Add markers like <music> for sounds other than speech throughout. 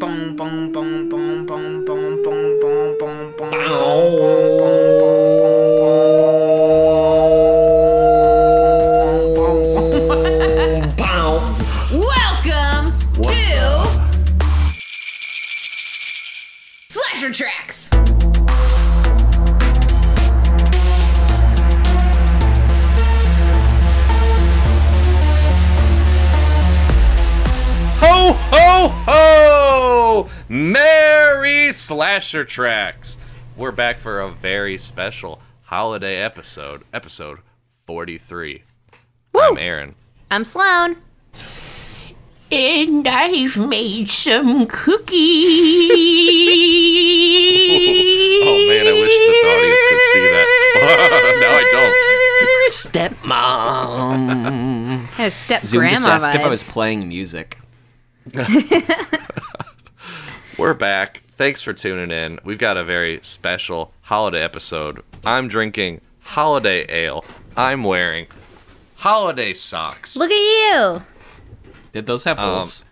បងបងបងបងបងបងបងបងបងបងបង Slasher Tracks! We're back for a very special holiday episode, episode 43. I'm Aaron. I'm Sloan. And I've made some cookies. <laughs> Oh man, I wish the audience could see that. <laughs> now I don't Stepmom. Has step Zoom just grandma asked if I was playing music. <laughs> We're back. Thanks for tuning in. We've got a very special holiday episode. I'm drinking holiday ale. I'm wearing holiday socks. Look at you. Did those have holes?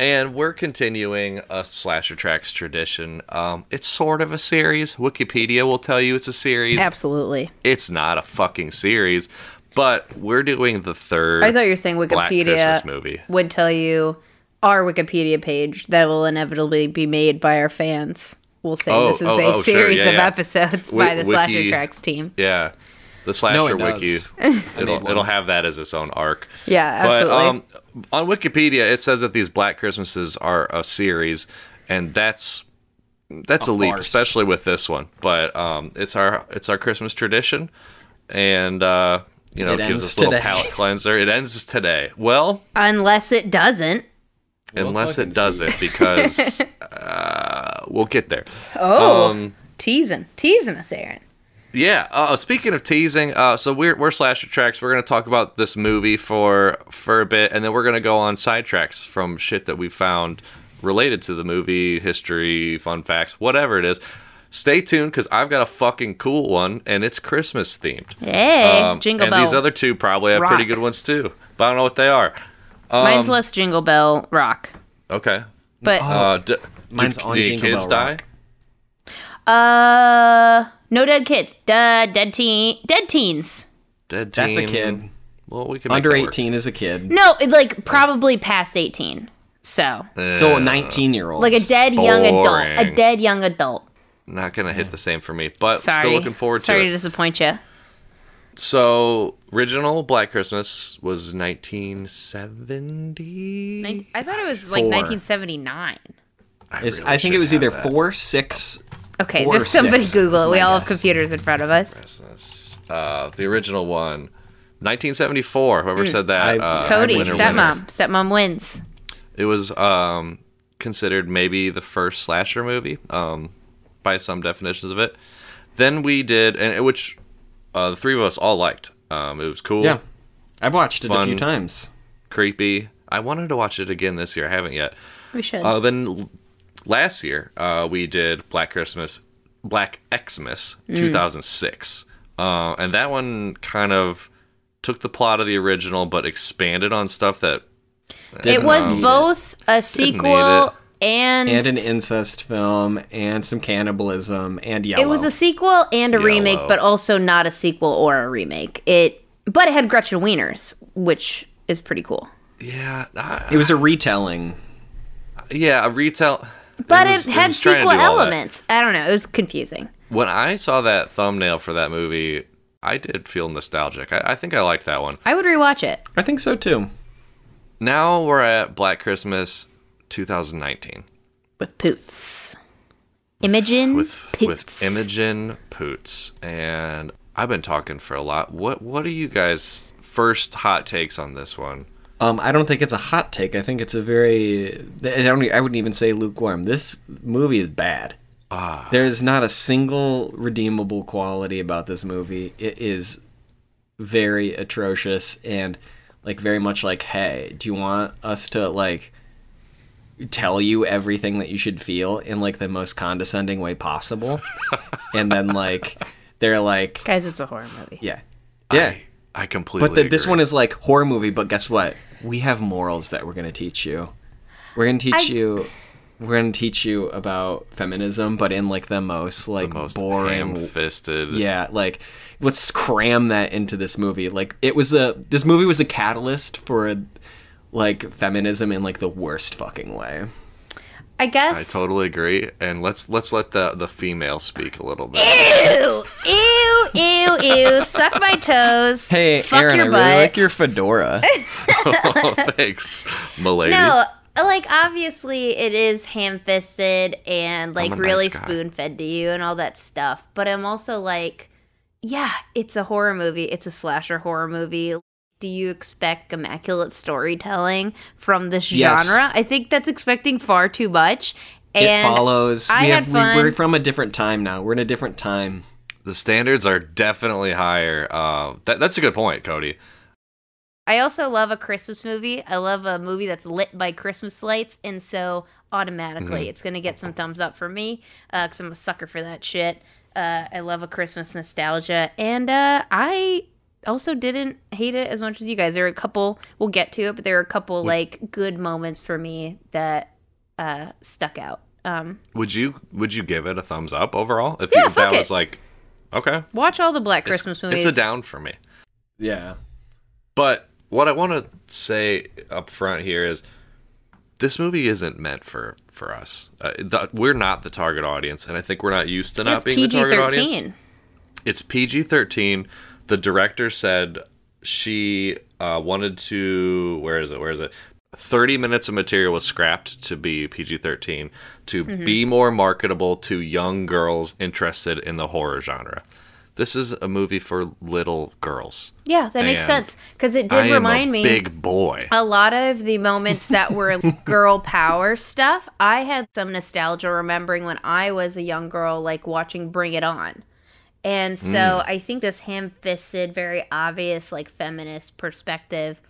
And we're continuing a Slasher Tracks tradition. Um, it's sort of a series. Wikipedia will tell you it's a series. Absolutely. It's not a fucking series, but we're doing the third. I thought you were saying Black Wikipedia Christmas movie. would tell you our Wikipedia page that will inevitably be made by our fans. We'll say Oh, this is oh, a oh, sure, series yeah, of yeah. episodes Wi- by the Wiki- Slasher Tracks team. Yeah, the Slasher it Wiki. does. <laughs> I made It'll it'll have that as its own arc. Yeah, But absolutely. um, on Wikipedia, it says that these Black Christmases are a series, and that's that's a, A leap, especially with this one. But um, it's our it's our Christmas tradition, and uh, you know, It gives us a little today. palate cleanser. It ends today. Well, Unless it doesn't. Unless it does it, because <laughs> uh, we'll get there. Oh, Um, teasing, teasing us, Aaron. Yeah. Uh, speaking of teasing, uh, so we're we're slasher tracks. We're gonna talk about this movie for for a bit, and then we're gonna go on sidetracks from shit that we found related to the movie, history, fun facts, whatever it is. Stay tuned because I've got a fucking cool one, and it's Christmas themed. Hey, Um, Jingle and Bell. these other two probably have pretty good ones too, but I don't know what they are. Mine's less Jingle Bell rock, Okay. but Uh, d- Mine's do, on do Jingle kids Bell die? Rock. uh, no dead kids. Duh, dead teen, dead teens. Dead teen. That's a kid. Well, we can make Under that work. 18 is a kid. No, it's like probably past eighteen. So So a 19 year old. like a dead young adult, a dead young adult. Not gonna hit the same for me, but Sorry, still looking forward Sorry to Sorry to disappoint you. So, original Black Christmas was 1970. I thought it was like Four. 1979. I, really I think it was either that. four, six. Okay, Four there's somebody six Google it. We my all have computers in front of us. Christmas. Uh, the original one, 1974. Whoever said that, I- uh, Cody, stepmom, wins. stepmom wins. It was um, considered maybe the first slasher movie um, by some definitions of it. Then we did, and which uh, the three of us all liked. Um, it was cool. Yeah. I've watched it a few times. creepy. I wanted to watch it again this year. I haven't yet. We should. Uh, then last year, uh, we did Black Christmas, Black Xmas, Mm. 2006, uh, and that one kind of took the plot of the original, but expanded on stuff that. it was um, both a need sequel it. And, And an incest film, and some cannibalism, and yellow. it was a sequel and a remake, but also not a sequel or a remake. It, but it had Gretchen Wieners, which is pretty cool. Yeah, I- It was a retelling. yeah, a retail. But it, was- had was trying to sequel do all that. elements. I don't know. It was confusing. When I saw that thumbnail for that movie, I did feel nostalgic. I, I think I liked that one. I would rewatch it. I think so too. Now we're at Black Christmas 2019. with Poots. Imogen with Poots. with Imogen Poots, and I've been talking for a lot. What what are you guys' first hot takes on this one? Um, I don't think it's a hot take. I think it's a very. I don't. e- I wouldn't even say lukewarm. This movie is bad. Ah. There's not a single redeemable quality about this movie. It is very atrocious and like very much like, hey, do you want us to like tell you everything that you should feel in like the most condescending way possible? <laughs> and then like they're like, Guys, it's a horror movie. yeah, yeah. I, I completely. But the, this one is like horror movie. But guess what? We have morals that we're gonna teach you. We're gonna teach I- you we're gonna teach you about feminism, but in like the most like Most boring. ham-fisted. Yeah, like let's cram that into this movie. Like it was a this movie was a catalyst for like feminism in like the worst fucking way. I guess I totally agree. And let's let's let the the female speak a little bit. Ew, ew, ew, ew. Suck my toes. Hey, Fuck Aaron, your I butt. really like your fedora. <laughs> oh, thanks, milady. No, like obviously it is ham-fisted and like really nice spoon-fed to you and all that stuff. But I'm also like, yeah, it's a horror movie. It's a slasher horror movie. Do you expect immaculate storytelling from this Yes. genre? I think that's expecting far too much. it And follows. I we had have fun. We, we're from a different time now. We're in a different time. the standards are definitely higher. Uh, that, that's a good point, Cody. I also love a Christmas movie. I love a movie that's lit by Christmas lights, and so automatically Mm-hmm. it's gonna get some thumbs up for me because I'm a sucker for that shit. Uh, I love a Christmas nostalgia, and uh, I also didn't hate it as much as you guys. There were a couple. We'll get to it, but there were a couple like good moments for me that uh, stuck out. Um, Would you would you give it a thumbs up overall? If, Yeah, you, if that fuck was like, okay, watch all the Black it's- Christmas movies. It's a down for me. Yeah. But what I want to say up front here is this movie isn't meant for for us. Uh, the, we're not the target audience, and I think we're not used to not It's being the target audience. thirteen. It's PG thirteen. The director said she uh, wanted to. Where is it? Where is it? 30 minutes of material was scrapped to be PG 13 to be more marketable to young girls interested in the horror genre. This is a movie for little girls. Yeah, that makes sense because it did I remind a me. big boy. a lot of the moments that were <laughs> girl power stuff, I had some nostalgia remembering when I was a young girl, like watching Bring It On. And so Mm. I think this ham fisted, very obvious, like feminist perspective,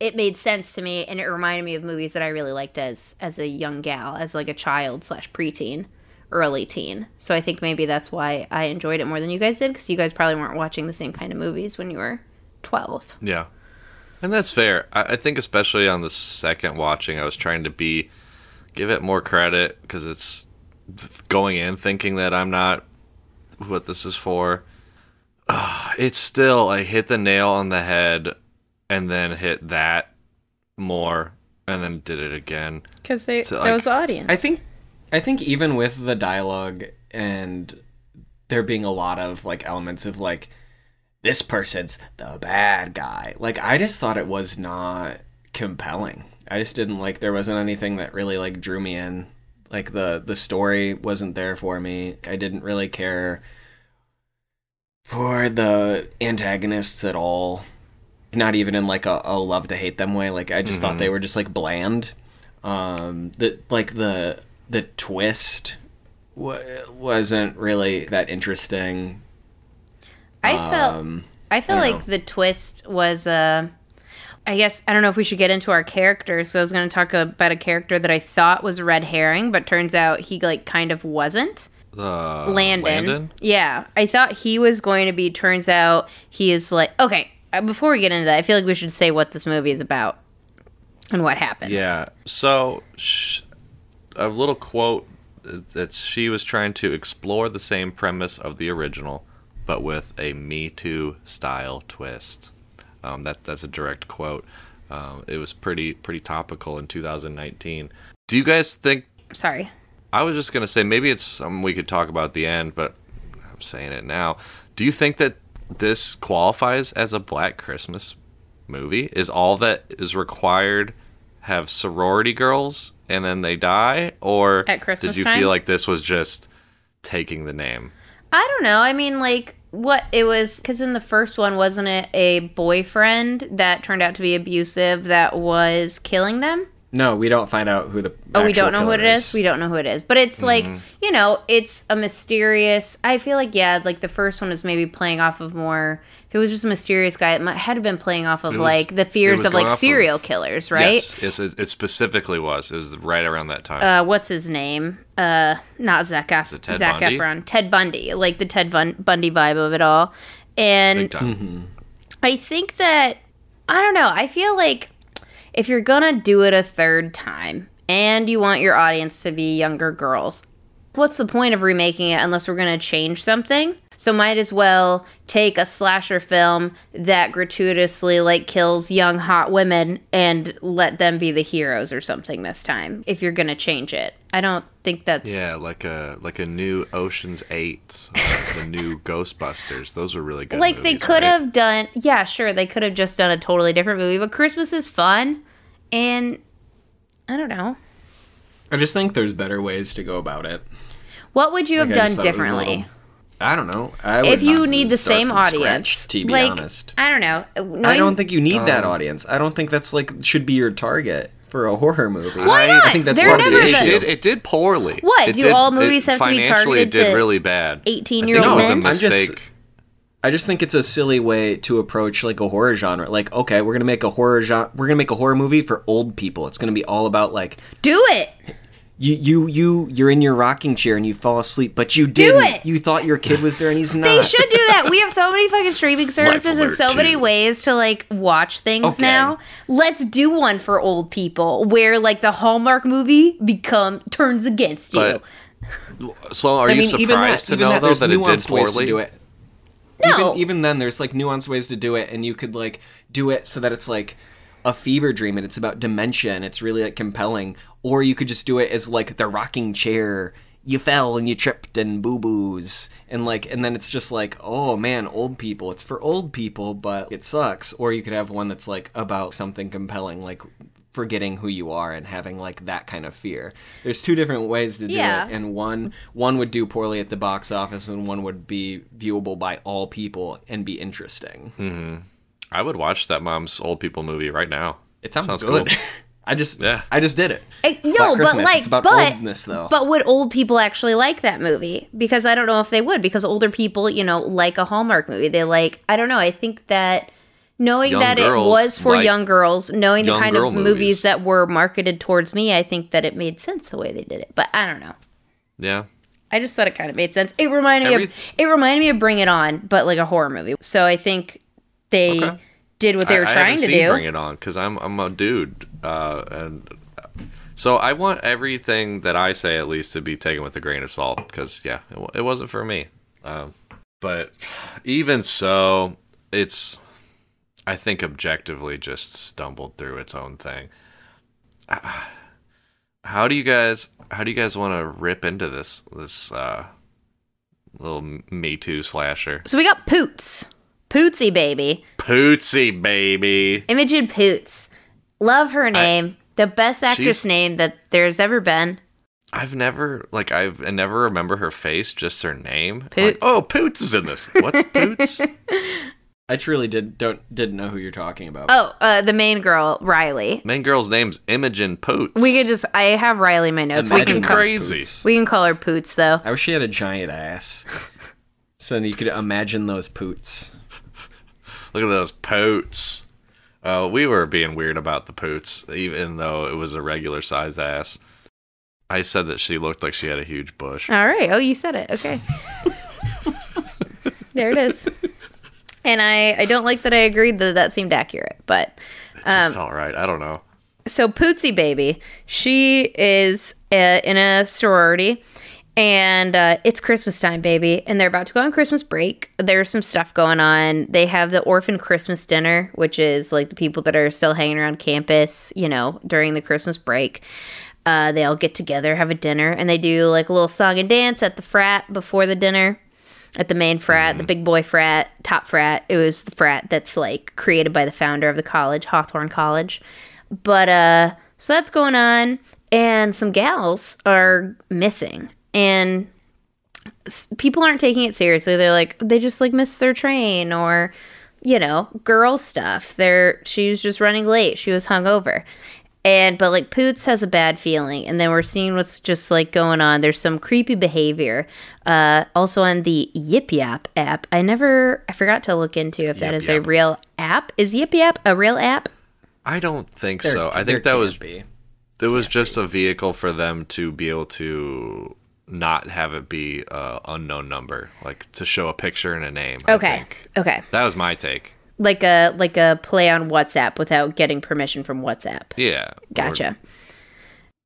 it made sense to me and it reminded me of movies that I really liked as as a young gal, as like a child slash preteen, early teen. So I think maybe that's why I enjoyed it more than you guys did, because you guys probably weren't watching the same kind of movies when you were twelve. Yeah. And that's fair. I, I think, especially on the second watching, I was trying to be, give it more credit because it's going in thinking that I'm not what this is for. It's still, I hit the nail on the head and then hit that more and then did it again. Because they So, there like, was audience. I think I think even with the dialogue and there being a lot of like elements of like this person's the bad guy. Like I just thought it was not compelling. I just didn't like there wasn't anything that really like drew me in. Like the the story wasn't there for me. I didn't really care for the antagonists at all. Not even in like a, a love to hate them way. Like I just thought they were just like bland. Um the like the the twist wa wasn't really that interesting. I felt Um, I feel I don't like the twist was uh I guess I don't know if we should get into our characters. So I was going to talk about a character that I thought was a red herring, but turns out he like kind of wasn't. Uh, Landon. Yeah, I thought he was going to be. Turns out he is like okay. uh, Before we get into that, I feel like we should say what this movie is about and what happens. Yeah. So, sh- a little quote that she was trying to explore the same premise of the original, but with a Me Too style twist. Um, that that's a direct quote. Um, it was pretty pretty topical in 2019. Do you guys think? Sorry. I was just gonna say maybe it's something we could talk about at the end, but I'm saying it now. Do you think that this qualifies as a Black Christmas movie? Is all that is required have sorority girls and then they die, or At Christmas did you time? feel like this was just taking the name? I don't know. I mean, like, what it was, because in the first one, wasn't it a boyfriend that turned out to be abusive that was killing them? no, we don't find out who the Oh, we don't know who it is. We don't know who it is. But it's like, mm-hmm. you know, it's a mysterious. I feel like, yeah, like the first one is maybe playing off of more. If it was just a mysterious guy, it might, had to been playing off of was- like the fears of like off of- serial killers, right? Yes, yes it, it specifically was. It was right around that time. uh, what's his name? Uh, not Zach, Ef- Ted Zach Bundy? Efron. Ted Bundy, like the Ted Bun- Bundy vibe of it all. And Big time. I think that I don't know. I feel like if you're gonna do it a third time, and you want your audience to be younger girls. What's the point of remaking it unless we're going to change something? So might as well take a slasher film that gratuitously like kills young hot women and let them be the heroes or something this time if you're going to change it. I don't think that's Yeah, like a like a new Ocean's Eight, or the new <laughs> Ghostbusters. Those were really good. like they could right? have done yeah sure they could have just done a totally different movie but christmas is fun and i don't know I just think there's better ways to go about it. what would you have Like, I just done thought it was a differently little- I don't know. I would if you need the same audience scratch, to be like, honest. i don't know I don't think you need that um, audience. I don't think that's like should be your target for a horror movie. Why I, not? I think that's They're part never the it the- issue. did it did poorly. What, It do did- all movies it, have to be financially, targeted it did to really bad. 18-year-old I think it was a men? I'm just- mistake. I just think it's a silly way to approach like a horror genre. Like, okay, we're gonna make a horror genre. We're gonna make a horror movie for old people. It's gonna be all about like do it you, you, you, you're in your rocking chair and you fall asleep, but you didn't. it. You thought your kid was there and he's not. they should do that we have so many <laughs> fucking streaming services and Alert so many ways to like watch things Okay. now let's do one for old people where like the hallmark movie become turns against you But so, are I you mean, surprised even that, to even know that, though there's that it did nuanced ways to poorly? do it. No. Even, even then, there's like nuanced ways to do it, and you could like do it so that it's like a fever dream and it's about dementia and it's really like compelling. Or you could just do it as like the rocking chair. You fell and you tripped and boo boos and like and then it's just like oh man old people it's for old people but it sucks or you could have one that's like about something compelling like forgetting who you are and having like that kind of fear there's two different ways to do Yeah. it and one one would do poorly at the box office and one would be viewable by all people and be interesting mm-hmm. I would watch that mom's old people movie right now. it sounds, Sounds good cool. <laughs> i just Yeah. i just did it I- no, but Christmas, like, it's about but, oldness, though. But would old people actually like that movie? Because I don't know if they would. Because older people, you know, like a Hallmark movie. They like. I don't know. I think that knowing Young that it was for like young girls, knowing the kind of movies. movies. that were marketed towards me, I think that it made sense the way they did it. But I don't know. Yeah. I just thought it kind of made sense. It reminded me of it reminded me of Bring It On, but like a horror movie. So I think they Okay. did what they I- were trying haven't to seen do. Bring it on because I'm I'm a dude, uh, and so I want everything that I say at least to be taken with a grain of salt because yeah, it, it wasn't for me. Um, but even so, it's I think objectively just stumbled through its own thing. <sighs> How do you guys how do you guys want to rip into this this uh, little Me Too slasher? So we got Poots, Pootsy baby. Pootsy baby. Imogen Poots. Love her name. the best actress name that there's ever been. I've never like I've I never remember her face, just her name. Like, oh, Poots is in this. What's <laughs> Poots? i truly did don't didn't know who you're talking about Oh, uh, the main girl, Riley. Main girl's name's Imogen Poots. We could just I have Riley in my notes. We Imagine can those call, crazy. Poots. we can call her Poots though. i wish she had a giant ass <laughs> so you could imagine those poots Look at those Poots. Uh, we were being weird about the Poots, even though it was a regular sized ass. I said that she looked like she had a huge bush. All right. Oh, you said it. Okay. <laughs> there it is. And I I don't like that I agreed that that seemed accurate, but It Um, just felt right. I don't know. so Pootsy Baby, she is uh, in a sorority, and uh, it's Christmas time, baby, and they're about to go on Christmas break. There's some stuff going on. They have the orphan Christmas dinner, which is like the people that are still hanging around campus, you know, during the Christmas break. Uh, they all get together, have a dinner, and they do like a little song and dance at the frat before the dinner. At the main frat, the big boy frat, top frat. It was the frat that's like created by the founder of the college, Hawthorne College. But uh so that's going on and some gals are missing and people aren't taking it seriously. They're like they just like missed their train or you know, girl stuff. They're she was just running late. She was hungover. And but like Poots has a bad feeling, and then we're seeing what's just like going on. There's some creepy behavior. Uh, also on the Yip Yap app, I never I forgot to look into if that is Yip a real app. Is Yip Yap a real app? I don't think There- so. I think that was be. it was just a vehicle for them to be able to not have it be a unknown number, like to show a picture and a name. I Okay, think. okay, that was my take. like a like a play on WhatsApp without getting permission from WhatsApp. Yeah, or- Gotcha.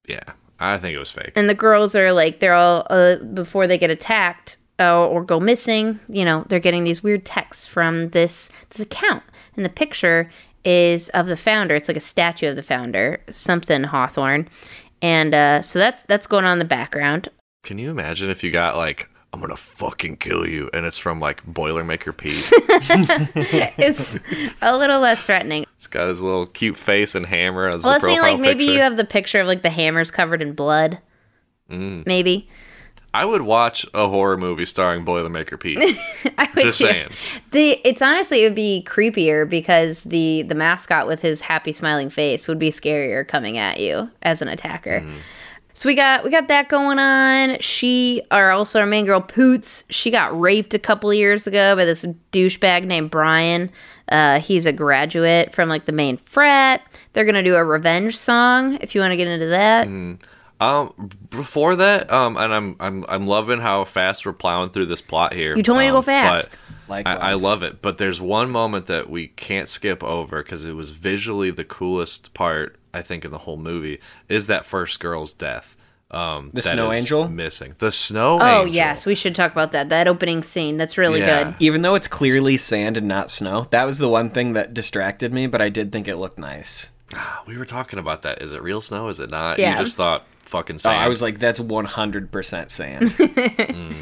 Yeah, I think it was fake. and the girls are like they're all uh, before they get attacked uh, or go missing you know they're getting these weird texts from this this account and the picture is of the founder it's like a statue of the founder something hawthorne and uh, so that's that's going on in the background Can you imagine if you got like, I'm gonna fucking kill you, and it's from like Boilermaker Pete? <laughs> it's a little less threatening it's got his little cute face and hammer as well the profile see like maybe picture. you have the picture of like the hammers covered in blood Mm. maybe I would watch a horror movie starring Boilermaker Pete. <laughs> I would Just too. saying. The it's honestly it would be creepier because the the mascot with his happy smiling face would be scarier coming at you as an attacker. Mm. So we got we got that going on. She are also our main girl Poots. She got raped a couple years ago by this douchebag named Brian. Uh, he's a graduate from like the main frat. They're gonna do a revenge song if you want to get into that. Mm. Um, before that, um, and I'm I'm I'm loving how fast we're plowing through this plot here. You told me to um, go fast. but I, I love it, but there's one moment that we can't skip over because it was visually the coolest part I think in the whole movie is that first girl's death. Um, The that snow is angel? missing the snow. Oh angel. yes, we should talk about that. That opening scene. That's really Yeah. good. Even though it's clearly sand and not snow, that was the one thing that distracted me, but I did think it looked nice. we were talking about that. Is it real snow? Is it not? Yeah. You just thought fucking Oh, sand. I was like, that's 100% sand. <laughs>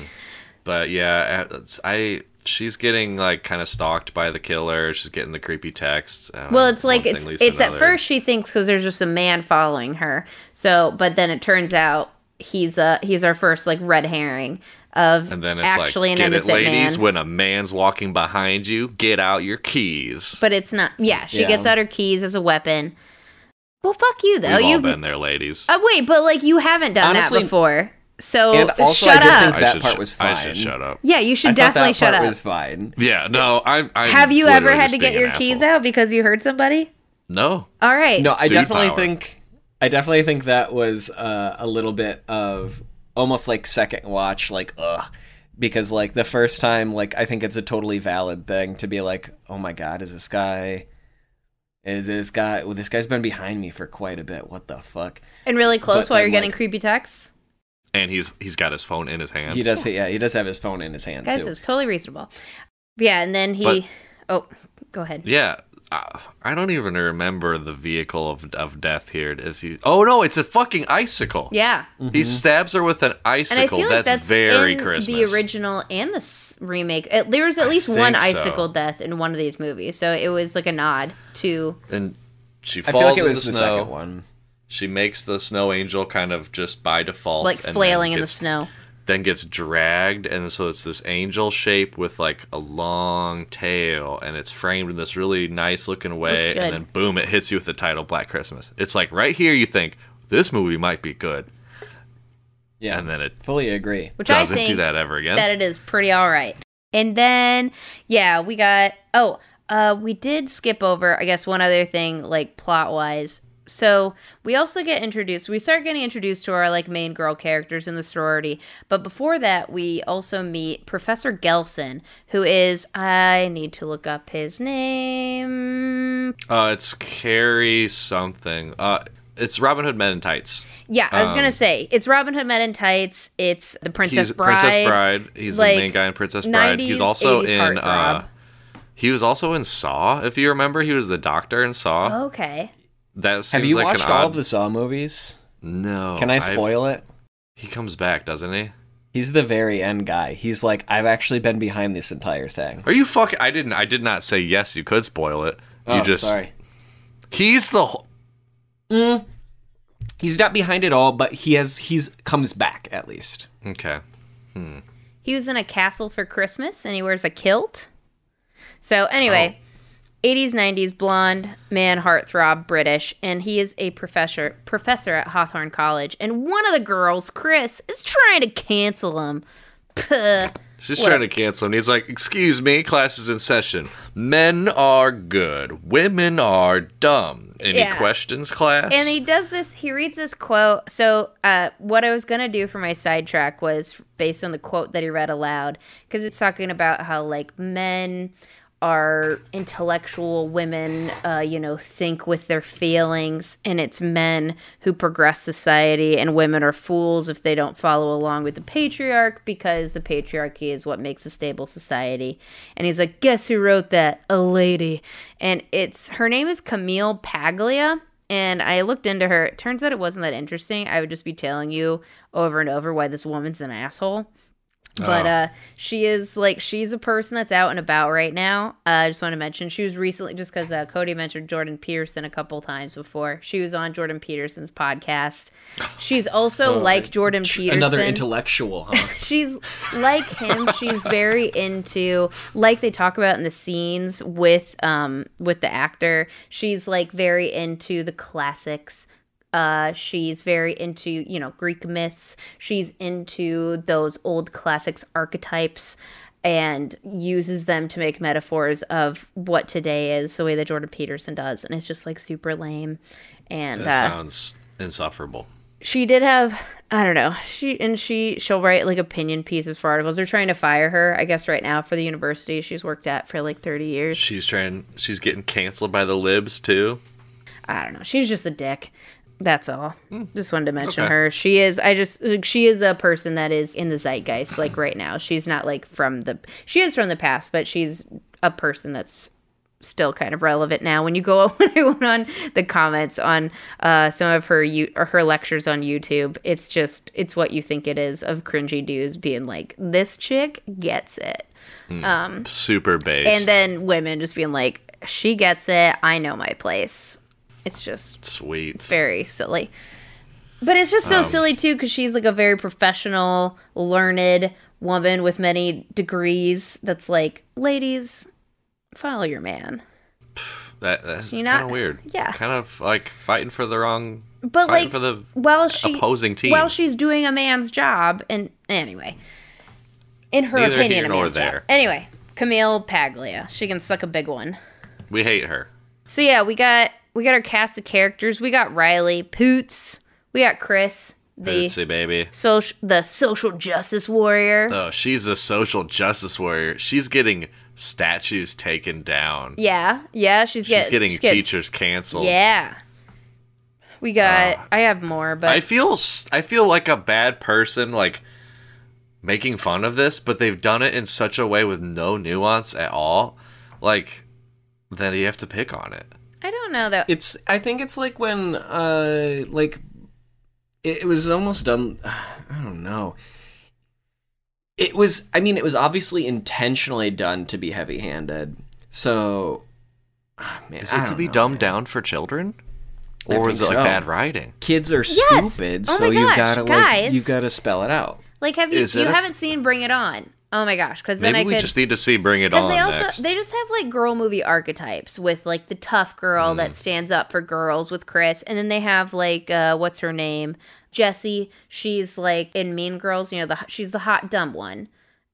But yeah, uh, I she's getting like kind of stalked by the killer. She's getting the creepy texts. um, Well, it's like thing it's leads it's at first she thinks because there's just a man following her. So, but then it turns out he's uh he's our first like red herring of and then it's actually like, an get it, ladies. man. When a man's walking behind you, get out your keys. But it's not. Yeah, she Yeah. gets out her keys as a weapon. Well, fuck you though. We've you all been there, ladies. uh, wait, but like you haven't done Honestly- that before. So And also, shut I did up. think- that should part sh- was I fine. should shut up. yeah, you I should thought definitely that shut part up. was fine. Yeah, no, I'm. I'm Have you ever had to get your keys asshole. out because you heard somebody? No. All right. No, I Dude definitely power. think I definitely think that was uh, a little bit of almost like second watch, like ugh, because like the first time, like I think it's a totally valid thing to be like, oh my god, is this guy, is this guy? Well, this guy's been behind me for quite a bit. What the fuck? and really close but while then, you're getting like- creepy texts. And he's he's got his phone in his hand. He does, yeah, he does have his phone in his hand Guys, too. it's totally reasonable. Yeah, and then he. But- oh, go ahead. Yeah. I, I don't even remember the vehicle of, of death here. Is he? Oh no, it's a fucking icicle. Yeah. He stabs her with an And I icicle. feel like that's, that's very in Christmas. the original and the s- remake. Uh, There's at least one think so. icicle death in one of these movies, so it was like a nod to. And she I falls feel like it in was the the snow. second one. She makes the snow angel kind of just by default, Like and then flailing in the snow. Then gets dragged, and so it's this angel shape with like a long tail, and it's framed in this really nice looking way. Looks good. And then boom, it hits you with the title Black Christmas. It's like right here, you think this movie might be good, Yeah, and then it fully agree. Which I doesn't think do that ever again. that it is pretty all right. And then, yeah, we got. Oh, uh, we did skip over, I guess, one other thing, like plot wise. So we also get introduced. We start getting introduced to our like main girl characters in the sorority. But before that, we also meet Professor Gelson, who is I need to look up his name. uh, it's Cary something. Uh, it's Robin Hood Men in Tights. Yeah, I was Um, gonna say it's Robin Hood Men in Tights. It's the Princess He's Bride. Princess Bride. He's like, the main guy in Princess Bride. He's also 80s in. Uh, he was also in Saw. If you remember, he was the doctor in Saw. Okay. That seems Have you like watched an all odd... of the Saw movies? No. Can I I've- spoil it? He comes back, doesn't he? He's the very end guy. He's like, I've actually been behind this entire thing. Are you fucking? I didn't. I did not say yes. You could spoil it. You oh, just. sorry. He's the. wh- He's not behind it all, but he has. He's comes back at least. Okay. Hmm. He was in a castle for Christmas and he wears a kilt. So anyway, 80s 90s blonde man heartthrob British and he is a professor professor at Hawthorne College and one of the girls, Chris, is trying to cancel him. Puh. She's What? trying to cancel, him. he's like, "Excuse me, class is in session. Men are good. Women are dumb. Any Yeah. questions, class?" And he does this, he reads this quote. So, uh, what I was going to do for my sidetrack was based on the quote that he read aloud, because it's talking about how, like, men are intellectual women, uh, you know, think with their feelings, and it's men who progress society, and women are fools if they don't follow along with the patriarch because the patriarchy is what makes a stable society. And he's like, guess who wrote that? A lady, and it's her name is Camille Paglia. And I looked into her. It turns out it wasn't that interesting. I would just be telling you over and over why this woman's an asshole. But Oh. uh, she is like she's a person that's out and about right now. Uh, I just want to mention she was recently just because uh, Cody mentioned Jordan Peterson a couple times before. She was on Jordan Peterson's podcast. <laughs> She's also like Jordan Peterson. Another intellectual, huh? <laughs> she's like him she's very into like they talk about in the scenes with um with the actor she's like very into the classics uh she's very into you know greek myths she's into those old classics archetypes and uses them to make metaphors of what today is the way that jordan peterson does and it's just like super lame and That uh, sounds insufferable. she did have I don't know. She and she she'll write like opinion pieces for articles. They're trying to fire her, I guess, right now for the university she's worked at for like thirty years. She's trying. She's getting canceled by the libs too. I don't know. She's just a dick. That's all. Hmm. Just wanted to mention Okay. her. She is. I just. She is a person that is in the zeitgeist like right now. She's not like from the. She is from the past, but she's a person that's still kind of relevant now. When you go <laughs> when I went on the comments on uh, some of her you or her lectures on YouTube, it's just it's what you think it is of cringy dudes being like, "This chick gets it," hmm. um, Super based. and then women just being like, "She gets it. I know my place." It's just sweet. very silly. But it's just so Um, silly too because she's like a very professional, learned woman with many degrees. That's like, ladies, follow your man. That, that's You kind of weird. yeah. Kind of like fighting for the wrong. But like, for the while she opposing team. while she's doing a man's job, and anyway, in her Neither opinion, a man's job. there. Anyway, Camille Paglia, she can suck a big one. we hate her. So yeah, we got we got our cast of characters. We got Riley, Poots. We got Chris, the baby. social the social justice warrior. Oh, she's a social justice warrior. She's getting statues taken down. Yeah, yeah, she's, She's get- getting gets- teachers canceled. Yeah. We got. Ah. I have more, but I feel I feel like a bad person like making fun of this, but they've done it in such a way with no nuance at all. Like that you have to pick on it. I don't know though. It's. I think it's like when, uh, like, it, it was almost done. <sighs> I don't know. It was. I mean, it was obviously intentionally done to be heavy-handed. So, ah, man, Is it to be know, dumbed man. down for children? Or is it like so. bad writing? Kids are Yes! stupid, Oh so you've got to like you've got to spell it out. like, have you? Is You haven't seen Bring It On? Oh my gosh! Because then Maybe I we could. just need to see Bring It On they also next. they just have like girl movie archetypes with like the tough girl Mm. that stands up for girls with Chris, and then they have like uh, what's her name, Jessie. She's like in Mean Girls. You know, the she's the hot dumb one,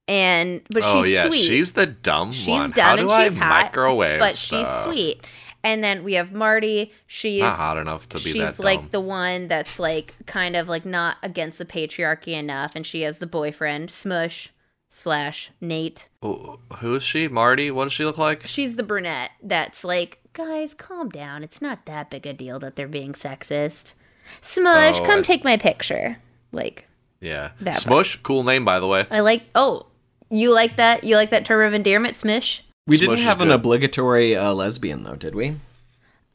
and but oh she's yeah, sweet. she's the dumb one, She's one. dumb How do and I she's hot, microwave but she's sweet. And then we have Marty. She's Not hot enough to be she's like the one that's like kind of like not against the patriarchy enough, and she has the boyfriend Smush slash Nate. Who who is she? Marty? What does she look like? She's the brunette that's like, guys, calm down. It's not that big a deal that they're being sexist. Smush, Oh, come I- take my picture. Like, Yeah. That Smush, cool name by the way. I like. Oh, you like that? You like that term of endearment, Smush? We Smush didn't is have an obligatory uh, lesbian though, did we?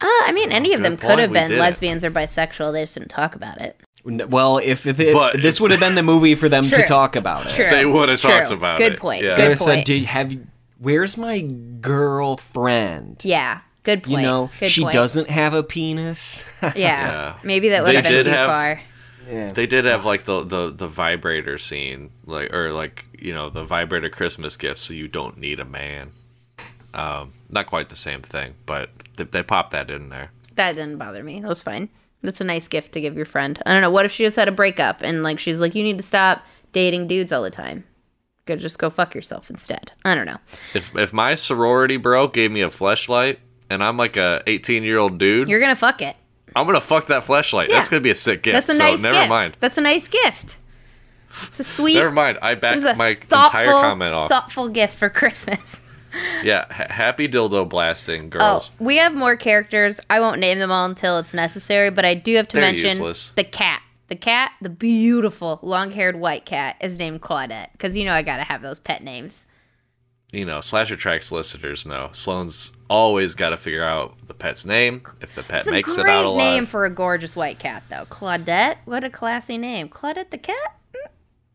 Uh, I mean, any of good them could point, have been didn't. lesbians or bisexual. They just didn't talk about it. N- Well, if, if it, But- this would have been the movie for them True. to talk about it. True. They would've True. talked about it. Good it. point. Yeah. They Good would have said, point. "Do have? you- Where's my girlfriend? Yeah. Good point. You know, Good she point. doesn't have a penis." <laughs> Yeah. Yeah. Maybe that would They have been did too have- far. yeah. They did have like the, the the vibrator scene, like or like you know the vibrator Christmas gift, so you don't need a man. Um, not quite the same thing, but they, they popped that in there. That didn't bother me. That was fine. That's a nice gift to give your friend. I don't know. What if she just had a breakup and like she's like, you need to stop dating dudes all the time. Go just go fuck yourself instead. I don't know. If if my sorority bro gave me a fleshlight and I'm like a 18 year old dude, You're gonna fuck it. I'm gonna fuck that fleshlight. That's gonna be a sick gift. That's a so nice never gift. mind. That's a nice gift. It's a sweet. Never mind. I It back my thoughtful, entire comment off. thoughtful gift for Christmas. <laughs> Yeah, ha- happy dildo blasting Oh, girls. we have more characters. I won't name them all until it's necessary, but I do have to They're mention useless. the cat. The cat, the beautiful long-haired white cat, is named Claudette because you know I gotta have those pet names. You know, slasher tracks listeners know Sloan's always got to figure out the pet's name if the pet It's makes it out alive. name for a gorgeous white cat, though. Claudette, what a classy name. Claudette the cat.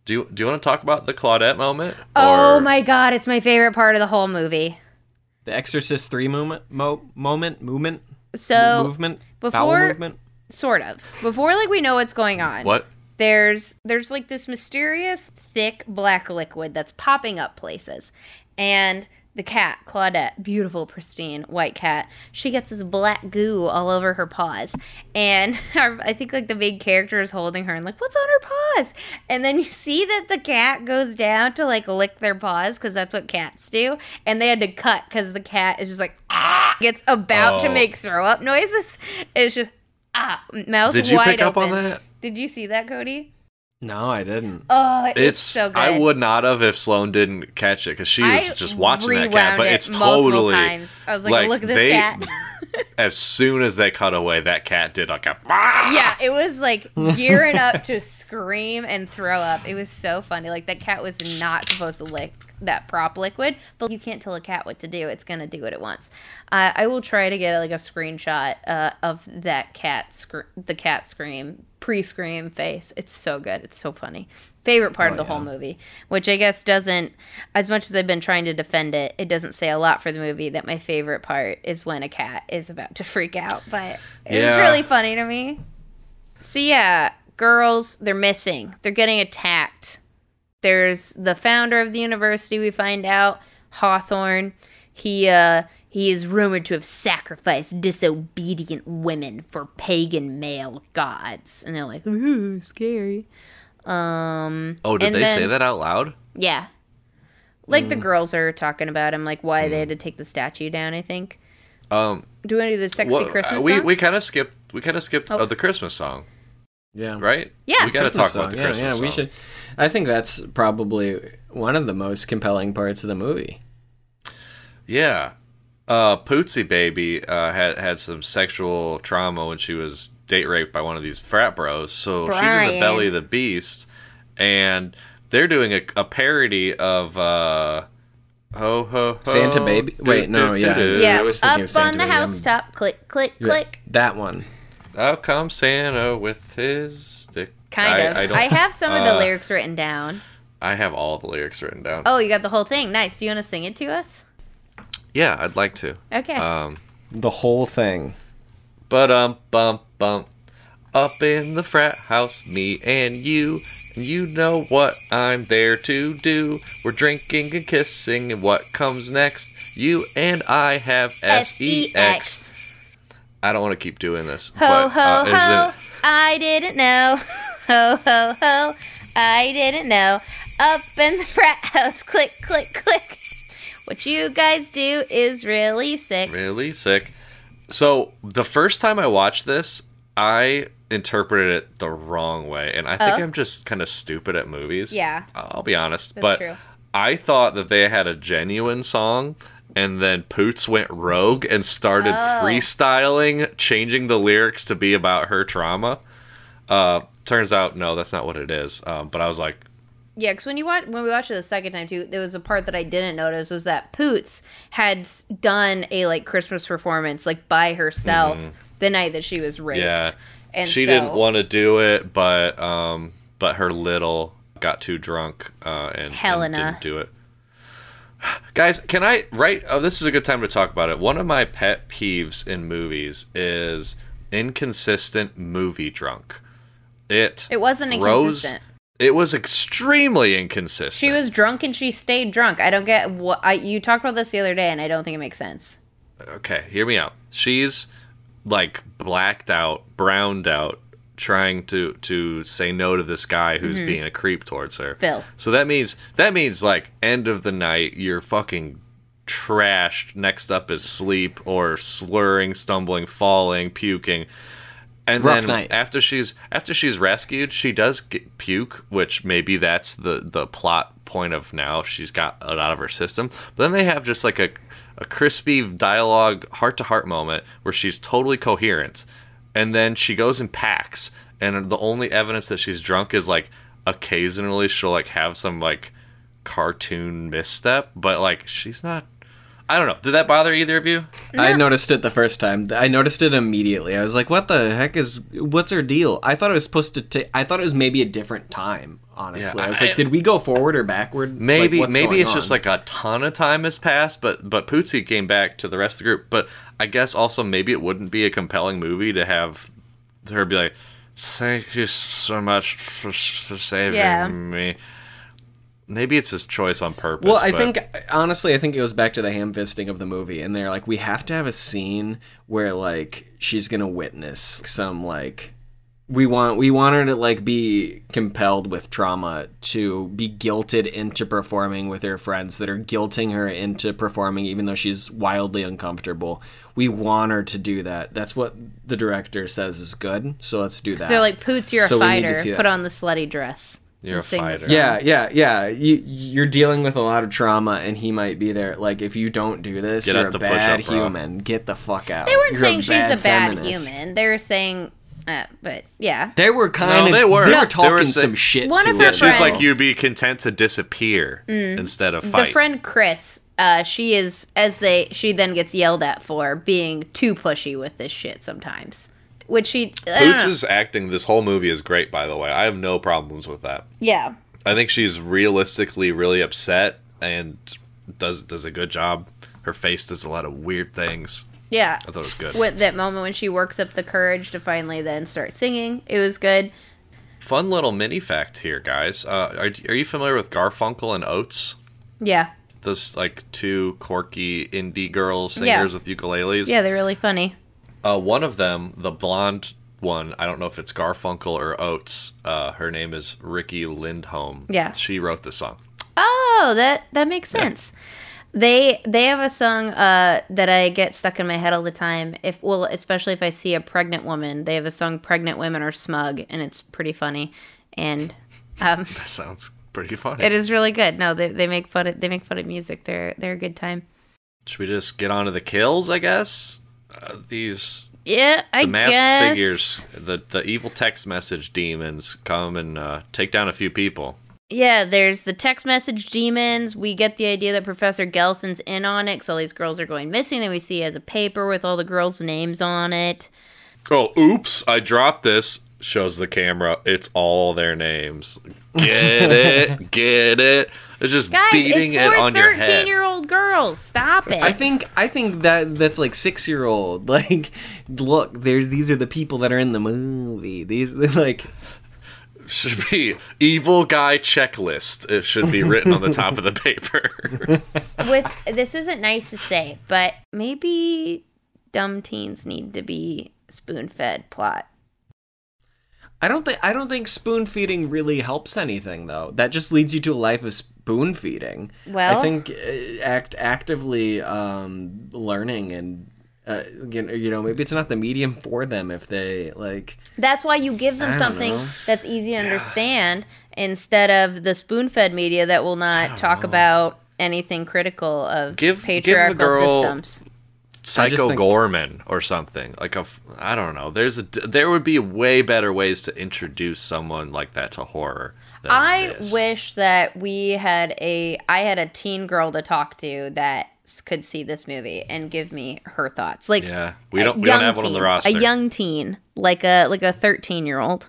Do you do you want to talk about the Claudette moment? Oh Or- my god, it's my favorite part of the whole movie. The Exorcist three moment, mo- moment, movement, So movement, before- bowel movement. sort of before like we know what's going on. What? there's there's like this mysterious thick black liquid that's popping up places and the cat claudette beautiful pristine white cat she gets this black goo all over her paws and <laughs> our, i think like the big character is holding her and like what's on her paws and then you see that the cat goes down to like lick their paws because that's what cats do and they had to cut because the cat is just like ah, <laughs> gets about to Oh. make throw up noises it's just ah mouth Did you wide pick up on open. that? did you see that cody No, I didn't. Oh, it's, It's, so good. I would not have if Sloan didn't catch it because she was I just watching that cat. But it it's multiple totally times. I was like, look at this they- cat. <laughs> as soon as they cut away, that cat did like a. <laughs> yeah, it was like gearing up <laughs> to scream and throw up. It was so funny. Like that cat was not supposed to lick that prop liquid, but you can't tell a cat what to do. It's gonna do what it wants. Uh, I will try to get like a screenshot uh, of that cat, scr- the cat scream, pre-scream face. It's so good. It's so funny. Favorite part of the whole movie, which I guess doesn't, as much as I've been trying to defend it, it doesn't say a lot for the movie. That my favorite part is when a cat is about to freak out, but it's Yeah. really funny to me. So yeah, girls, they're missing. They're getting attacked. There's the founder of the university. We find out Hawthorne. He uh he is rumored to have sacrificed disobedient women for pagan male gods, and they're like, "Ooh, scary." Um. Oh, did they then- say that out loud? Yeah. Like Mm. the girls are talking about him, like why they had to take the statue down. I think. Um, Do we want to do the sexy what- Christmas we song? we kind of skipped. We kind of skipped Oh. uh, the Christmas song, Yeah. right? Yeah. we got to Christmas talk about the song. Christmas yeah, song. we should. I think that's probably one of the most compelling parts of the movie. Yeah. Uh, Pootsie Baby uh, had had some sexual trauma when she was date raped by one of these frat bros. So she's in the belly of the beast, and they're doing a, a parody of uh, ho ho ho Santa Baby? Wait, no, yeah. yeah, I was thinking up of Santa on the Baby. I'm- housetop, click, click, click. That one. Out comes Santa with his stick. Kind I- of. I, I, don't- have some of the uh, lyrics written down. I have all the lyrics written down. Oh, you got the whole thing. Nice. Do you want to sing it to us? Yeah, I'd like to. Okay. Um, The whole thing. But um bump bump up in the frat house, me and you. And you know what I'm there to do. We're drinking and kissing, and what comes next? You and I have S E X. I don't want to keep doing this. Ho but, ho uh, ho! it- I didn't know. <laughs> Ho ho ho! I didn't know. Up in the frat house, click click click. What you guys do is really sick. really sick. So the first time I watched this, I interpreted it the wrong way, and I think Oh. I'm just kind of stupid at movies. Yeah. I'll be honest, That's but true. I thought that they had a genuine song, and then Poots went rogue and started Oh. freestyling, changing the lyrics to be about her trauma. Uh, turns out, no, that's not what it is. Um, but I was like, Yeah, because when you watch when we watched it the second time too, there was a part that I didn't notice was that Poots had done a like Christmas performance like by herself the night that she was raped. Yeah, and she so, didn't want to do it, but um, but her little got too drunk uh, and, and didn't do it. Guys, can I right? Oh, this is a good time to talk about it. One of my pet peeves in movies is inconsistent movie drunk. It It wasn't throws- inconsistent. It was extremely inconsistent. She was drunk and she stayed drunk. I don't get what I you talked about this the other day and I don't think it makes sense. okay. Hear me out. She's like blacked out, browned out, trying to to say no to this guy who's being a creep towards her. Mm-hmm. Phil. So that means that means like end of the night, you're fucking trashed. Next up is sleep or slurring, stumbling, falling, puking. And Rough then night. after she's after she's rescued, she does get puke, which maybe that's the the plot point of now. She's got it out of her system. But then they have just like a a crispy dialogue, heart to heart moment where she's totally coherent, and then she goes and packs, and the only evidence that she's drunk is like occasionally she'll like have some like cartoon misstep, but like she's not. I don't know. Did that bother either of you? I noticed it the first time. I noticed it immediately. I was like, "What the heck is? What's her deal?" I thought it was supposed to. ta- I thought it was maybe a different time. Honestly, Yeah, I was I- like, "Did we go forward or backward?" Maybe what's maybe going it's just like a ton of time has passed, but but Pootsie came back to the rest of the group. But I guess also maybe it wouldn't be a compelling movie to have her be like, "Thank you so much for for saving Yeah. me." Maybe it's his choice on purpose. Well, I but- think honestly, I think it goes back to the ham fisting of the movie, and they're like, we have to have a scene where like she's gonna witness some like we want we want her to like be compelled with trauma to be guilted into performing with her friends that are guilting her into performing even though she's wildly uncomfortable. We want her to do that. That's what the director says is good. So let's do that. So like, Poots, you're a So we need to fighter. Put that. on the slutty dress. You're and a sing fighter. Yeah, yeah, yeah. You you're dealing with a lot of trauma, and he might be there. Like, if you don't do this, Get you're a bad human. Get the fuck out. They weren't You're saying she's a bad feminist. human. They were saying, uh, but yeah. They were kind of. they were. They No. were talking They were say- some shit. One to of her. her yeah, she was like, "You'd be content to disappear instead of fight. The friend Kris, uh, she is as they she then gets yelled at for being too pushy with this shit sometimes. Which she I don't know. Poots' acting this whole movie is great, by the way. I have no problems with that. yeah. I think she's realistically really upset and does does a good job. Her face does a lot of weird things. Yeah. I thought it was good. With that moment when she works up the courage to finally then start singing, it was good. Fun little mini fact here, guys. Uh, are, are you familiar with Garfunkel and Oates? Yeah. Those like two quirky indie girl singers Yeah. with ukuleles. Yeah, they're really funny. Uh, one of them, the blonde one, I don't know if it's Garfunkel or Oates. Uh, her name is Riki Lindhome. Yeah. She wrote the song. Oh, that that makes sense. They they have a song uh, that I get stuck in my head all the time. If well, especially if I see a pregnant woman, they have a song "Pregnant Women Are Smug," and it's pretty funny. And um, <laughs> That sounds pretty funny. it is really good. No, they, they make fun of they make fun of music. They're they're a good time. Should we just get on to the kills, I guess? Uh, these Yeah, I the masked guess. figures, the the evil text message demons come and uh, take down a few people. Yeah, there's the text message demons. We get the idea that Professor Gelson's in on it because all these girls are going missing. Then we see he has a paper with all the girls' names on it. Oh, oops! I dropped this. Shows the camera. It's all their names. Get it? <laughs> Get it? It's just Guys, beating it's it for on your head. thirteen-year-old girls. Stop it. I think I think that that's like six year old. <laughs> Like, look, there's these are the people that are in the movie. These <laughs> like Should be evil guy checklist. It should be written on the top of the paper. <laughs> with this isn't nice to say, but maybe dumb teens need to be spoon-fed plot. I don't think I don't think spoon feeding really helps anything though. That just leads you to a life of spoon feeding. Well- I think uh, act actively um, learning and uh, you know- you know maybe it's not the medium for them if they like. That's why you give them something know. that's easy to understand instead of the spoon-fed media that will not talk about anything critical of Give- give patriarchal girl- systems. Psycho think- Gorman or something like a. f- I don't know. There's a. There would be way better ways to introduce someone like that to horror. I this. wish that we had a I had a teen girl to talk to that s- could see this movie and give me her thoughts. Like Yeah, we don't. We don't young have one on the teen, roster. A young teen, like a like a 13-year-old.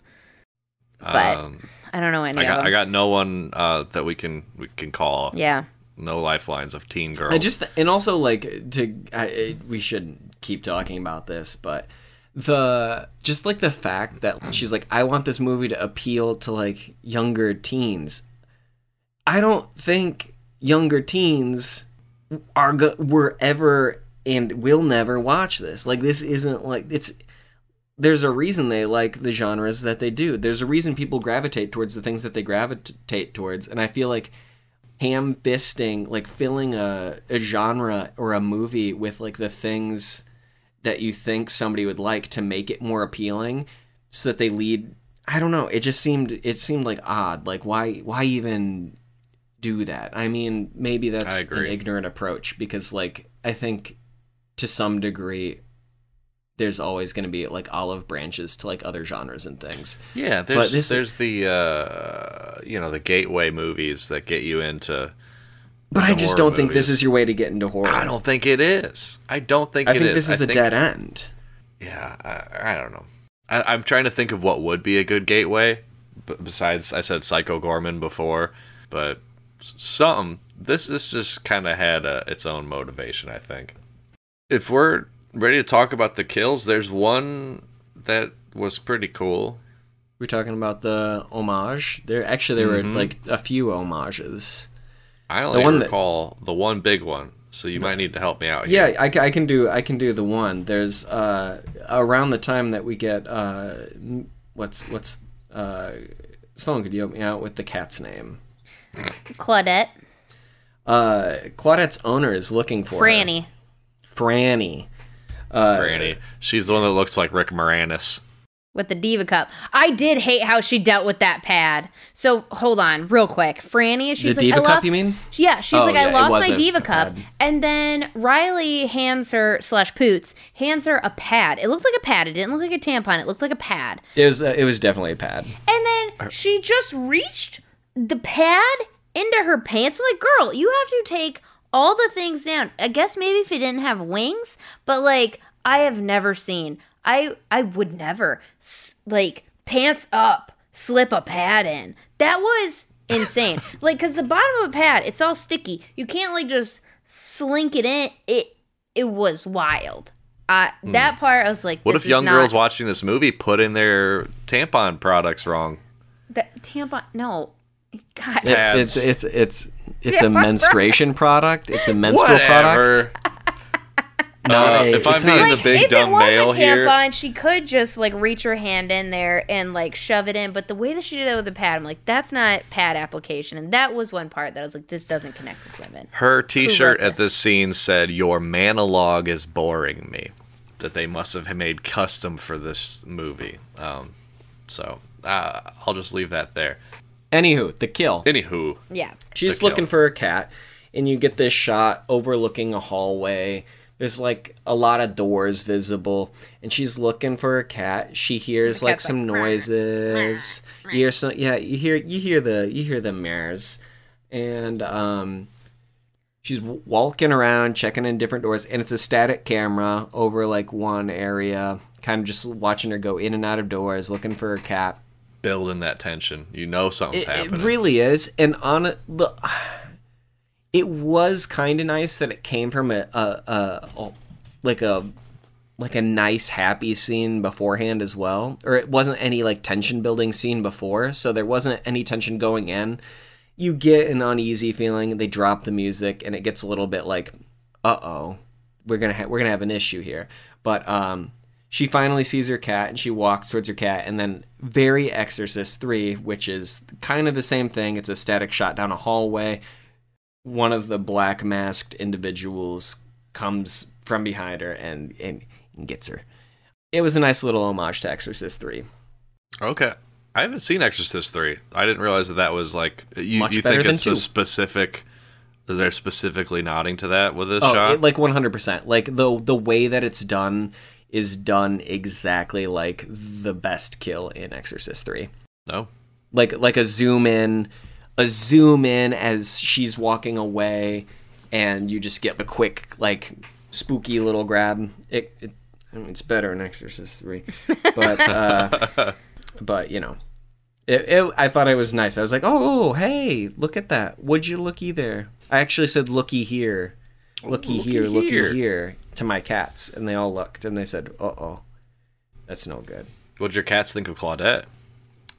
but Um, I don't know any I of got. them. I got no one uh, that we can we can call. yeah. No lifelines of teen girls. I just and also like to I, I- we shouldn't keep talking about this, but the just like the fact that she's like I want this movie to appeal to like younger teens. I don't think younger teens are go- were ever and will never watch this. Like this isn't like it's there's a reason they like the genres that they do. There's a reason people gravitate towards the things that they gravitate towards, and I feel like ham fisting, like filling a, a genre or a movie with like the things that you think somebody would like to make it more appealing so that they lead I don't know, it just seemed it seemed like odd. Like why why even do that? I mean, maybe that's an ignorant approach because like I think to some degree there's always going to be like olive branches to like other genres and things. Yeah, there's this- there's the uh, you know the gateway movies that get you into. But I just don't think this is your way to get into horror. I don't think it is. I don't think I think is. this is I a think- dead end. Yeah, I, I don't know. I, I'm trying to think of what would be a good gateway. b- Besides, I said Psycho Goreman before, but something. This this just kind of had a, its own motivation. I think. If we're ready to talk about the kills, there's one that was pretty cool. We're talking about the homage. There actually there Mm-hmm. were like a few homages. I only one that- recall the one big one, so you might need to help me out here. Yeah, I, I can do I can do the one. There's uh around the time that we get uh what's what's uh someone could help me out with the cat's name? Claudette, Uh Claudette's owner is looking for her. Franny. Franny. Uh, Franny. She's the one that looks like Rick Moranis. with the diva cup. I did hate how she dealt with that pad. So hold on, real quick. Franny, she's The like, diva I cup, lost, you mean? Yeah, she's Oh, like, yeah, I lost my diva cup, pad. and then Riley hands her slash Poots hands her a pad. It looked like a pad. It didn't look like a tampon. It looked like a pad. It was uh, it was definitely a pad. And then she just reached the pad into her pants. I'm like, girl, you have to take all the things down. I guess maybe if it didn't have wings, but like I have never seen. I I would never s- like pants up, slip a pad in. That was <laughs> insane. like cuz the bottom of a pad, it's all sticky. You can't like just slink it in. It it was wild. Uh, that part I was like, What if young girls watching this movie put in their tampon products wrong? the tampon? No, God, It- Pads. it's it's it's it's a <laughs> menstruation product. It's a menstrual Whatever. product. Not Uh, if I'm it's being not- the like big if dumb it was male a here- tampon, she could just like reach her hand in there and like shove it in. But the way that she did it with the pad, I'm like, that's not pad application. And that was one part that I was like, this doesn't connect with women. Her T-shirt at this scene said, "Your monologue is boring me." That they must have made custom for this movie. Um, so uh, I'll just leave that there. Anywho, the kill. Anywho, Yeah, She's the kill. looking for a cat, and you get this shot overlooking a hallway. There's like a lot of doors visible, and she's looking for a cat. She hears like some like, "Meow, noises. You hear some, yeah. You hear you hear the you hear the mares, and um, she's walking around checking in different doors, and it's a static camera over like one area, kind of just watching her go in and out of doors, looking for a cat. Building that tension. You know something's It, it really is, and on it, the, it was kind of nice that it came from a, a, a, a like a like a nice happy scene beforehand as well, or it wasn't any like tension building scene before, so there wasn't any tension going in. You get an uneasy feeling. They drop the music, and it gets a little bit like, uh oh, we're gonna ha- we're gonna have an issue here. But um, she finally sees her cat and she walks towards her cat and then very exorcist 3 which is kind of the same thing it's a static shot down a hallway one of the black masked individuals comes from behind her and, and, and gets her it was a nice little homage to exorcist 3 Okay. I haven't seen Exorcist 3. I didn't realize that that was like you, Much you think it's two. a specific they're specifically nodding to that with this oh shot. it, like 100% like the the way that it's done is done exactly like the best kill in exorcist 3 no. like like a zoom in a zoom in as she's walking away and you just get a quick like spooky little grab it, it I mean, it's better in exorcist 3 but <laughs> uh but you know it, it, I thought it was nice. I was like, "Oh, hey, look at that! Would you looky there?" I actually said, "Looky here, looky, looky here, looky here." here. to my cats, and they all looked and they said, "Uh oh, that's no good." What'd your cats think of Claudette?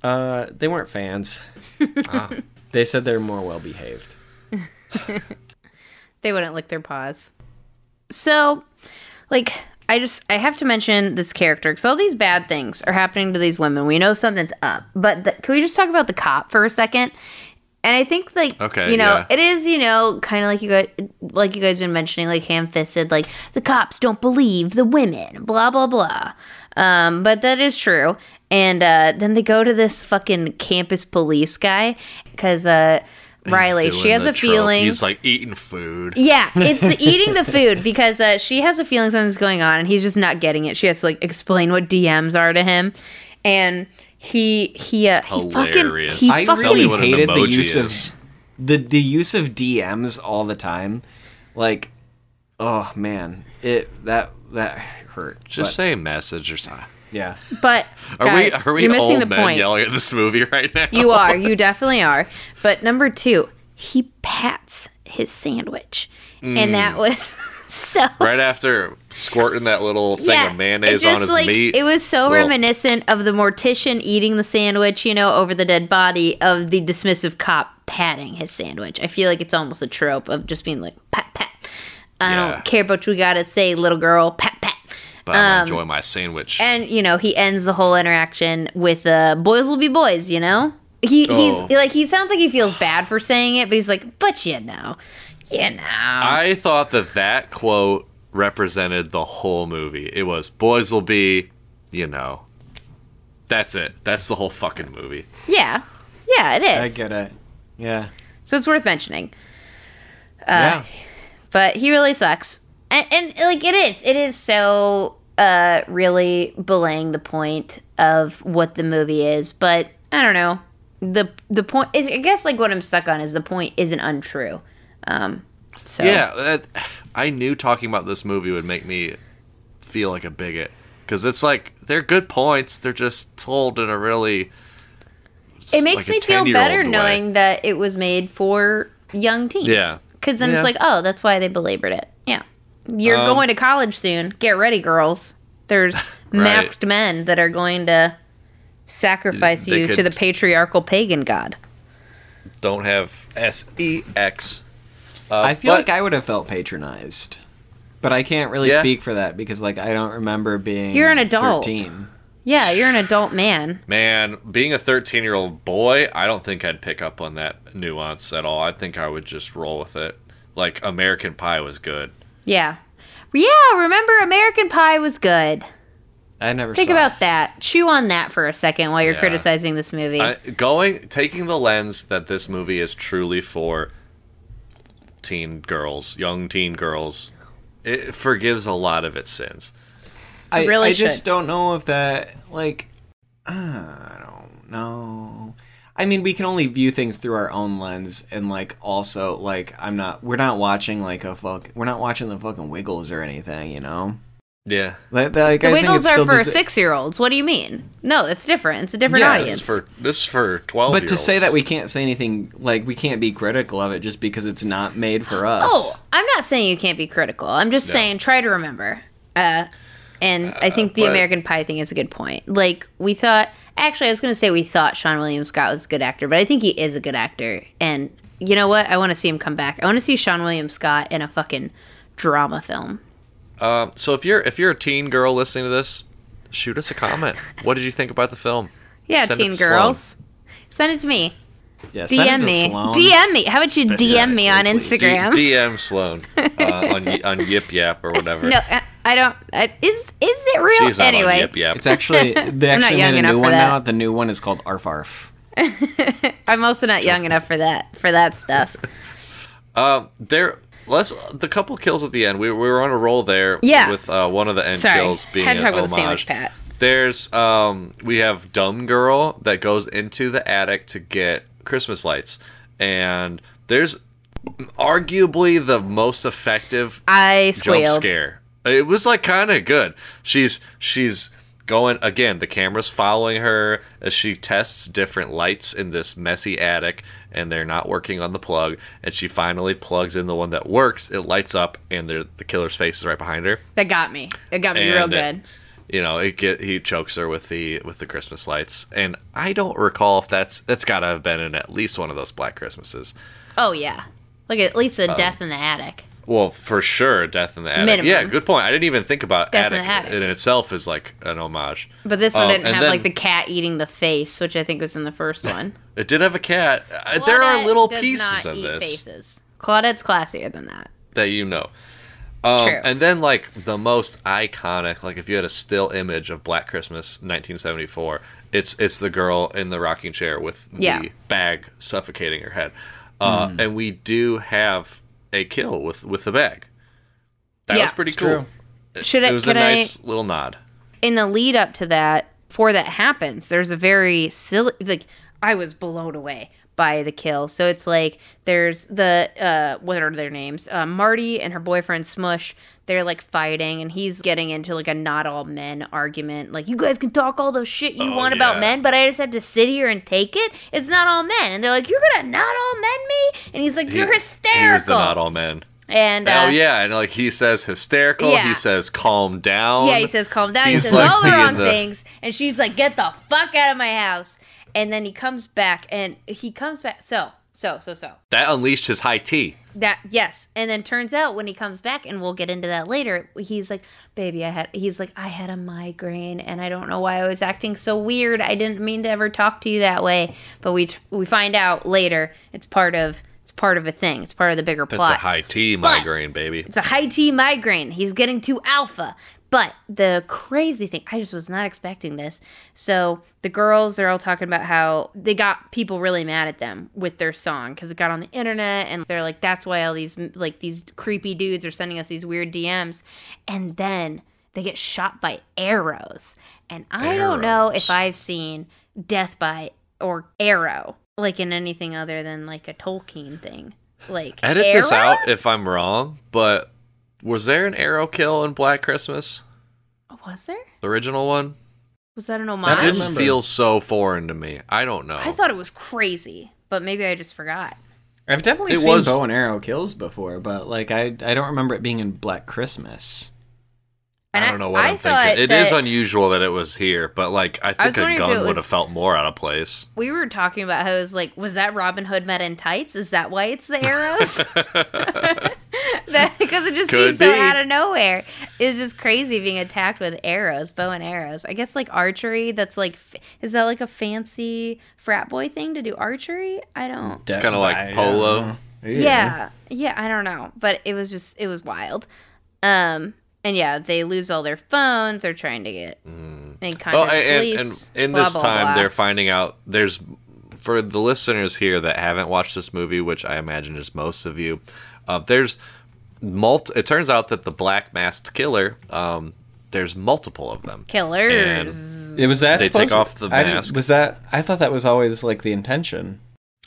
Uh, they weren't fans. <laughs> They said they're more well behaved. <laughs> they wouldn't lick their paws. So, like, I just I have to mention this character because all these bad things are happening to these women. We know something's up, but the, can we just talk about the cop for a second? And I think like Okay, you know, yeah. it is, you know, kind of like you guys like you guys been mentioning like ham-fisted like the cops don't believe the women, blah blah blah. Um but that is true. And uh then they go to this fucking campus police guy cuz uh Riley, she has a trope. feeling He's like eating food. yeah, it's the <laughs> eating the food because uh, she has a feeling something's going on and he's just not getting it. She has to like explain what DMs are to him, and he he uh, he fucking Hilarious. he I fucking Tell really hated the use is. of the the use of DMs all the time. Like, oh man, it that that hurt. Just But, say message or something. yeah. But Are we are we you're missing old the men point. yelling at this movie right now? You are, <laughs> you definitely are. But number two, he pats his sandwich, and that Mm. was <laughs> so. right after squirting that little thing of mayonnaise it on his like, meat. It was so Ugh. reminiscent of the mortician eating the sandwich, you know, over the dead body of the dismissive cop patting his sandwich. I feel like it's almost a trope of just being like pat pat. I Yeah. don't care what you gotta say, little girl. Pat pat. but I'm gonna um, enjoy my sandwich. And you know, he ends the whole interaction with uh, "Boys will be boys." You know, he he's Oh. like he sounds like he feels bad for saying it, but he's like, "But you know, you know." I thought that that quote represented the whole movie. It was boys will be, you know. That's it. That's the whole fucking movie. yeah, yeah, it is. I get it. Yeah. So it's worth mentioning. yeah. but he really sucks and, and like it is it is so uh really belaying the point of what the movie is but i don't know the the point i guess like what i'm stuck on is the point isn't untrue um so Yeah, that, I knew talking about this movie would make me feel like a bigot because it's like they're good points. They're just told in a really. it makes like me feel better way. knowing that it was made for young teens Yeah. because then Yeah. it's like oh that's why they belabored it yeah you're Um, going to college soon get ready girls there's <laughs> masked men that are going to sacrifice They you to the patriarchal pagan god don't have S X. I feel but- like I would have felt patronized. But I can't really Yeah. speak for that because like I don't remember being You're an adult. 13. yeah you're an adult man Man, being a 13 year old boy, I don't think I'd pick up on that nuance at all. I think I would just roll with it. Like, American Pie was good. yeah yeah remember american pie was good I never think saw about it. that chew on that for a second while you're Yeah. criticizing this movie I, going, taking the lens that this movie is truly for teen girls, young teen girls, it forgives a lot of its sins. I really I just don't know if that like uh, <sighs> I don't know. I mean, we can only view things through our own lens, and like also like I'm not. We're not watching like a fuck. We're not watching the fucking Wiggles or anything, you know. Yeah. Like, like, the I think wiggles it's are for desi- six year olds what do you mean no it's different it's a different Yeah, This audience is for, this is for 12 But to say that we can't say anything, like we can't be critical of it just because it's not made for us. Oh, I'm not saying you can't be critical. I'm just No. saying try to remember. Uh, and I think the but- American Pie thing is a good point. Like we thought, actually, I was going to say we thought Seann William Scott was a good actor, but I think he is a good actor. And you know what? I want to see him come back. I want to see Seann William Scott in a fucking drama film. Um, so if you're if you're a teen girl listening to this, shoot us a comment. what did you think about the film? Yeah, Send teen to Sloan. girls. Send it to me. yeah, send it DM to me. Sloan. DM me. How about you DM me on Instagram? D- DM Sloan uh, on on Yip Yap or whatever. no, I- I don't. I, is is it real? She's not anyway, on Yip Yap. It's actually <laughs> they I'm actually young made a new one that. now. The new one is called Arf Arf. <laughs> I'm also not young enough for that. For that stuff. Um, <laughs> there. Let's the couple kills at the end. We, we were on a roll there. Yeah. With uh, one of the end Sorry, kills being had an talk about the homage. sandwich pat. There's um we have dumb girl that goes into the attic to get Christmas lights, and there's arguably the most effective I jump scare. It was like kind of good. She's she's going again. The camera's following her as she tests different lights in this messy attic, and they're not working on the plug. And she finally plugs in the one that works. It lights up, and the killer's face is right behind her. That got me. It got me And, real uh, good. You know, it get he chokes her with the with the Christmas lights, and I don't recall if that's that's got to have been in at least one of those Black Christmases. Oh yeah, like at least um, death in the attic. Well, for sure, Death in the Attic. Minimum. Yeah, good point. I didn't even think about Death in attic, the Attic. in itself is like an homage. But this one Um, didn't have then- like the cat eating the face, which I think was in the first <laughs> one. It did have a cat. Uh, there are little does pieces not of eat this Faces. Claudette's classier than that. that you know. Um, True. And then like the most iconic, like if you had a still image of Black Christmas 1974, it's it's the girl in the rocking chair with Yeah. the bag suffocating her head. Uh, And we do have a kill with with the bag. That Yeah. was pretty cool. true. Should I? It was a Can I? nice little nod. in the lead up to that, before that happens, there's a very silly like I was blown away by the kill. So it's like there's the uh what are their names? Uh, Marty and her boyfriend Smush. They're like fighting, and he's getting into like a not all men argument. Like you guys can talk all those shit you Oh, want about men, but I just have to sit here and take it. It's not all men, and they're like, "You're gonna not all men me," and he's like, "You're He- hysterical." He was the not all men. and uh, oh yeah, and like he says hysterical. Yeah. He says calm down. Yeah, he says calm down. He's he says like all the wrong the- things, and she's like, "Get the fuck out of my house." And then he comes back, and he comes back. So, so, so, so that unleashed his high T. that yes. And then turns out when he comes back, and we'll get into that later. He's like, "Baby, I had." He's like, "I had a migraine, and I don't know why I was acting so weird. I didn't mean to ever talk to you that way." But we we find out later it's part of it's part of a thing. It's part of the bigger plot. a high T migraine, baby. It's a high T migraine. He's getting to alpha. But the crazy thing, I just was not expecting this. So the girls, they're all talking about how they got people really mad at them with their song because it got on the internet, and they're like, "That's why all these like these creepy dudes are sending us these weird DMs." And then they get shot by arrows, and I don't know if I've seen death by or arrow like in anything other than like a Tolkien thing. Like Edit this out if I'm wrong, but was there an arrow kill in Black Christmas? was there? The original one? Was that an homage? That didn't remember. feel so foreign to me. I don't know. I thought it was crazy, but maybe I just forgot. I've definitely It seen was- bow and arrow kills before, but like I I don't remember it being in Black Christmas. And I don't know what I am thought thinking. It is unusual that it was here, but like I think a wondering if gun would have felt more out of place. We were talking about how it was like, was that Robin Hood met in tights? Is that why it's the arrows? <laughs> <laughs> Because it just Could seems so out of nowhere. It's just crazy being attacked with arrows, bow and arrows. I guess like archery. That's like, f- is that like a fancy frat boy thing to do archery? I don't. It's kinda like polo. yeah yeah i don't know but it was just it was wild um and yeah they lose all their phones they're trying to get they contact Oh, and, and, police and in blah, this blah, time, blah. they're finding out there's for the listeners here that haven't watched this movie, which I imagine is most of you. Uh, there's mult. It turns out that the black masked killer, um, there's multiple of them. killers It was that They take supposed- off the I mask. was that? I thought that was always like the intention.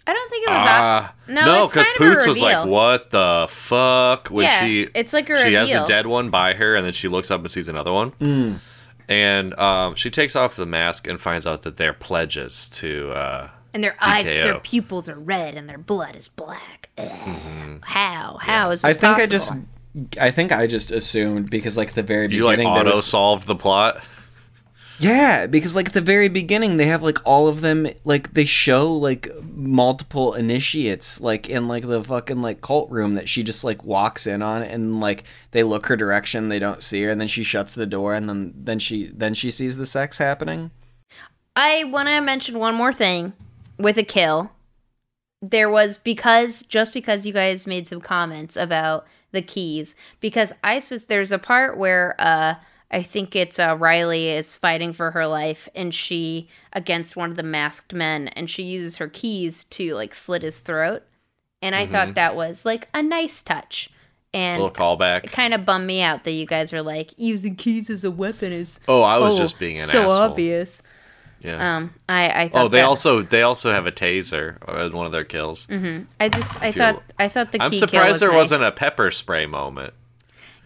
I don't think it was Ah, that no, no, it's because of a Poots was like, "What the fuck?" When Yeah, she it's like a reveal. she has reveal. a dead one by her, and then she looks up and sees another one, Hmm. and um, she takes off the mask and finds out that they're pledges to. Uh, and their eyes their pupils are red and their blood is black Mm-hmm. how how is this I think I just I think I just assumed because like the very you like beginning there auto was, solved the plot. Yeah, because like at the very beginning they have like all of them like they show like multiple initiates like in like the fucking like cult room that she just like walks in on and like they look her direction, they don't see her and then she shuts the door and then then she then she sees the sex happening. I want to mention one more thing with a kill. There was because just because you guys made some comments about the keys because I suppose there's a part where uh I think it's uh, Riley is fighting for her life and she against one of the masked men and she uses her keys to like slit his throat and I thought that was like a nice touch and Little callback. it kind of bummed me out that you guys were like using keys as a weapon is Oh, I was oh, just being an so asshole. obvious. Yeah. Um, I I thought oh, they that- also they also have a taser as one of their kills. Mm-hmm. I just I If thought I thought the I'm surprised there nice. wasn't a pepper spray moment.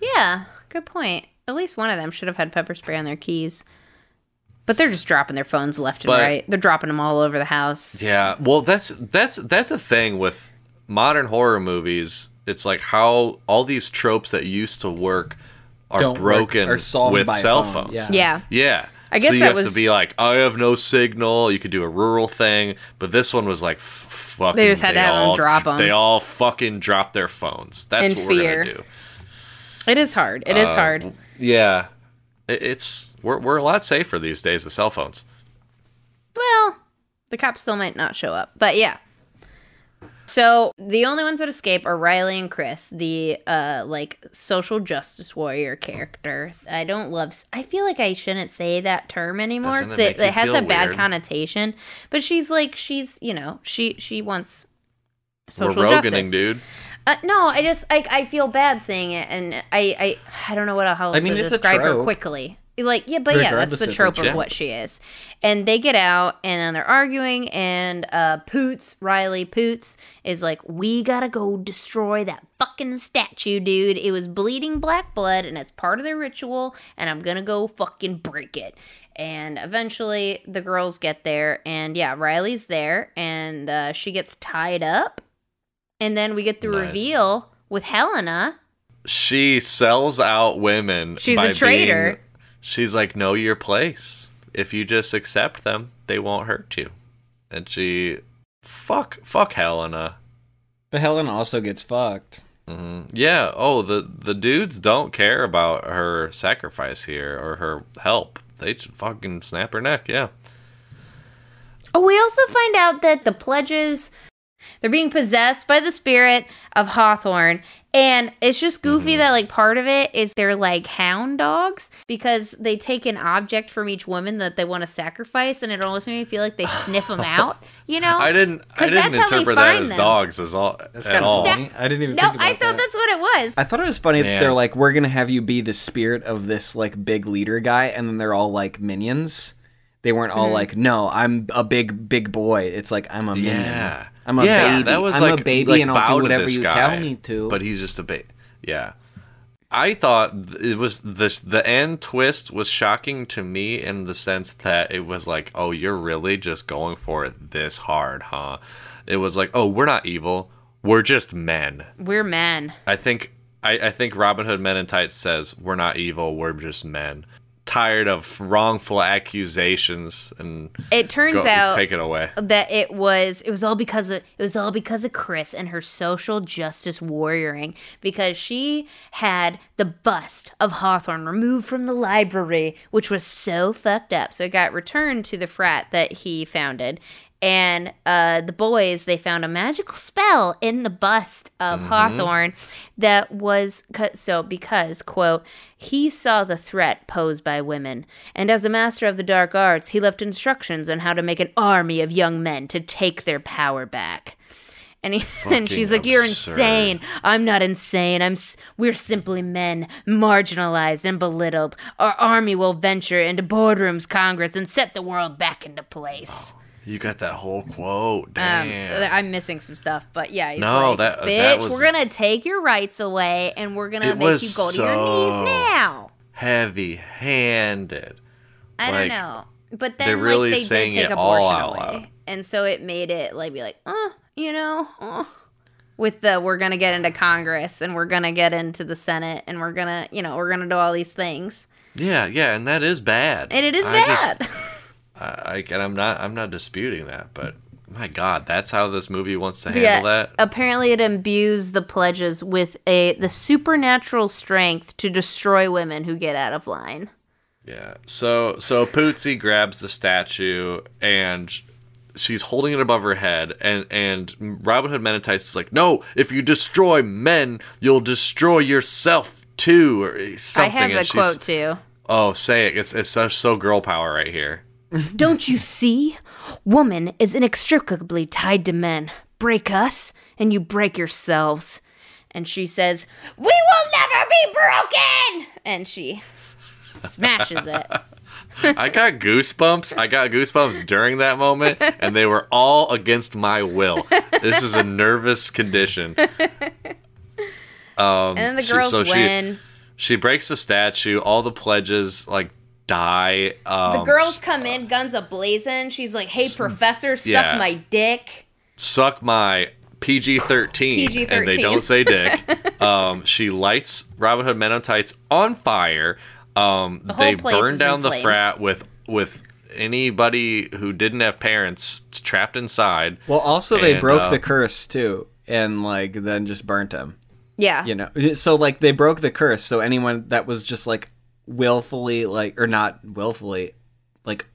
Yeah, good point. At least one of them should have had pepper spray on their keys. But they're just dropping their phones left and But- right. They're dropping them all over the house. Yeah, well, that's that's that's a thing with modern horror movies. It's like how all these tropes that used to work are Don't work- broken are solved with by cell phone, phones. yeah. Yeah. Yeah. I guess so you that have was to be like, I have no signal. You could do a rural thing, but this one was like, f- fucking. They just had to have 'em all, drop 'em. They all fucking drop their phones. That's In what fear. we're gonna do. It is hard. It is Uh, hard. Yeah, it's we're we're a lot safer these days with cell phones. Well, the cops still might not show up, but yeah. So the only ones that escape are Riley and Kris, the uh like social justice warrior character. I don't love. I feel like I shouldn't say that term anymore Doesn't it 'cause make it, it has feel a bad connotation. But she's like she's you know she she wants social we're justice. dude. Uh, no, I just I, I feel bad saying it, and I I, I don't know what else I mean, to it's a describe her quickly. Like yeah, but yeah, that's the trope which- of what she is. And they get out, and then they're arguing, and uh, Poots Riley Poots is like, "We gotta go destroy that fucking statue, dude. It was bleeding black blood, and it's part of their ritual, and I'm gonna go fucking break it." And eventually, the girls get there, and yeah, Riley's there, and uh, she gets tied up, and then we get the Nice. reveal with Helena. She sells out women. She's by a traitor. being- she's like, know your place. If you just accept them, they won't hurt you. And she, fuck, fuck Helena. But Helena also gets fucked. Mm-hmm. Yeah. Oh, the the dudes don't care about her sacrifice here or her help. They just fucking snap her neck. Yeah. Oh, we also find out that the pledges they're being possessed by the spirit of Hawthorne. And it's just goofy Mm-hmm. that like part of it is they're like hound dogs because they take an object from each woman that they want to sacrifice and it almost made me feel like they sniff them <laughs> out, you know? I didn't. I 'Cause didn't that's how they interpret that find as them. dogs as all That's at kind all. of funny. I didn't even No, think about I thought that. that's what it was. I thought it was funny that they're like, we're gonna have you be the spirit of this like big leader guy, and then they're all like minions. They weren't Mm-hmm. all like, no, I'm a big big boy. It's like I'm a minion. Yeah. I'm a yeah, baby. That was I'm like, a baby, like and I'll bow do to whatever this you guy, tell me to. But he's just a baby. Yeah. I thought it was the the end twist was shocking to me in the sense that it was like, oh, you're really just going for it this hard, huh? It was like, oh, we're not evil, we're just men. We're men. I think I, I think Robin Hood Men in Tights says we're not evil, we're just men. Tired of wrongful accusations and It turns go, out take it away. that it was it was all because of it was all because of Kris and her social justice warrioring because she had the bust of Hawthorne removed from the library which was so fucked up so it got returned to the frat that he founded and uh, the boys they found a magical spell in the bust of Hawthorne that was cut so because quote he saw the threat posed by women and as a master of the dark arts he left instructions on how to make an army of young men to take their power back. And, he, <laughs> and she's like you're absurd. insane. I'm not insane. I'm we're simply men marginalized and belittled. Our army will venture into boardrooms congress and set the world back into place You got that whole quote. um, Damn. I'm missing some stuff, but yeah, he's No, like, that- bitch, that was- we're gonna take your rights away, and we're gonna make you go to your knees now. Heavy handed. I like, don't know, but then really like they did take abortion out away, loud. and so it made it like be like, uh, you know, uh, with the we're gonna get into Congress and we're gonna get into the Senate and we're gonna, you know, we're gonna do all these things, Yeah, yeah, and that is bad. and it is I bad. just- <laughs> I, and I'm not I'm not disputing that, but my God, that's how this movie wants to handle yeah, that. apparently it imbues the pledges with a the supernatural strength to destroy women who get out of line. Yeah. So so Pootsie grabs the statue and she's holding it above her head and and Robin Hood Men in Tights is like, "No, if you destroy men, you'll destroy yourself too." Or something. I have and the quote too. Oh, say it. It's it's so, so girl power right here. Don't you see? Woman is inextricably tied to men. Break us, and you break yourselves. And she says, We will never be broken! And she smashes it. <laughs> I got goosebumps. I got goosebumps during that moment, and they were all against my will. This is a nervous condition. Um, And then the she- girls so she- win. She breaks the statue. All the pledges like die. Um, the girls come in, guns a blazing. She's like, Hey, professor, suck yeah. my dick. suck my PG thirteen, and they don't say dick. <laughs> um, she lights Robin Hood Men on Tights on fire. Um, whole they place burn is down in the flames. frat with with anybody who didn't have parents trapped inside. Well, also they And, broke uh, the curse too, and like then just burnt him. Yeah. You know, so like they broke the curse. So anyone that was just like willfully like or not willfully like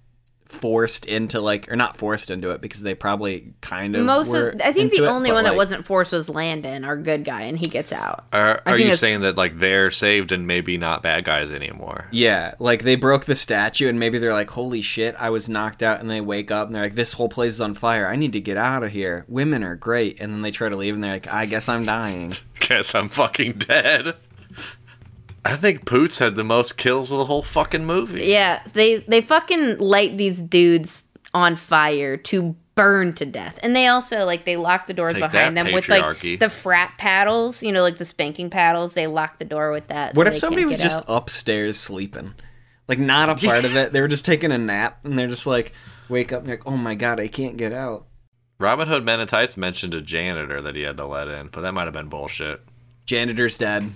forced into like or not forced into it because they probably kind of Most were of I think into the only but, one that wasn't forced was Landon, our good guy, and he gets out. Are, I are think you saying that like they're saved and maybe not bad guys anymore? Yeah, like they broke the statue and maybe they're like, "Holy shit, I was knocked out." And they wake up and they're like, "This whole place is on fire. I need to get out of here. Women are great." And then they try to leave and they're like, "I guess I'm dying." <laughs> Guess I'm fucking dead. I think Poots had the most kills of the whole fucking movie. Yeah, they they fucking light these dudes on fire to burn to death, and they also like they lock the doors Take behind that, them with like the frat paddles, you know, like the spanking paddles. They lock the door with that. so What if they somebody can't was just out. upstairs sleeping? Like not a part of it. They were just taking a nap and they're just like wake up and like, "Oh my god, I can't get out." Robin Hood Men in Tights mentioned a janitor that he had to let in, but that might have been bullshit. Janitor's dead.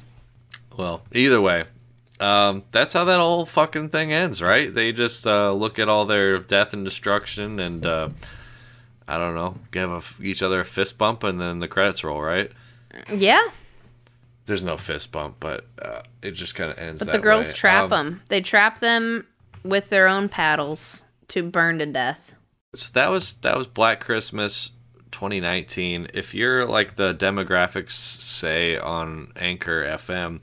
Well, either way, um, that's how that whole fucking thing ends, right? They just uh, look at all their death and destruction, and uh, I don't know, give a each other a fist bump, and then the credits roll, right? Yeah, There's no fist bump, but uh, it just kind of ends. but the girls way. trap Um, them. They trap them with their own paddles to burn to death. So that was that was Black Christmas 2019. If you're like the demographics say on Anchor FM,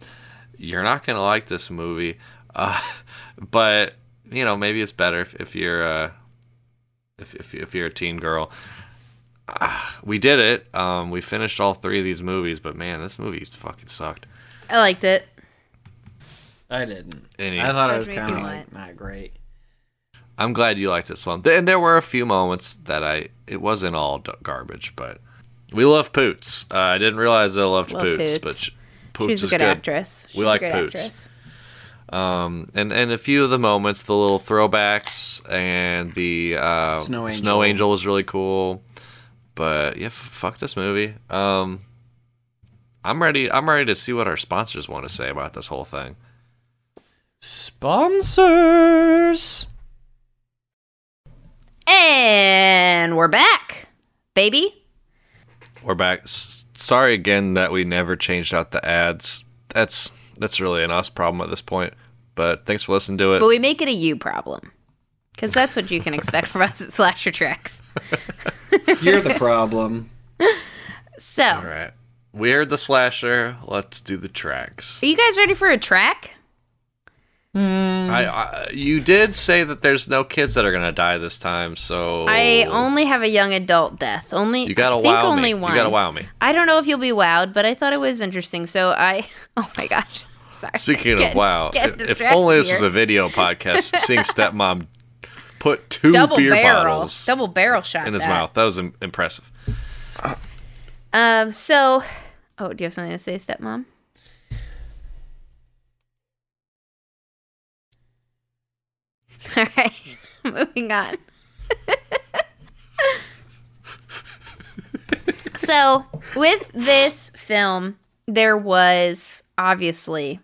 you're not gonna like this movie. Uh, <laughs> but you know maybe it's better if, if you're uh, if, if if you're a teen girl. Ah, we did it. Um, we finished all three of these movies, but man, this movie fucking sucked. I liked it. I didn't. Any- I thought it was kind of like not great. I'm glad you liked it, Sloan. And there were a few moments that I it wasn't all garbage, but we love Poots. Uh, I didn't realize I loved Love Poots, Poots. but sh- Poots She's a good, good. actress. She's like a good Poots. actress. Um, and and a few of the moments, the little throwbacks, and the uh, Snow Angel. Snow Angel was really cool. But yeah, f- fuck this movie. Um, I'm ready. I'm ready to see what our sponsors want to say about this whole thing. Sponsors. And we're back, baby. We're back. S- sorry again that we never changed out the ads. That's that's really an us problem at this point. But thanks for listening to it. But we make it a you problem. Because that's what you can expect from us at <laughs> Slasher Tracks. <laughs> You're the problem. So, All right. We're the slasher. Let's do the tracks. are you guys ready for a track? I, I you did say that there's no kids that are gonna die this time, so I only have a young adult death. Only you gotta I think wow only me. one. You gotta wow me. I don't know if you'll be wowed, but I thought it was interesting. So I <laughs> oh my gosh. <laughs> Sorry. Speaking Get- of wow, if, only this was a video podcast, <laughs> seeing stepmom put two double beer barrel. bottles Double barrel shot in his that. mouth. That was im- impressive. Um so Oh, do you have something to say, stepmom? <laughs> All right, <laughs> moving on. <laughs> so, with this film, there was obviously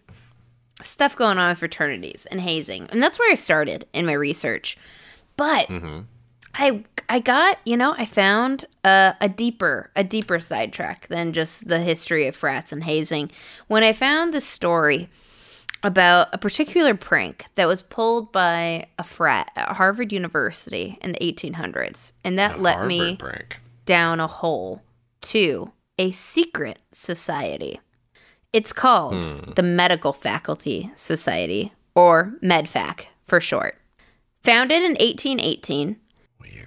stuff going on with fraternities and hazing, and that's where I started in my research. But mm-hmm. I I got you know I found a, a deeper a deeper sidetrack than just the history of frats and hazing when I found the story about a particular prank that was pulled by a frat at Harvard University in the 1800s, and that let me prank. down a hole to a secret society. It's called the Medical Faculty Society, or MedFac for short. Founded in 1818,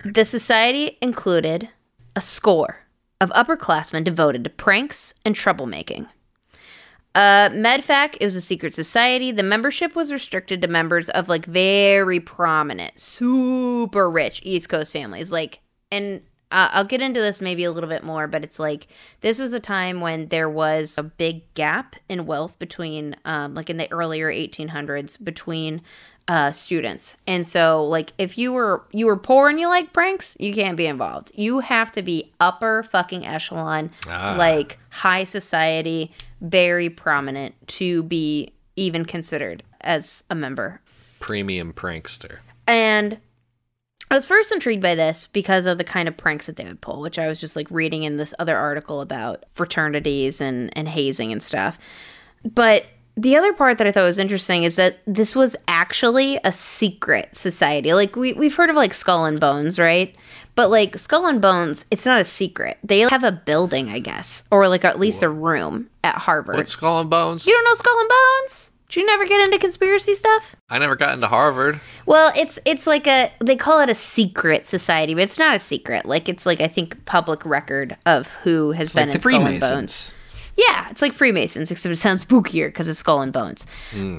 the society included a score of upperclassmen devoted to pranks and troublemaking. Uh, MedFac is a secret society. The membership was restricted to members of like very prominent, super rich East Coast families. Like, and uh, I'll get into this maybe a little bit more, but it's like this was a time when there was a big gap in wealth between, um, like in the earlier 1800s, between uh, students. And so, like, if you were you were poor and you like pranks, you can't be involved. You have to be upper fucking echelon, like high society, very prominent to be even considered as a member. Premium prankster. And I was first intrigued by this because of the kind of pranks that they would pull, which I was just like reading in this other article about fraternities and, and hazing and stuff. But the other part that I thought was interesting is that this was actually a secret society. Like we we've heard of like Skull and Bones, right? But like Skull and Bones, it's not a secret. They have a building, I guess, or like at least a room at Harvard. What's Skull and Bones? you don't know Skull and Bones? Did you never get into conspiracy stuff? I never got into Harvard. Well, it's it's like a they call it a secret society, but it's not a secret. Like it's like I think public record of who has been like in the Skull and Bones. Yeah, it's like Freemasons, except it sounds spookier because it's skull and bones.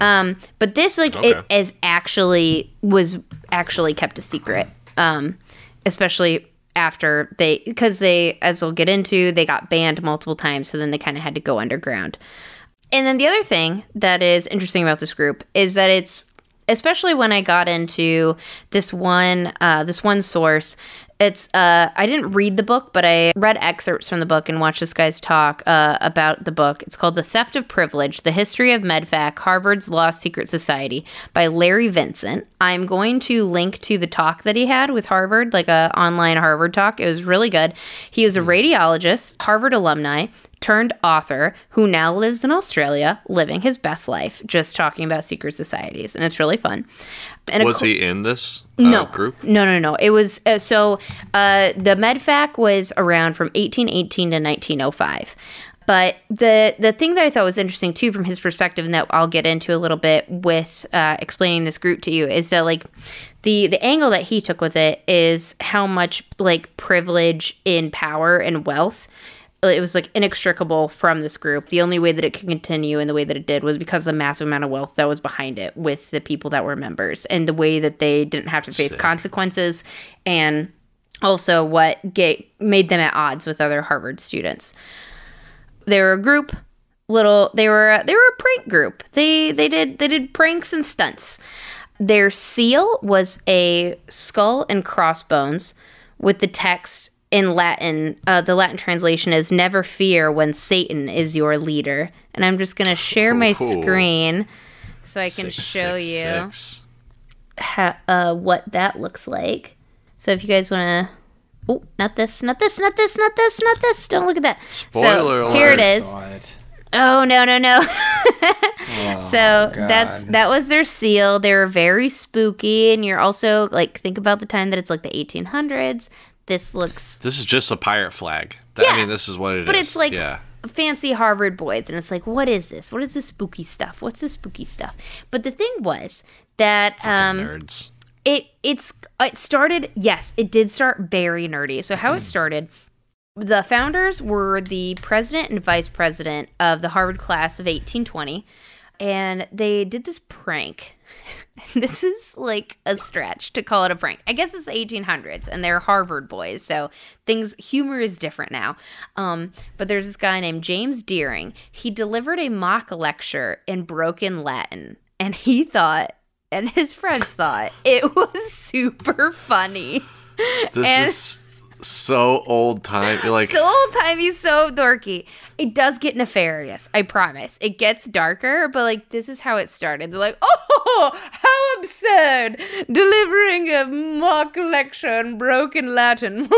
Um, but this, like, it Okay. is actually was actually kept a secret, um, especially after they because they, as we'll get into, they got banned multiple times. So then they kind of had to go underground. And then the other thing that is interesting about this group is that it's especially when I got into this one uh, this one source. It's uh, I didn't read the book, but I read excerpts from the book and watched this guy's talk uh, about the book. It's called "The Theft of Privilege: The History of MedFac, Harvard's Lost Secret Society" by Larry Vincent. I'm going to link to the talk that he had with Harvard, like a online Harvard talk. It was really good. He was a radiologist, Harvard alumni, turned author who now lives in Australia, living his best life, just talking about secret societies, and it's really fun. And Was of he in this uh, no group? No, no, no. It was uh, so uh, the MedFac was around from 1818 to 1905. But the the thing that I thought was interesting too, from his perspective, and that I'll get into a little bit with uh, explaining this group to you, is that like the the angle that he took with it is how much like privilege in power and wealth it was like inextricable from this group. The only way that it could continue in the way that it did was because of the massive amount of wealth that was behind it with the people that were members and the way that they didn't have to face Sick. consequences and also what ga- made them at odds with other Harvard students. They were a group little they were they were a prank group. They they did they did pranks and stunts. Their seal was a skull and crossbones with the text in Latin. Uh, the Latin translation is "Never fear when Satan is your leader." And I'm just gonna share my Ooh. screen so I can Six, show six, you six. ha- uh, what that looks like. So if you guys want to. Oh, not this, not this, not this, not this, not this. Don't look at that. Spoiler so here it alert. is. Saw it. Oh no no no! <laughs> Oh, so that's that was their seal. They were very spooky, and you're also like think about the time that it's like the 1800s. This looks This is just a pirate flag. That- Yeah. I mean, this is what it is. But it's like yeah. fancy Harvard boys, and it's like, what is this? What is this spooky stuff? What's this spooky stuff? But the thing was that um, nerds. it it's it started. Yes, it did start very nerdy. So how it started. The founders were the president and vice president of the Harvard class of 1820, and they did this prank. <laughs> this is like a stretch to call it a prank. I guess it's the 1800s, and they're Harvard boys, so things humor is different now. Um, but there's this guy named James Deering. He delivered a mock lecture in broken Latin, and he thought, and his friends thought, it <laughs> was super funny. This and- is so old time. Like, so old timey, so dorky. It does get nefarious, I promise. It gets darker, but like this is how it started. They're like, oh, how absurd! Delivering a mock lecture in broken Latin.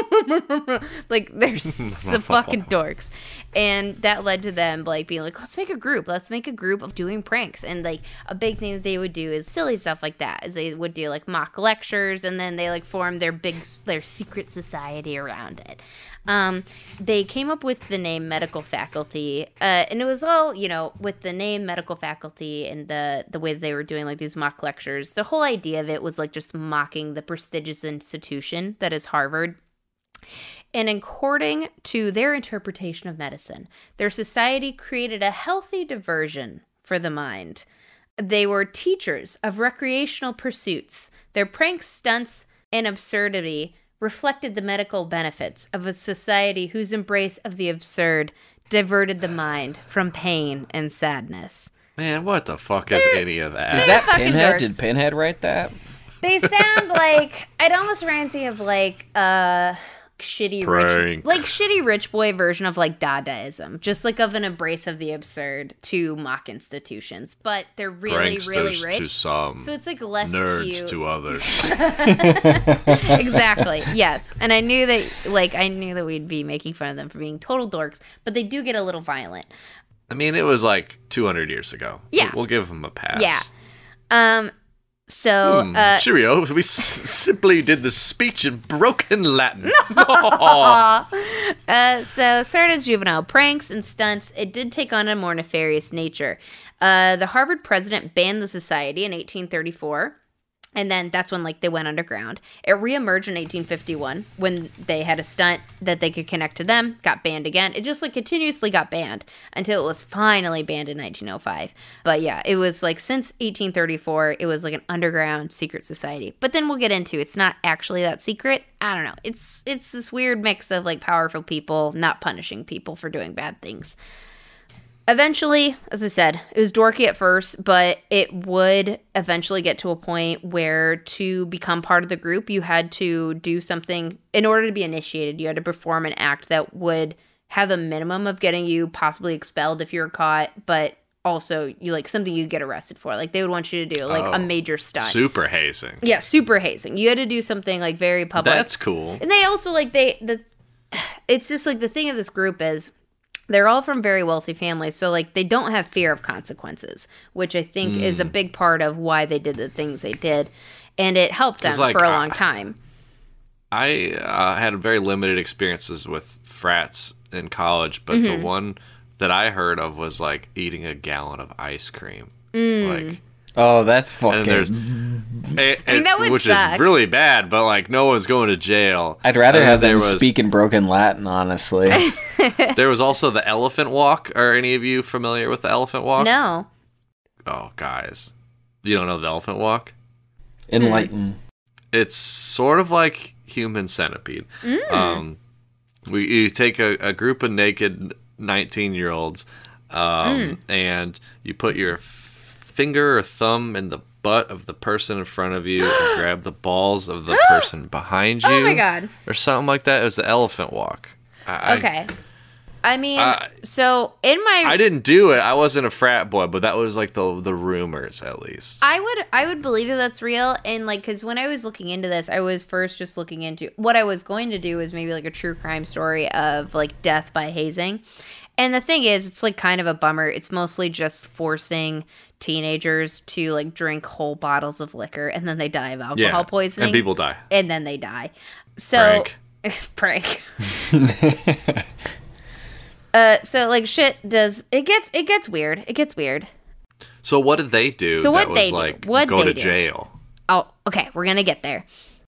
<laughs> like they're so fucking dorks. And that led to them like being like, let's make a group. Let's make a group of doing pranks. And like a big thing that they would do is silly stuff like that. Is they would do like mock lectures and then they like formed their big their secret society around it. Um, they came up with the name medical faculty, uh, and it was all you know with the name medical faculty and the the way they were doing like these mock lectures. The whole idea of it was like just mocking the prestigious institution that is Harvard. And according to their interpretation of medicine, their society created a healthy diversion for the mind. They were teachers of recreational pursuits. Their pranks, stunts, and absurdity reflected the medical benefits of a society whose embrace of the absurd diverted the mind from pain and sadness. man, what the fuck is any of that? Is that Pinhead? dorks. Did Pinhead write that? They sound like it almost reminds me of like uh shitty rich like shitty rich boy version of like Dadaism, just like of an embrace of the absurd to mock institutions, but they're really really rich. to some, so it's like less nerds cute. to others. <laughs> <laughs> exactly. Yes. And I knew that like I knew that we'd be making fun of them for being total dorks, but they do get a little violent. I mean, it was like 200 years ago. Yeah. we'll give them a pass. Yeah. Um so Hmm, uh Cheerio. We s- simply did the speech in broken Latin. <laughs> <laughs> Uh, so started as juvenile pranks and stunts. It did take on a more nefarious nature. Uh, the Harvard president banned the society in 1834. And then that's when like they went underground. It reemerged in 1851 when they had a stunt that they could connect to them, got banned again. It just like continuously got banned until it was finally banned in 1905. But yeah, it was like since 1834, it was like an underground secret society. But then we'll get into it's not actually that secret. I don't know. It's it's this weird mix of like powerful people not punishing people for doing bad things eventually, as I said, it was dorky at first, but it would eventually get to a point where to become part of the group, you had to do something in order to be initiated. You had to perform an act that would have a minimum of getting you possibly expelled if you were caught, but also you like something you get arrested for. Like they would want you to do like Oh. a major stunt. Super hazing. yeah, super hazing. You had to do something like very public. That's cool. And they also like they the <sighs> it's just like the thing of this group is they're all from very wealthy families, so like they don't have fear of consequences, which I think is Hmm. a big part of why they did the things they did, and it helped them like, for a I- long time. I uh, had very limited experiences with frats in college, but Mm-hmm. the one that I heard of was like eating a gallon of ice cream. Mm. Like, Oh, that's fucking. and there's, and, mean, that would which suck. is really bad, but like no one's going to jail. I'd rather And have then them there was, speak in broken Latin, honestly. <laughs> There was also the elephant walk. Are any of you familiar with the elephant walk? No, Oh, guys, you don't know the elephant walk? Enlighten. it's sort of like human centipede. Um, we you take a, a group of naked nineteen year olds, um, and you put your f- finger or thumb in the butt of the person in front of you and <gasps> grab the balls of the <gasps> person behind you. Oh my God. Or something like that. It was the elephant walk. I, okay. I mean, I- so in my I didn't do it. I wasn't a frat boy, but that was like the the rumors at least. I would I would believe that that's real and like cuz when I was looking into this I was first just looking into what I was going to do was maybe like a true crime story of like death by hazing. And the thing is it's like kind of a bummer. It's mostly just forcing teenagers to like drink whole bottles of liquor and then they die of alcohol yeah, poisoning and people die. and then they die. So Prank. <laughs> prank. <laughs> uh so like shit does it gets it gets weird. It gets weird. So what did they do? So what they do? like What'd go they to do? jail? Oh, okay, we're gonna get there.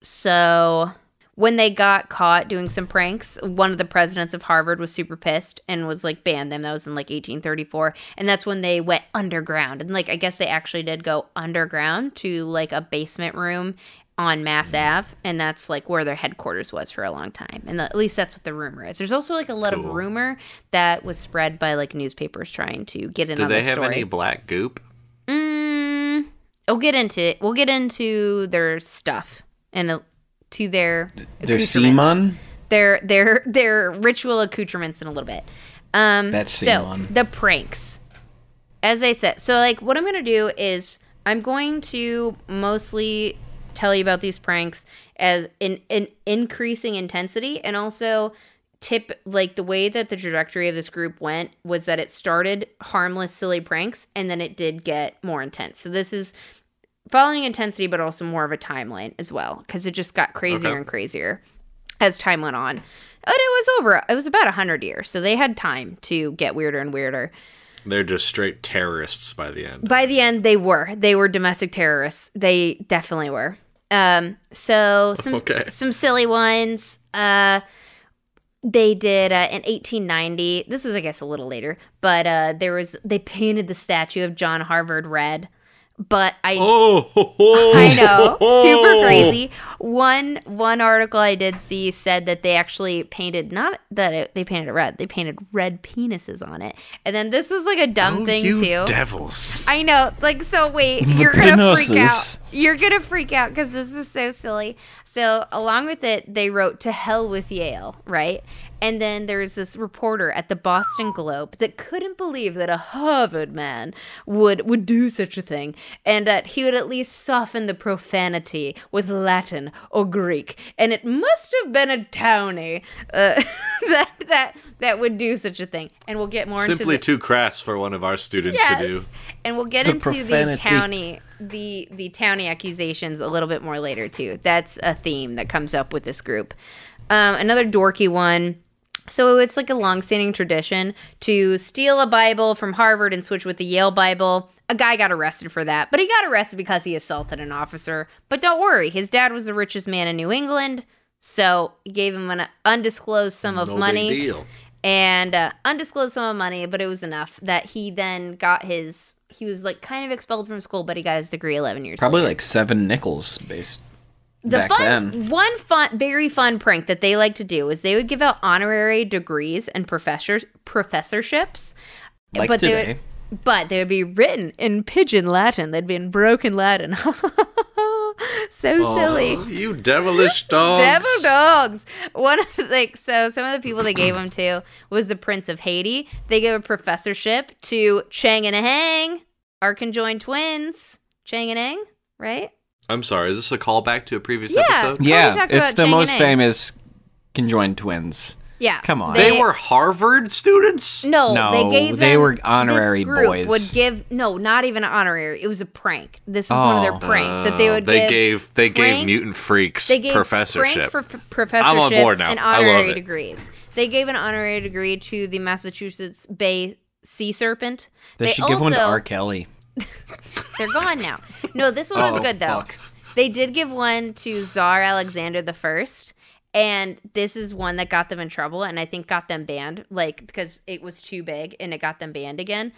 So when they got caught doing some pranks, one of the presidents of Harvard was super pissed and was like banned them. That was in like 1834, and that's when they went underground. And like I guess they actually did go underground to like a basement room on Mass Ave, and that's like where their headquarters was for a long time. And at least that's what the rumor is. There's also like a lot of rumor that was spread by like newspapers trying to get in on they the have story. any black goop? Mm, we'll get into it. We'll get into their stuff and to their Their. Simon? their their their ritual accoutrements in a little bit. Um, That's so the pranks. As I said, so like what I'm gonna do is I'm going to mostly tell you about these pranks as in in increasing intensity and also tip like the way that the trajectory of this group went was that it started harmless silly pranks and then it did get more intense so this is following intensity but also more of a timeline as well because it just got crazier Okay. and crazier as time went on but it was over it was about 100 years so they had time to get weirder and weirder They're just straight terrorists by the end. by the end they were they were domestic terrorists they definitely were um so some <laughs> Okay. some silly ones uh they did uh, in 1890 this was i guess a little later but uh there was they painted the statue of john harvard red but i Oh, I know, super <laughs> crazy. One one article I did see said that they actually painted not that it, they painted it red, they painted red penises on it. And then this was like a dumb Oh, thing too. devils! I know, like so. Wait, you're gonna freak out. You're gonna freak out because this is so silly. So along with it, they wrote "To Hell with Yale," right? And then there's this reporter at the Boston Globe that couldn't believe that a Harvard man would would do such a thing, and that he would at least soften the profanity with Latin or Greek. And it must have been a townie uh, <laughs> that that that would do such a thing. And we'll get more into Simply the, too crass for one of our students to do. And we'll get The into profanity. the townie the the townie accusations a little bit more later too. That's a theme that comes up with this group. Um, another dorky one. So it's like a long-standing tradition to steal a Bible from Harvard and switch with the Yale Bible. A guy got arrested for that, but he got arrested because he assaulted an officer. But don't worry, his dad was the richest man in New England, so he gave him an undisclosed sum of No money and uh, undisclosed sum of money, but it was enough that he then got his. He was like kind of expelled from school, but he got his degree eleven years. Probably later. like seven nickels based the back fun, then. one fun, very fun prank that they like to do is they would give out honorary degrees and professors professorships, Like but today. they would, but they would be written in pidgin Latin. They'd be in broken Latin. <laughs> so oh, silly. Oh, you devilish <laughs> dogs. Devil dogs. One of the, like so some of the people they gave them to was the Prince of Haiti. They gave a professorship to Chang and Eng, our conjoined twins. Chang and Eng, right? I'm sorry, is this a callback to a previous Yeah. episode? we Yeah, it's the Chang most famous conjoined twins. Yeah. Come on. They were Harvard students? no, No, they gave they them- were honorary this group boys. Would give no, not even honorary. It was a prank. This is one of their Oh. pranks that they Uh, would they give. gave they gave mutant freaks They gave professorship. Frank for f- professorships I'm on board now. and I love honorary it. degrees. They gave an honorary degree to the Massachusetts Bay Sea Serpent. They, should give one to R. Kelly. <laughs> They're gone now. No, this one was Oh, good though. fuck. They did give one to Tsar Alexander the First, and this is one that got them in trouble, and I think got them banned, like because it was too big and it got them banned again.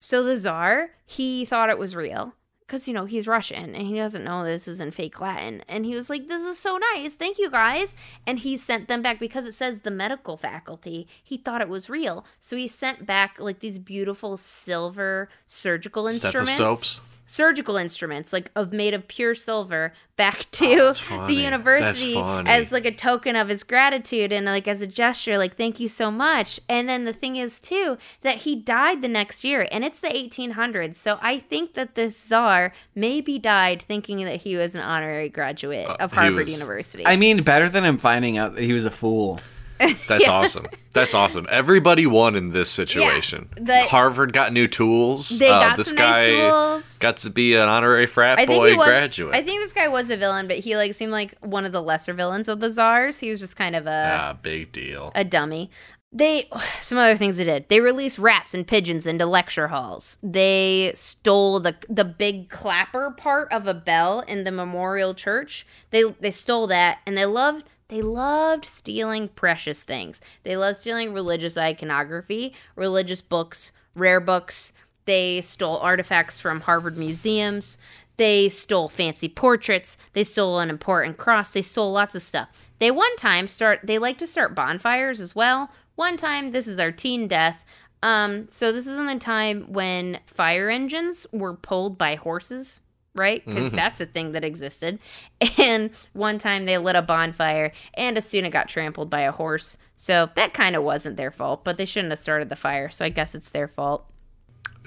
So the Tsar, he thought it was real. Because, you know, he's Russian and he doesn't know this is in fake Latin. And he was like, This is so nice. Thank you guys. And he sent them back because it says the medical faculty. He thought it was real. So he sent back like these beautiful silver surgical instruments Stethoscopes. Surgical instruments like of made of pure silver back to Oh, <laughs> the university as like a token of his gratitude and like as a gesture like thank you so much. And then the thing is too that he died the next year and it's the 1800s so i think that this czar maybe died thinking that he was an honorary graduate of Uh, he harvard was- university. I mean, better than him finding out that he was a fool. <laughs> That's awesome. That's awesome. Everybody won in this situation. the- Harvard got new tools. They Uh, got this some guy nice tools. got to be an honorary frat I boy was. graduate. I think this guy was a villain, but he like seemed like one of the lesser villains of the czars. He was just kind of a ah, big deal. a dummy. They <sighs> some other things they did. They released rats and pigeons into lecture halls. They stole the the big clapper part of a bell in the memorial church. They they stole that and they loved they loved stealing precious things. They loved stealing religious iconography, religious books, rare books. They stole artifacts from Harvard museums. They stole fancy portraits. They stole an important cross. They stole lots of stuff. They one time start they like to start bonfires as well. One time, this is our teen death. Um, so this is in the time when fire engines were pulled by horses, right? Because mm-hmm. that's a thing that existed. <laughs> And one time they lit a bonfire and a student got trampled by a horse. So that kind of wasn't their fault, but they shouldn't have started the fire. So I guess it's their fault.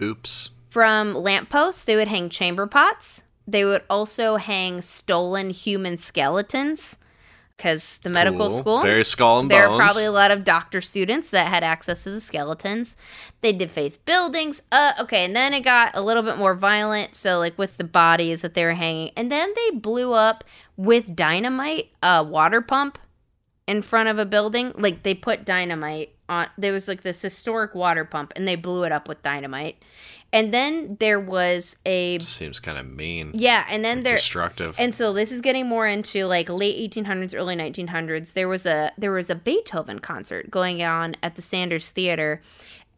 Oops. From lampposts, they would hang chamber pots. They would also hang stolen human skeletons because the medical Cool. school. Very skull and there bones. are probably a lot of doctor students that had access to the skeletons. They defaced buildings. Uh, okay, and then it got a little bit more violent. So, like with the bodies that they were hanging, and then they blew up with dynamite a water pump in front of a building. Like they put dynamite on. There was like this historic water pump, and they blew it up with dynamite. And then there was a Seems kind of mean. yeah, and then there Destructive. and so this is getting more into like late 1800s, early 1900s. There was a there was a Beethoven concert going on at the Sanders Theater,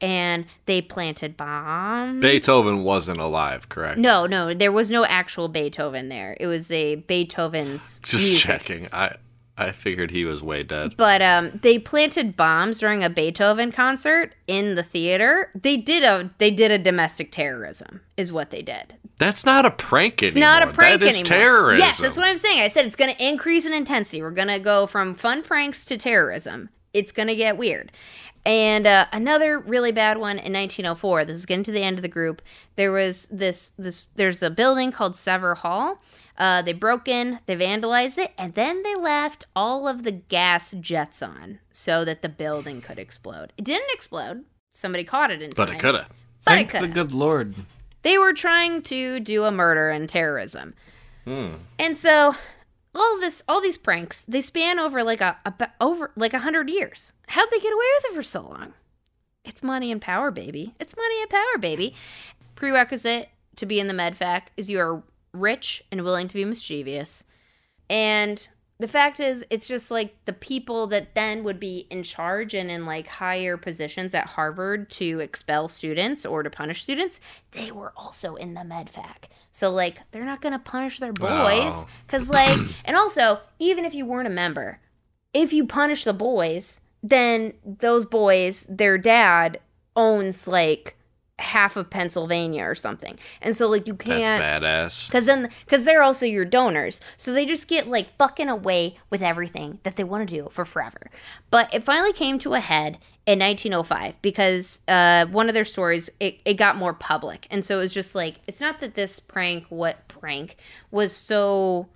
and they planted bombs. Beethoven wasn't alive, correct? No, no, there was no actual Beethoven there. It was a Beethoven's Just music. checking. I I figured he was way dead. But um, they planted bombs during a Beethoven concert in the theater. They did a they did a domestic terrorism is what they did. That's not a prank It's anymore. not a prank That is anymore. terrorism. Yes, that's what I'm saying. I said it's going to increase in intensity. We're going to go from fun pranks to terrorism. It's going to get weird. And uh, another really bad one in 1904. This is getting to the end of the group. There was this this. There's a building called Sever Hall. Uh, they broke in, they vandalized it, and then they left all of the gas jets on so that the building could explode. It didn't explode. Somebody caught it in But it could have. But it Thank the coulda. good Lord. They were trying to do a murder and terrorism. And so all this all these pranks, they span over like a, a over like a hundred years. How'd they get away with it for so long? It's money and power, baby. It's money and power, baby. Prerequisite to be in the medfac is you are rich and willing to be mischievous. And the fact is, it's just like the people that then would be in charge and in like higher positions at Harvard to expel students or to punish students, they were also in the medfac. So like they're not gonna punish their boys Oh. because like, <clears throat> and also even if you weren't a member, if you punish the boys, then those boys, their dad owns like half of Pennsylvania or something, and so like you can't. badass. Cause then, cause they're also your donors, so they just get like fucking away with everything that they want to do for forever. But it finally came to a head in 1905 because uh, one of their stories it, it got more public, and so it was just like it's not that this prank, what prank was so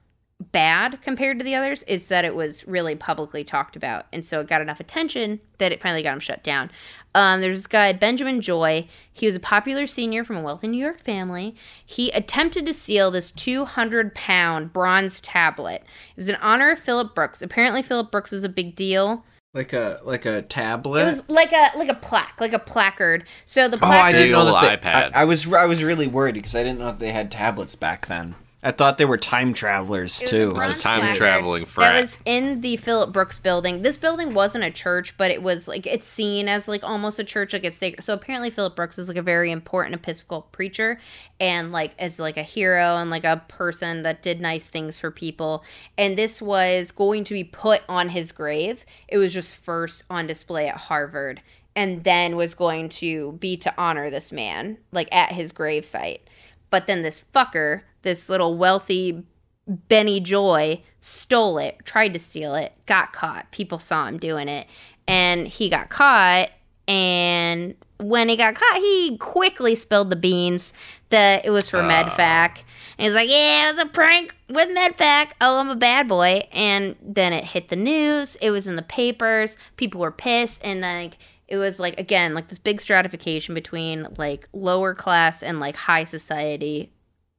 bad compared to the others is that it was really publicly talked about and so it got enough attention that it finally got him shut down um, there's this guy benjamin joy he was a popular senior from a wealthy new york family he attempted to steal this 200 pound bronze tablet it was in honor of philip brooks apparently philip brooks was a big deal Like a like a tablet. it was like a like a plaque like a placard so the oh, I didn't know old that. They, iPad. I, I was I was really worried because I didn't know that they had tablets back then. I thought they were time travelers It was too. a time placard traveling frat. That was in the Philip Brooks building. This building wasn't a church, but it was like it's seen as like almost a church, like it's sacred. So apparently Philip Brooks was like a very important Episcopal preacher, and like as like a hero and like a person that did nice things for people. And this was going to be put on his grave. It was just first on display at Harvard, and then was going to be to honor this man, like at his gravesite. But then this fucker, this little wealthy Benny Joy stole it, tried to steal it, got caught. People saw him doing it, and he got caught. And when he got caught, he quickly spilled the beans that it was for MedFac. Ah. And he's like, "Yeah, it was a prank with MedFac. Oh, I'm a bad boy." And then it hit the news. It was in the papers. People were pissed, and then like, it was like again like this big stratification between like lower class and like high society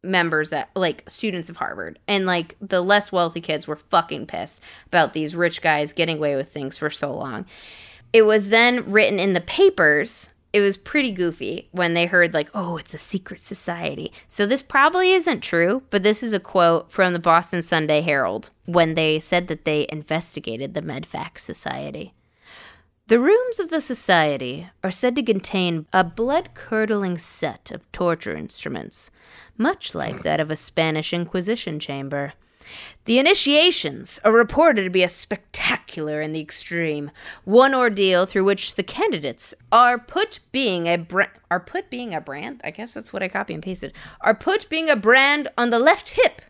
members at like students of Harvard and like the less wealthy kids were fucking pissed about these rich guys getting away with things for so long. It was then written in the papers. It was pretty goofy when they heard like, "Oh, it's a secret society." So this probably isn't true, but this is a quote from the Boston Sunday Herald when they said that they investigated the Medfax Society. The rooms of the society are said to contain a blood curdling set of torture instruments, much like that of a Spanish Inquisition chamber. The initiations are reported to be a spectacular in the extreme, one ordeal through which the candidates are put being a are put being a brand. I guess that's what I copy and pasted. Are put being a brand on the left hip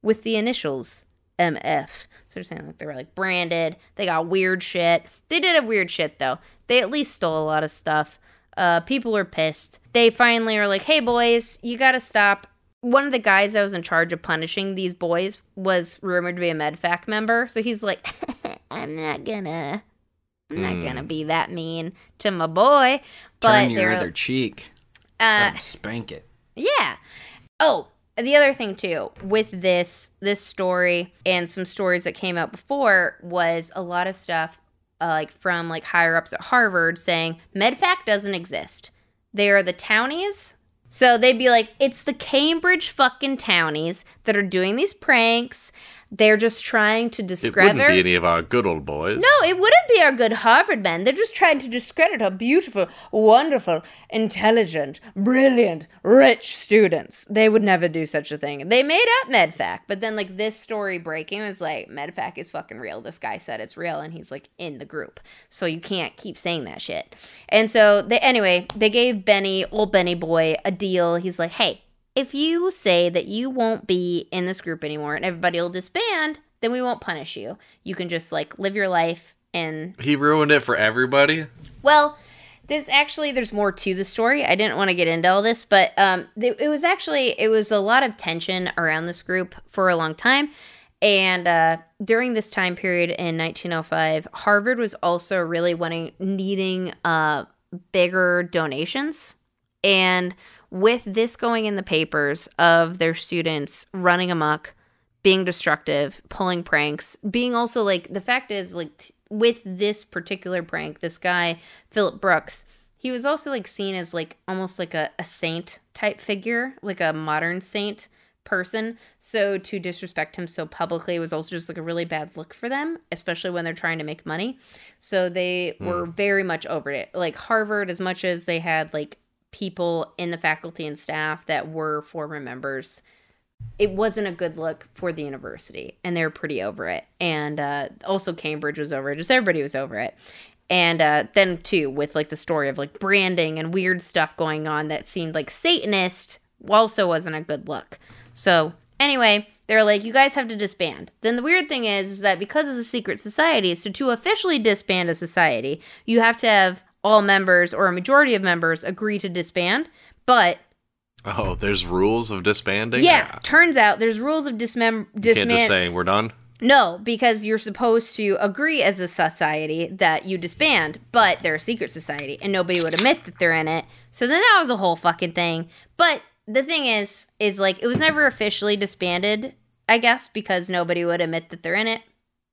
with the initials MF. So they're saying like they were like branded. They got weird shit. They did have weird shit though. They at least stole a lot of stuff. Uh, people were pissed. They finally are like, "Hey boys, you gotta stop." One of the guys that was in charge of punishing these boys was rumored to be a MedFac member. So he's like, <laughs> "I'm not gonna, I'm not gonna be that mean to my boy." But Turn your other cheek. uh, spank it. yeah. Oh, the other thing too with this this story and some stories that came out before was a lot of stuff uh, like from like higher ups at Harvard saying MedFac doesn't exist. They are the townies. So they'd be like, it's the Cambridge fucking townies that are doing these pranks. They're just trying to discredit. It wouldn't be any of our good old boys. No, it wouldn't be our good Harvard men. They're just trying to discredit our beautiful, wonderful, intelligent, brilliant, rich students. They would never do such a thing. They made up MedFac, but then like this story breaking was like MedFac is fucking real. This guy said it's real, and he's like in the group, so you can't keep saying that shit. And so they anyway they gave Benny, old Benny boy, a deal. He's like, hey. If you say that you won't be in this group anymore and everybody will disband, then we won't punish you. You can just like live your life and He ruined it for everybody. well, there's actually there's more to the story. I didn't want to get into all this, but um, it, it was actually it was a lot of tension around this group for a long time, and uh, during this time period in 1905, Harvard was also really wanting needing uh, bigger donations, and with this going in the papers of their students running amok, being destructive, pulling pranks, being also like the fact is like t- with this particular prank, this guy Philip Brooks, he was also like seen as like almost like a, a saint type figure, like a modern saint person. So to disrespect him so publicly was also just like a really bad look for them, especially when they're trying to make money. So they hmm. were very much over it. Like Harvard, as much as they had like people in the faculty and staff that were former members it wasn't a good look for the university and they were pretty over it. And uh, also cambridge was over it just everybody was over it. And uh, then too with like the story of like branding and weird stuff going on that seemed like satanist also wasn't a good look. So anyway they're like you guys have to disband. Then the weird thing is, is that because it's a secret society so to officially disband a society you have to have all members or a majority of members agree to disband but Oh, there's rules of disbanding. yeah, turns out there's rules of dismem- You can't just disman. say we're done. No, because you're supposed to agree as a society that you disband, but they're a secret society and nobody would admit that they're in it. So then that was a whole fucking thing. But the thing is, is like it was never officially disbanded, I guess, because nobody would admit that they're in it.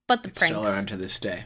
But the It's still around to this day.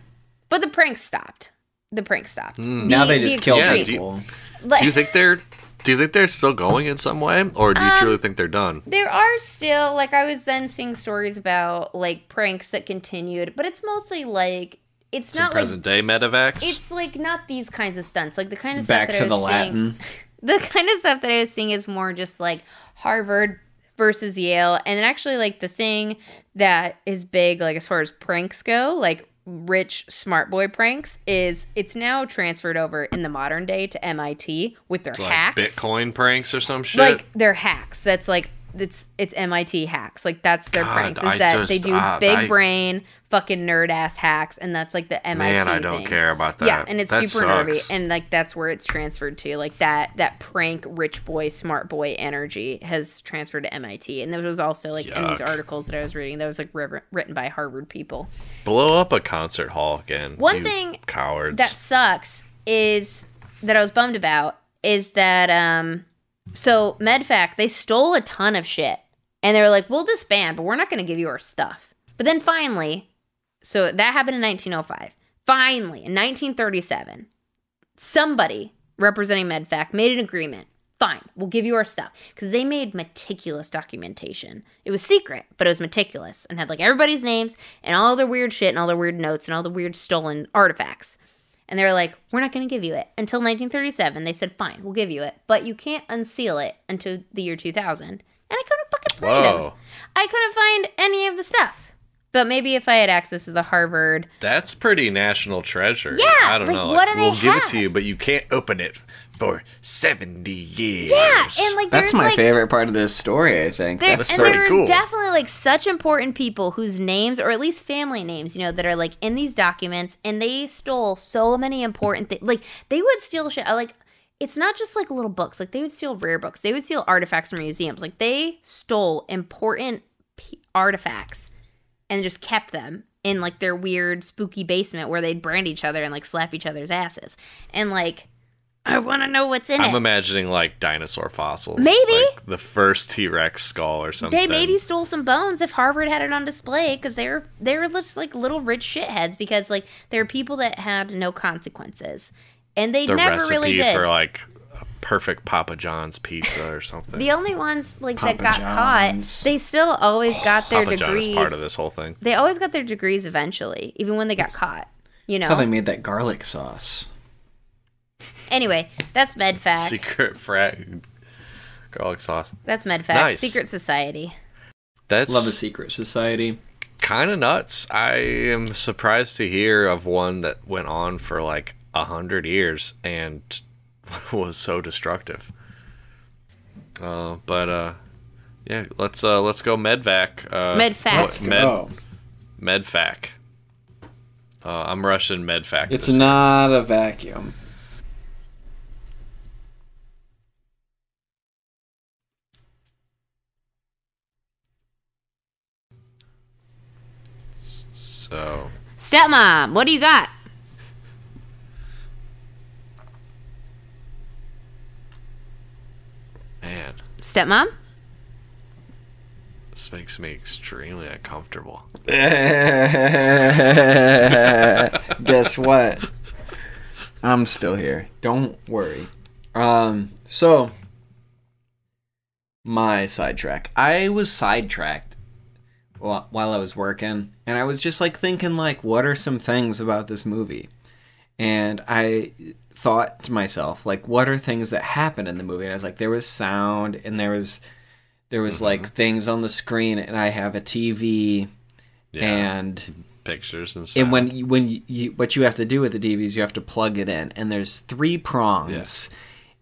but the pranks stopped. The pranks stopped. now The- they the just kill Yeah, do extreme- you- people. like- Do you think they're <laughs> do you think they're still going in some way? Or do you Um, truly think they're done? there are still like I was then seeing stories about like pranks that continued, but it's mostly like it's Some not like present day medevacs? it's like not these kinds of stunts. Like the kind of Back stuff that to I the was seeing. Latin. <laughs> The kind of stuff that I was seeing is more just like Harvard versus Yale, and then actually like the thing that is big, like as far as pranks go, like rich smart boy pranks, is it's now transferred over in the modern day to MIT with their like hacks, Bitcoin pranks or some shit. like they're hacks. That's like it's it's MIT hacks. Like that's their God, pranks. Is I that just- they do ah, big I- brain, fucking nerd ass hacks, and that's like the MIT. Man, I don't thing. care about that. Yeah, and it's That super sucks. nerdy, and like that's where it's transferred to. Like that that prank rich boy smart boy energy has transferred to MIT, and there was also like in these articles that I was reading that was like written by Harvard people. Blow up a concert hall again. One thing cowards. that sucks is that I was bummed about is that um so MedFac they stole a ton of shit and they were like we'll disband but we're not going to give you our stuff. But then finally so that happened in 1905. Finally in 1937 somebody representing MedFac made an agreement. Fine, we'll give you our stuff because they made meticulous documentation. It was secret, but it was meticulous and had like everybody's names and all their weird shit and all their weird notes and all the weird stolen artifacts. And they were like, "We're not going to give you it until 1937." They said, "Fine, we'll give you it, but you can't unseal it until the year 2000." And I couldn't fucking find them. I couldn't find any of the stuff. But maybe if I had access to the Harvard That's pretty national treasure. Yeah, I don't like, know. what do they we'll give it to you, but you can't open it for 70 years. Yeah, and like That's my like, favorite part of this story, I think. There, That's and so pretty there are cool. definitely like such important people whose names, or at least family names, you know, that are like in these documents, and they stole so many important things. Like they would steal shit. Like. It's not just like little books. Like they would steal rare books. They would steal artifacts from museums. Like they stole important p- artifacts and just kept them in like their weird spooky basement where they'd brand each other and like slap each other's asses. And like, I want to know what's in it. I'm imagining like dinosaur fossils. Maybe. Like the first T Rex skull or something. They maybe stole some bones if Harvard had it on display because they were they were just like little rich shitheads because like there are people that had no consequences and they the never really did. for like a perfect Papa John's pizza or something. the only ones like that Papa got caught, they still always got their Papa John degrees. is part of this whole thing. They always got their degrees eventually, even when they got caught. You That's how they made that garlic sauce. Anyway, that's MedFac. Secret frat garlic sauce. That's MedFac. Nice. Secret Society. That's Love a secret society. kind of nuts. I am surprised to hear of one that went on for like a hundred years and <laughs> was so destructive. Uh, but uh, Yeah, let's uh let's go medvac. Uh, Medfac. what- med medfac. Uh, I'm rushing medfac. It's this year. not a vacuum. So. Stepmom, what do you got? Man, Stepmom? this makes me extremely uncomfortable. <laughs> Guess what? I'm still here. Don't worry. Um, so my sidetrack. I was sidetracked wh- while I was working, and I was just like thinking, like, what are some things about this movie? And I thought to myself, like, what are things that happen in the movie? And I was like, there was sound, and there was there was mm-hmm. like things on the screen, and I have a TV, Yeah, and pictures and stuff. and when you, when you, you what you have to do with the DVs, you have to plug it in, and there's three prongs,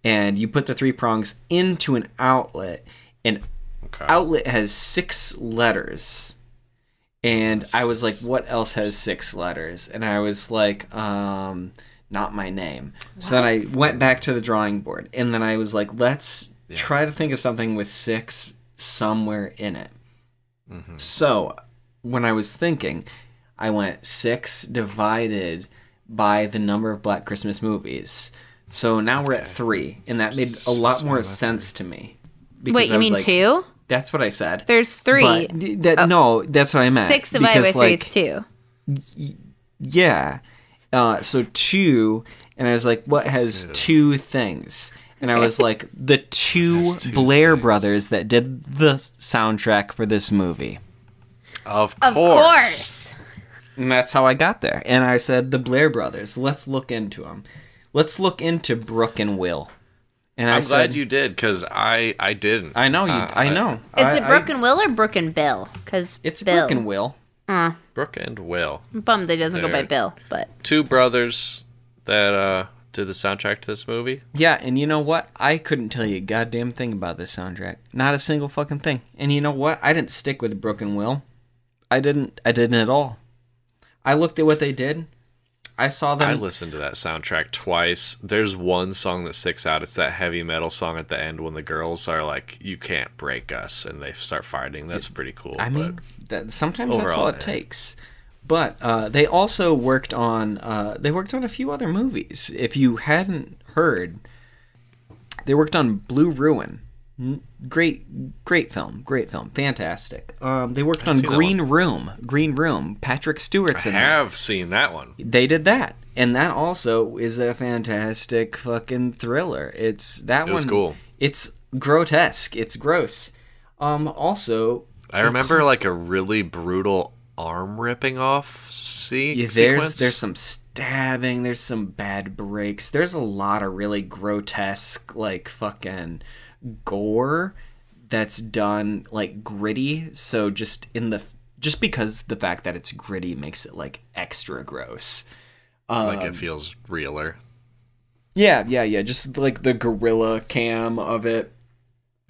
and you put the three prongs into an outlet, and okay. outlet has six letters. And I was like, what else has six letters? And I was like, um, not my name. So then I went back to the drawing board. And then I was like, let's try to think of something with six somewhere in it. So when I was thinking, I went six divided by the number of Black Christmas movies. So now we're at three. And that made a lot more sense to me. Because Wait, you was mean like, two? That's what I said. There's three. Oh. But that no, that's what I meant. Six divided by Because, three like, is two. Yeah. Uh, so two, and I was like, what has two things? And I was like, the two Blair brothers that did the soundtrack for this movie. of course. Of course. course. And that's how I got there. And I said, the Blair brothers, let's look into them. Let's look into Brooke and Will. And I I'm said, glad you did because I I didn't. I know you. Uh, I know. Is I- it I- Brooke and Will or Brooke and Bill? Because It's Bill. Brooke and Will. Brooke and Will, I'm bummed that he doesn't go by Bill, but two brothers that uh did the soundtrack to this movie. Yeah, and you know what? I couldn't tell you a goddamn thing about this soundtrack. Not a single fucking thing. And you know what? I didn't stick with Brooke and Will. I didn't. I didn't at all. I looked at what they did. I saw them. I listened to that soundtrack twice. There's one song that sticks out. It's that heavy metal song at the end when the girls are like, "You can't break us," and they start fighting. That's pretty cool. I but mean, that, sometimes that's all it eh. takes. But uh, they also worked on. Uh, they worked on a few other movies. If you hadn't heard, they worked on Blue Ruin. Great, great film. Great film. Fantastic. Um, they worked on Green Room. Green Room. Patrick Stewart's I in that. have seen that one. they did that and that also is a fantastic fucking thriller it's that It one was cool. it's grotesque it's gross um also I remember like a really brutal arm ripping off see yeah, there's sequence. there's some stabbing there's some bad breaks there's a lot of really grotesque like fucking gore that's done like gritty so just in the just because the fact that it's gritty makes it like extra gross like um, it feels realer. Yeah, yeah, yeah. Just like the gorilla cam of it.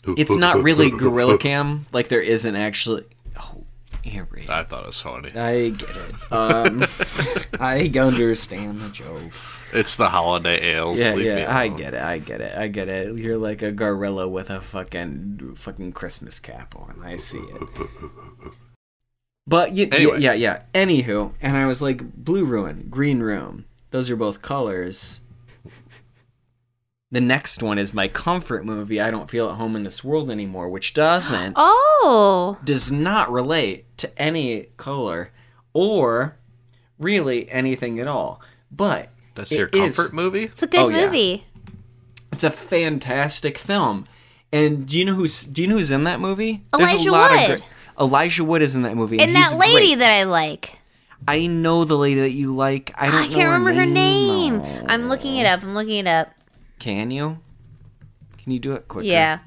It's not really gorilla <laughs> cam. Like there isn't actually. Oh, Avery. I thought it was funny. I get it. Um, <laughs> <laughs> I understand the joke. It's the holiday ales. Yeah, Leave yeah. I get it. I get it. I get it. You're like a gorilla with a fucking fucking Christmas cap on. I see it. But y- y- Anyway. yeah, yeah. Anywho, and I was like, blue ruin, green room. Those are both colors. The next one is my comfort movie. I don't feel at home in this world anymore, which doesn't oh, does not relate to any color or really anything at all. But That's it your is- comfort movie? it's a good Oh, yeah. movie. It's a fantastic film. And do you know who's do you know who's in that movie? Elijah of Wood. great- Elijah Wood is in that movie, And he's that lady great. that I like. I know the lady that you like. I don't. I can't remember her name. though. I'm looking it up. I'm looking it up. Can you? Can you do it quicker? Yeah.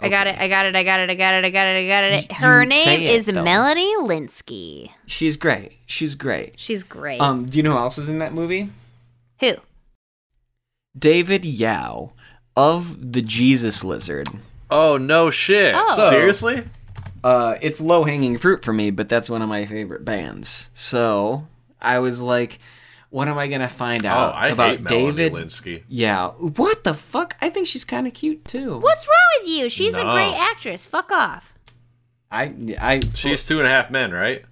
I got it. I got it. I got it. I got it. I got it. I got it. Her you name it, is though. Melanie Lynskey. She's great. She's great. She's great. Um, do you know who else is in that movie? Who? David Yow of the Jesus Lizard. Oh no shit! Oh. Seriously? Uh, it's low hanging fruit for me, but that's one of my favorite bands. So I was like, what am I gonna find Oh, out I about hate David? Lynskey. Yeah, what the fuck? I think she's kind of cute too. What's wrong with you? She's No. a great actress. Fuck off. I I She's two and a half men, right?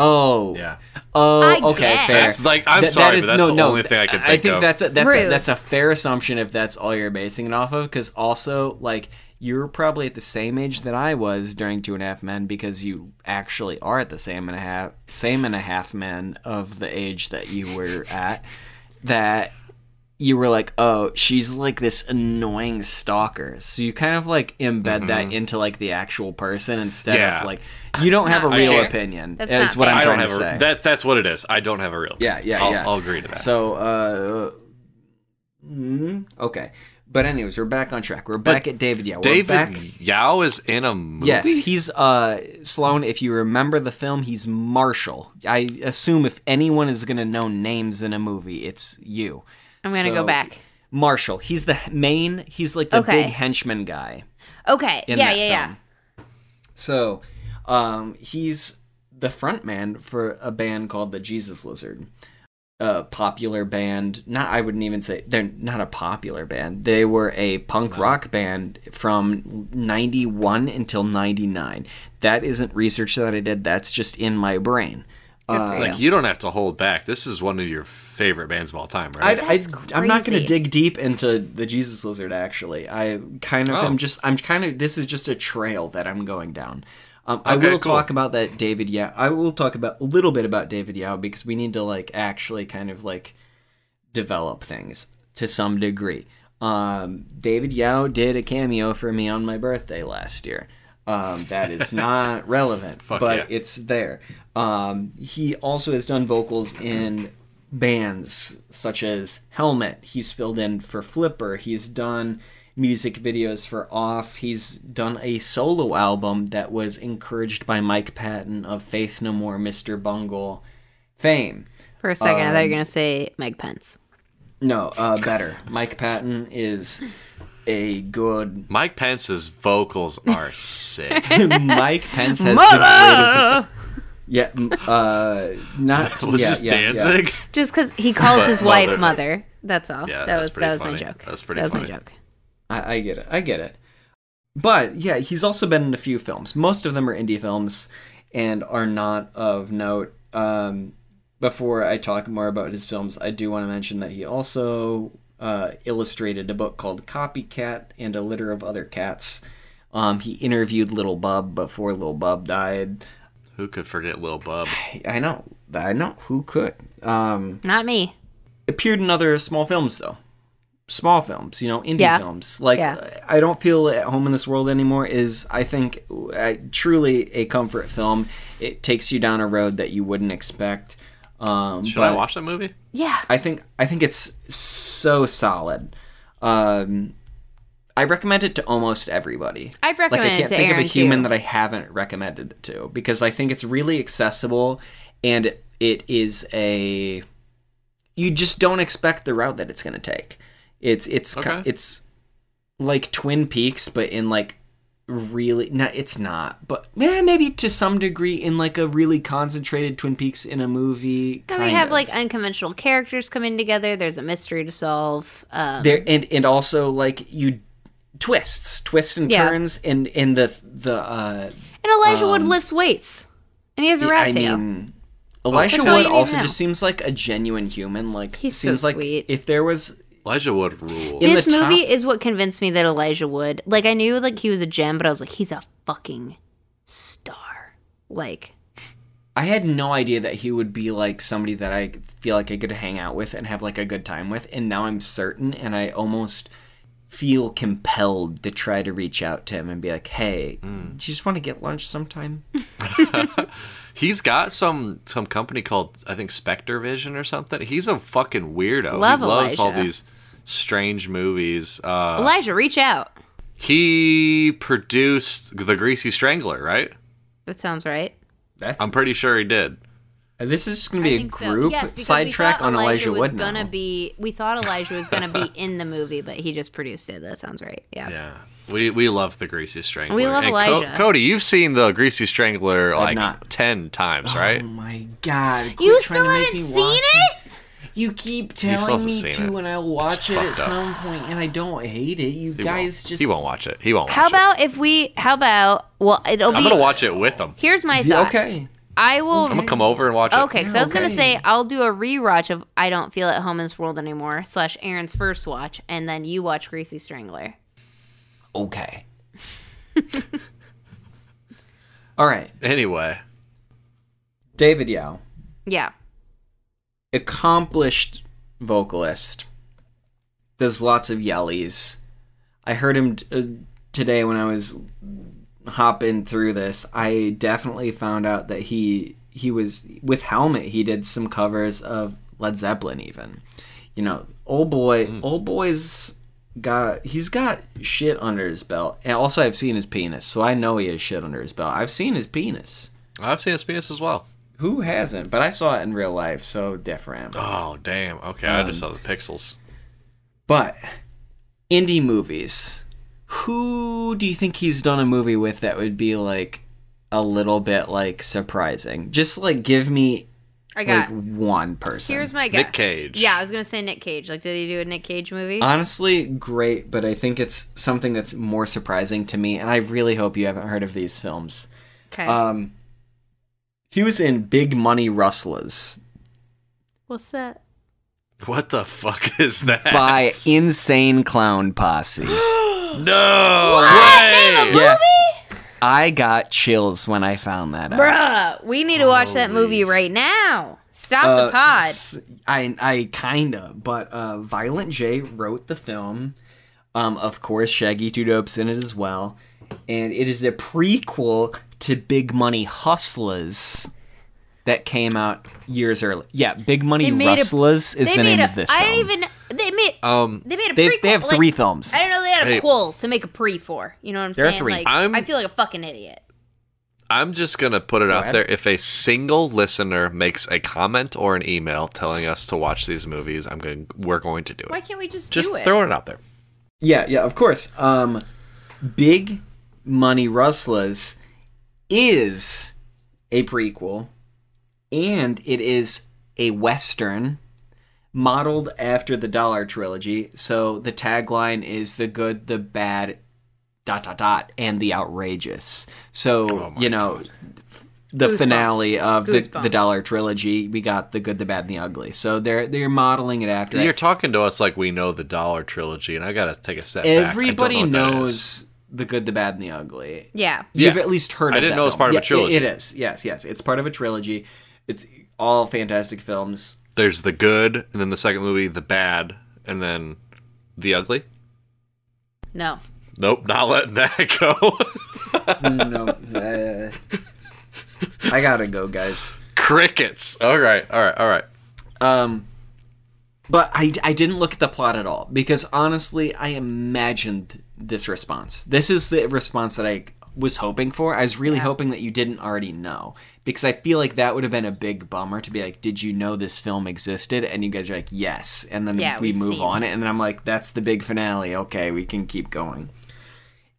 Oh Yeah. oh I okay guess. fair. That's like- I'm That- sorry, that is- but that's no, the no, only thing I can I think think of. that's a that's a, that's a fair assumption if that's all you're basing it off of. Because also like you're probably at the same age that I was during Two and a Half Men because you actually are at the same and a half same and a half men of the age that you were at. That you were like, oh, she's like this annoying stalker. So you kind of like embed that into like the actual person instead Mm-hmm. Yeah. of like you don't have a real fair. opinion. That's is not what fair. I'm I trying don't to have say. That's that's what it is. I don't have a real. Yeah, yeah, I'll, yeah. I'll agree to that. So, uh, mm, okay. But anyways, we're back on track. We're back at David Yow. We're David back- Yow is in a movie. Yes, he's uh Sloan. If you remember the film, he's Marshall. I assume if anyone is gonna know names in a movie, it's you. I'm gonna So, go back. Marshall. He's the main. He's like the Okay. big henchman guy. Okay. in yeah, that yeah, yeah. So, um, he's the front man for a band called the Jesus Lizard. A popular band. Not, I wouldn't even say they're not a popular band. They were a punk rock band from '91 until '99. That isn't research that I did. That's just in my brain. Good Uh, for Like you. you don't have to hold back. This is one of your favorite bands of all time, right? I, That's I'm not going to dig deep into the Jesus Lizard. Actually, I kind of Oh. am just. I'm kind of. This is just a trail that I'm going down. Um, I will cool. talk about that David Yow. I will talk about a little bit about David Yow because we need to like actually kind of like develop things to some degree. Um, David Yow did a cameo for me on my birthday last year. Um, that is <laughs> not relevant, Fuck but yeah. it's there. Um, he also has done vocals in bands such as Helmet. He's filled in for Flipper. He's done music videos for Off. He's done a solo album that was encouraged by Mike Patton of Faith No More, Mr. Bungle fame. For a second, I thought you Um, were gonna say Meg Pence. No, uh, better. Mike Patton is a good. Mike Pence's vocals are sick. <laughs> Mike Pence has the greatest. Yeah, uh, not. <laughs> was yeah, just yeah, yeah. dancing. Just because he calls his wife mother. mother. That's all. Yeah, that that's was that was funny. my joke. That's pretty That was funny. my joke. I, I get it. I get it. But yeah, he's also been in a few films. Most of them are indie films and are not of note. Um, before I talk more about his films, I do want to mention that he also uh, illustrated a book called Copycat and a Litter of Other Cats. Um, he interviewed Little Bub before Little Bub died. Who could forget Little Bub? I know. I know. Who could? Um, Not me. appeared in other small films though small films you know indie Yeah. films like Yeah. i don't feel at home in this world anymore is i think uh, truly a comfort film it takes you down a road that you wouldn't expect um Should but I watch that movie? Yeah. i think i think it's so solid um i recommend it to almost everybody I'd like recommend I can't think Aaron of a human too. that I haven't recommended it to because I think it's really accessible and it is a you just don't expect the route that it's going to take. It's it's Okay. it's like Twin Peaks but in like really no it's not but yeah maybe to some degree in like a really concentrated Twin Peaks in a movie kind we have of. like unconventional characters coming together. There's a mystery to solve. Um, there and and also like you twists twists and Yeah. turns and and the the uh and Elijah Wood lifts weights, and he has a rat I tail. mean, Elijah That's Wood you need to also just seems like a genuine human. Like He's so seems like if there was Elijah Wood rule. this top- movie is what convinced me that Elijah Wood. Like I knew like he was a gem, but I was like, he's a fucking star. Like I had no idea that he would be like somebody that I feel like I could hang out with and have like a good time with, and now I'm certain, and I almost feel compelled to try to reach out to him and be like, "Hey, mm. do you just want to get lunch sometime?" <laughs> <laughs> He's got some some company called I think Spectre Vision or something. He's a fucking weirdo. Love he loves all these strange movies. Uh, Elijah, reach out. he produced The Greasy Strangler, right? That sounds right. That's I'm pretty sure he did. This is just going to be a think so. group Yes, sidetrack on Elijah was Wood gonna now. be. We thought Elijah was gonna be in the movie, but he just produced it. That sounds right. Yeah. Yeah. We we love the Greasy Strangler. We love And Co- Elijah. Cody, you've seen the Greasy Strangler like not. ten times, right? Oh my god! You quit still trying to make haven't seen watch it? You keep telling me to, it. and I'll watch it at fucked up. some point, and I don't hate it. You He guys won't. just he won't watch it. He won't. Watch it. How it. about if we? How about? Well, it'll I'm be. gonna watch it with him. Here's my thought. okay. I will. I'm gonna come over and watch it. Okay, because I was gonna say I'll do a rewatch of I Don't Feel at Home in This World Anymore slash Aaron's first watch, and then you watch Greasy Strangler. Okay. All right, Anyway, David Yow, Yeah. accomplished vocalist, does lots of yellies. I heard him t- uh, today when I was hopping through this. I definitely found out that he he was with Helmet. He did some covers of Led Zeppelin, even. You know, old boy, old boy's got he's got shit under his belt, and also I've seen his penis, so I know he has shit under his belt. I've seen his penis. I've seen his penis as well. Who hasn't? But I saw it in real life, so different. Oh damn. Okay, I Um, just saw the pixels. But indie movies. Who do you think he's done a movie with that would be like a little bit like surprising? Just like give me I like got. one person. here's my guess. Nick Cage. Yeah, I was gonna say Nick Cage. Like, did he do a Nick Cage movie? Honestly, great, but I think it's something that's more surprising to me, and I really hope you haven't heard of these films. okay. Um, he was in Big Money Rustlers What's that? What the fuck is that? by Insane Clown Posse. <gasps> no what? way. yeah, I got chills when I found that out. Bruh, we need to watch that movie right now. Stop Uh, the pod. I I kinda, but uh, Violent J wrote the film. Um, of course, Shaggy Two Dope's in it as well, and it is a prequel to Big Money Hustlers that came out years early. Yeah, Big Money made a- Rustlers is the name a, of this I film. didn't even. They made. Um, They made a. They prequel, they have like, three films. I don't know they had a Hey. pull to make a pre for. You know what I'm There are saying? three. Like, I'm- I feel like a fucking idiot. I'm just gonna put it out ahead. there. If a single listener makes a comment or an email telling us to watch these movies, I'm going. We're going to do it. Why can't we just, just do it? throwing it out there. Yeah, yeah, of course. Um, Big Money Rustlers is a prequel, and it is a western modeled after the Dollar Trilogy. So the tagline is the good, the bad, dot dot dot, and the outrageous. So Oh you know. The Goosebumps. finale of the, the Dollar Trilogy, we got the good, the bad, and the ugly. So they're they're modeling it after. You're talking to us like we know the Dollar Trilogy, and I gotta take a step back. Everybody know what that is. knows the good, the bad, and the ugly. Yeah. You've Yeah. at least heard. I of didn't that know it was film. part of a Yeah, trilogy. It is. Yes, yes. It's part of a trilogy. It's all fantastic films. There's the good, and then the second movie, the bad, and then the ugly. No. Nope, not letting that <laughs> go. no, uh, I gotta go, guys. Crickets. All right, all right, all right. Um, but I, I didn't look at the plot at all because honestly, I imagined this response. This is the response that I was hoping for. I was really Yeah. hoping that you didn't already know because I feel like that would have been a big bummer to be like, "Did you know this film existed?" And you guys are like, "Yes," and then Yeah, we move seen on, and then I'm like, "That's the big finale. Okay, we can keep going."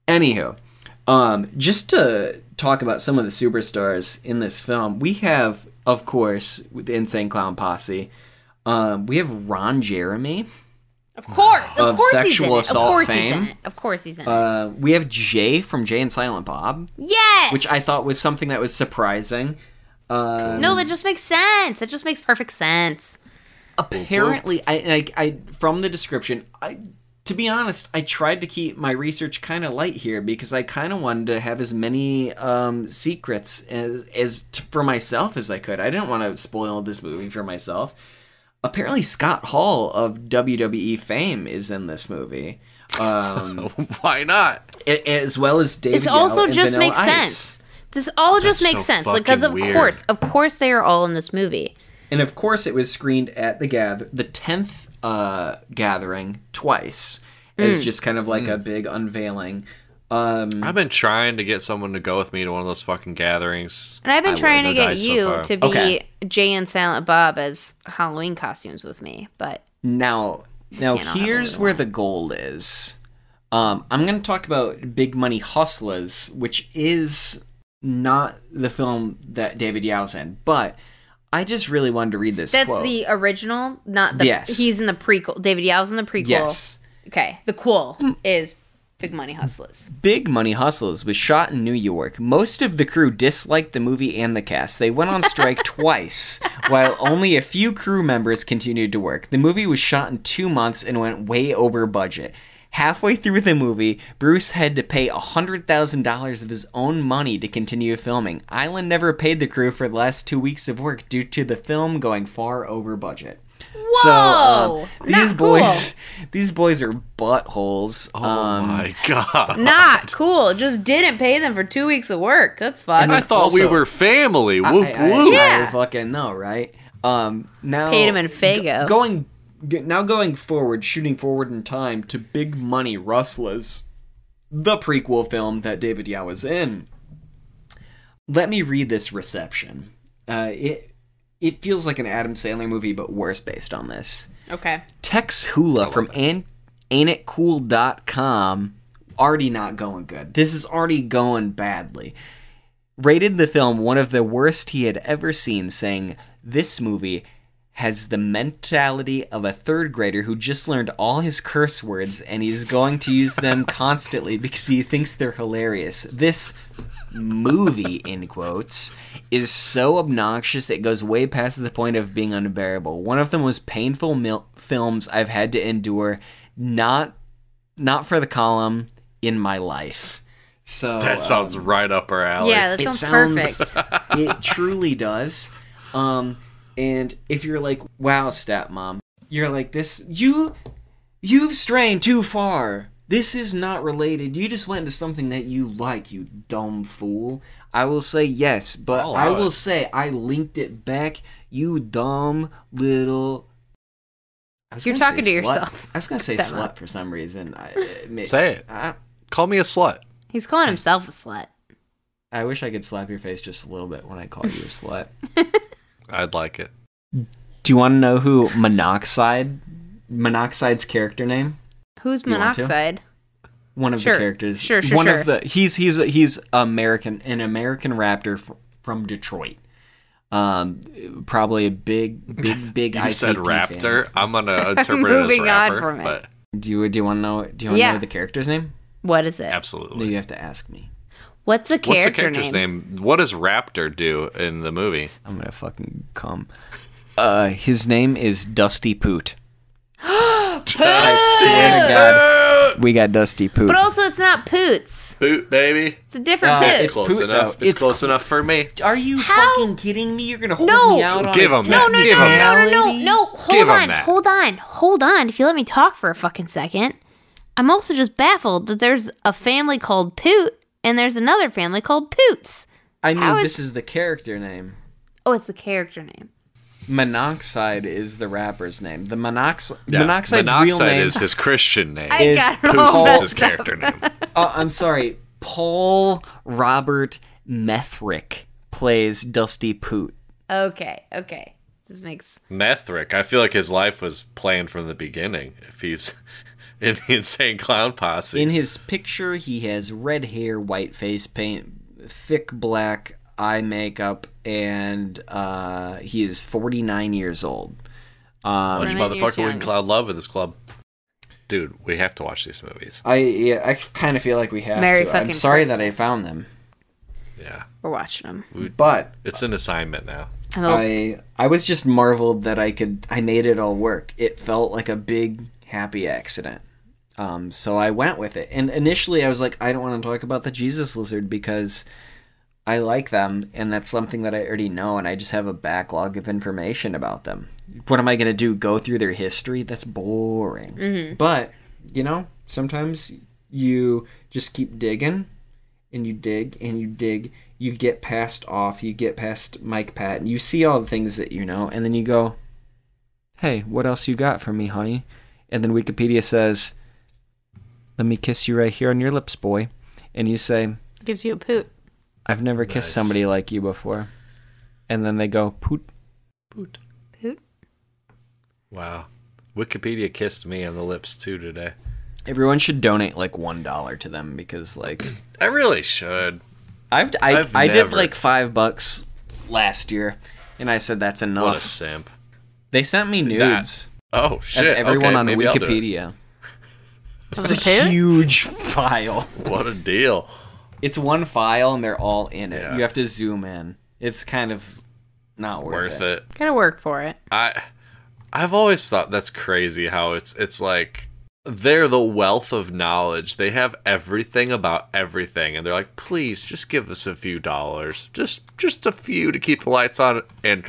Anywho, um, just to talk about some of the superstars in this film, we have, of course, the Insane Clown Posse, um, we have Ron Jeremy. Of course. Of, Of course he's in sexual it. of course he's in it. Of course he's in it. Uh, we have Jay from Jay and Silent Bob, yes. which I thought was something that was surprising. Um, No, that just makes sense. That just makes perfect sense. apparently I, I, I from the description i to be honest i tried to keep my research kind of light here because i kind of wanted to have as many um, secrets as, as t- for myself as i could i didn't want to spoil this movie for myself apparently scott hall of wwe fame is in this movie um, <laughs> Why not? a- as well as david This also Yow just Vanilla makes Ice. sense. This all just That's makes so sense. Like, because of weird. course, of course, they are all in this movie. And of course, it was screened at the gather the tenth uh, gathering twice as just kind of like a big unveiling. Um, I've been trying to get someone to go with me to one of those fucking gatherings. And I've been I trying to get No dice so you to be Okay. Jay and Silent Bob as Halloween costumes with me, but Now, now Can't all have here's where the gold is. Um, I'm going to talk about Big Money Hustlers, which is not the film that David Yow's in, but I just really wanted to read this. that's quote. the original, not the. Yes. He's in the prequel. David Yow's in the prequel. yes. Okay. The cool is Big Money Hustlers. Big Money Hustlers was shot in New York. Most of the crew disliked the movie and the cast. They went on strike <laughs> twice, while only a few crew members continued to work. The movie was shot in two months and went way over budget. Halfway through the movie, Bruce had to pay $100,000 of his own money to continue filming. Island never paid the crew for the last two weeks of work due to the film going far over budget. So Whoa! um, these Not cool. boys, <laughs> these boys are buttholes. Oh um, my god! Not cool. Just didn't pay them for two weeks of work. That's fucked. I thought we were family. I- Whoop I, whoop. Yeah. I fucking no, right? Um, now Paid him in Faygo. g- going g- now going forward, shooting forward in time to Big Money Rustlers, the prequel film that David Yow was in. Let me read this reception. Uh, it it feels like an Adam Sandler movie, but worse based on this. okay. Tex Hula from Ain't, AintItCool.com already not going good. This is already going badly. Rated the film one of the worst he had ever seen, saying, This movie has the mentality of a third grader who just learned all his curse words and he's going to use them <laughs> constantly because he thinks they're hilarious. This movie, in quotes, is so obnoxious it goes way past the point of being unbearable. One of the most painful mil- films I've had to endure, not not for the column in my life. So That sounds right up our alley. Yeah, that it sounds, sounds- perfect. <laughs> it truly does. Um, and if you're like, "Wow, stepmom," you're like, "This you you've strayed too far. This is not related. You just went into something that you like, you dumb fool." I will say yes, but I'll I will it. say I linked it back. You dumb little. You're talking to slut. yourself, I was gonna say stepmom. slut for some reason. I, it Say it. I, Call me a slut. He's calling himself a slut. I wish I could slap your face just a little bit when I call you a slut. <laughs> I'd like it. Do you want to know who Monoxide, Monoxide's character name? Who's you monoxide? One of Sure. the characters. Sure, sure, One sure. of the he's he's he's American, an American raptor f- from Detroit. Um, probably a big, big, <laughs> big. You ICP said fan. raptor. I'm gonna <laughs> interpret it as moving on rapper, from it. but Do you do you want to know? Do you want to Yeah. know the character's name? What is it? No, absolutely. you have to ask me. What's the What's the character character's name? name? What does Raptor do in the movie? I'm gonna fucking come. Uh, his name is Dusty Poot. <gasps> Swear to God, we got Dusty Poot. But also, it's not Poots. Boot, baby. It's a different Uh, Poot. it's It's close Poot, enough. though. It's, It's close cl- enough for me. Are you How- fucking kidding me? You're gonna hold No. me out on Give a him that. no, no, Give no, him no, no, no, technicality? no. Hold Give him on, that. hold on, hold on. If you let me talk for a fucking second, I'm also just baffled that there's a family called Poot and there's another family called Poots. I mean, How is- this is the character name. Oh, it's the character name. Monoxide is the rapper's name. The monox- Yeah, Monoxide's Monoxide real name. is his Christian <laughs> name. I Is got it Poot his character name. oh, <laughs> I'm sorry. Paul Robert Methric plays Dusty Poot. Okay, okay. This makes Methric. I feel like his life was planned from the beginning. If he's in the insane clown posse. In his picture, he has red hair, white face paint, thick black eye makeup, and uh, he is 49 years old. Um, Bunch of Nine years motherfucker young. wouldn't cloud love in this club. Dude, we have to watch these movies. I yeah, I kind of feel like we have Merry to. I'm fucking sorry that I found them, Yeah. we're watching them. but It's an assignment now. Oh, I I was just marveled that I could I made it all work. It felt like a big happy accident. Um, so I went with it. And initially I was like, I don't want to talk about the Jesus lizard because I like them and that's something that I already know and I just have a backlog of information about them. What am I gonna do? Go through their history? That's boring. But, you know, sometimes you just keep digging and you dig and you dig, you get past off, you get past Mike Pat, and you see all the things that you know, and then you go, Hey, what else you got for me, honey? And then Wikipedia says, Let me kiss you right here on your lips, boy. and you say, Gives you a poot. "I've never kissed Nice. somebody like you before," and then they go, "Poot." Poot. Poot. Wow. Wikipedia kissed me on the lips too today. Everyone should donate like one dollar to them because like <clears throat> I really should. I've I, I've I did never- like five bucks last year, and I said that's What a enough. simp. They sent me nudes Oh of shit. everyone okay, on maybe I'll do it. Wikipedia. Of It's a a poot? huge file. What a deal. It's one file and they're all in it. Yeah. You have to zoom in. It's kind of not worth, Worth it. it. Gotta work for it. I I've always thought that's crazy how it's it's like they're the wealth of knowledge. They have everything about everything and they're like, "Please just give us a few dollars. Just just a few to keep the lights on." And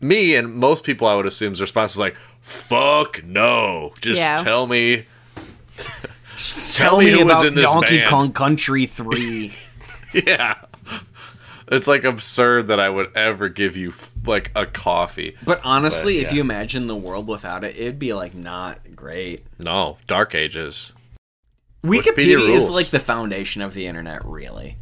me and most people I would assume's response is like, "Fuck no. Just Yeah. tell me <laughs> Tell me me, about Donkey band. Kong Country 3. <laughs> Yeah. It's like absurd that I would ever give you like a coffee. but honestly, But, if you imagine the world without it, it'd be like not great. No, Dark Ages. Wikipedia, Wikipedia is like the foundation of the internet, really.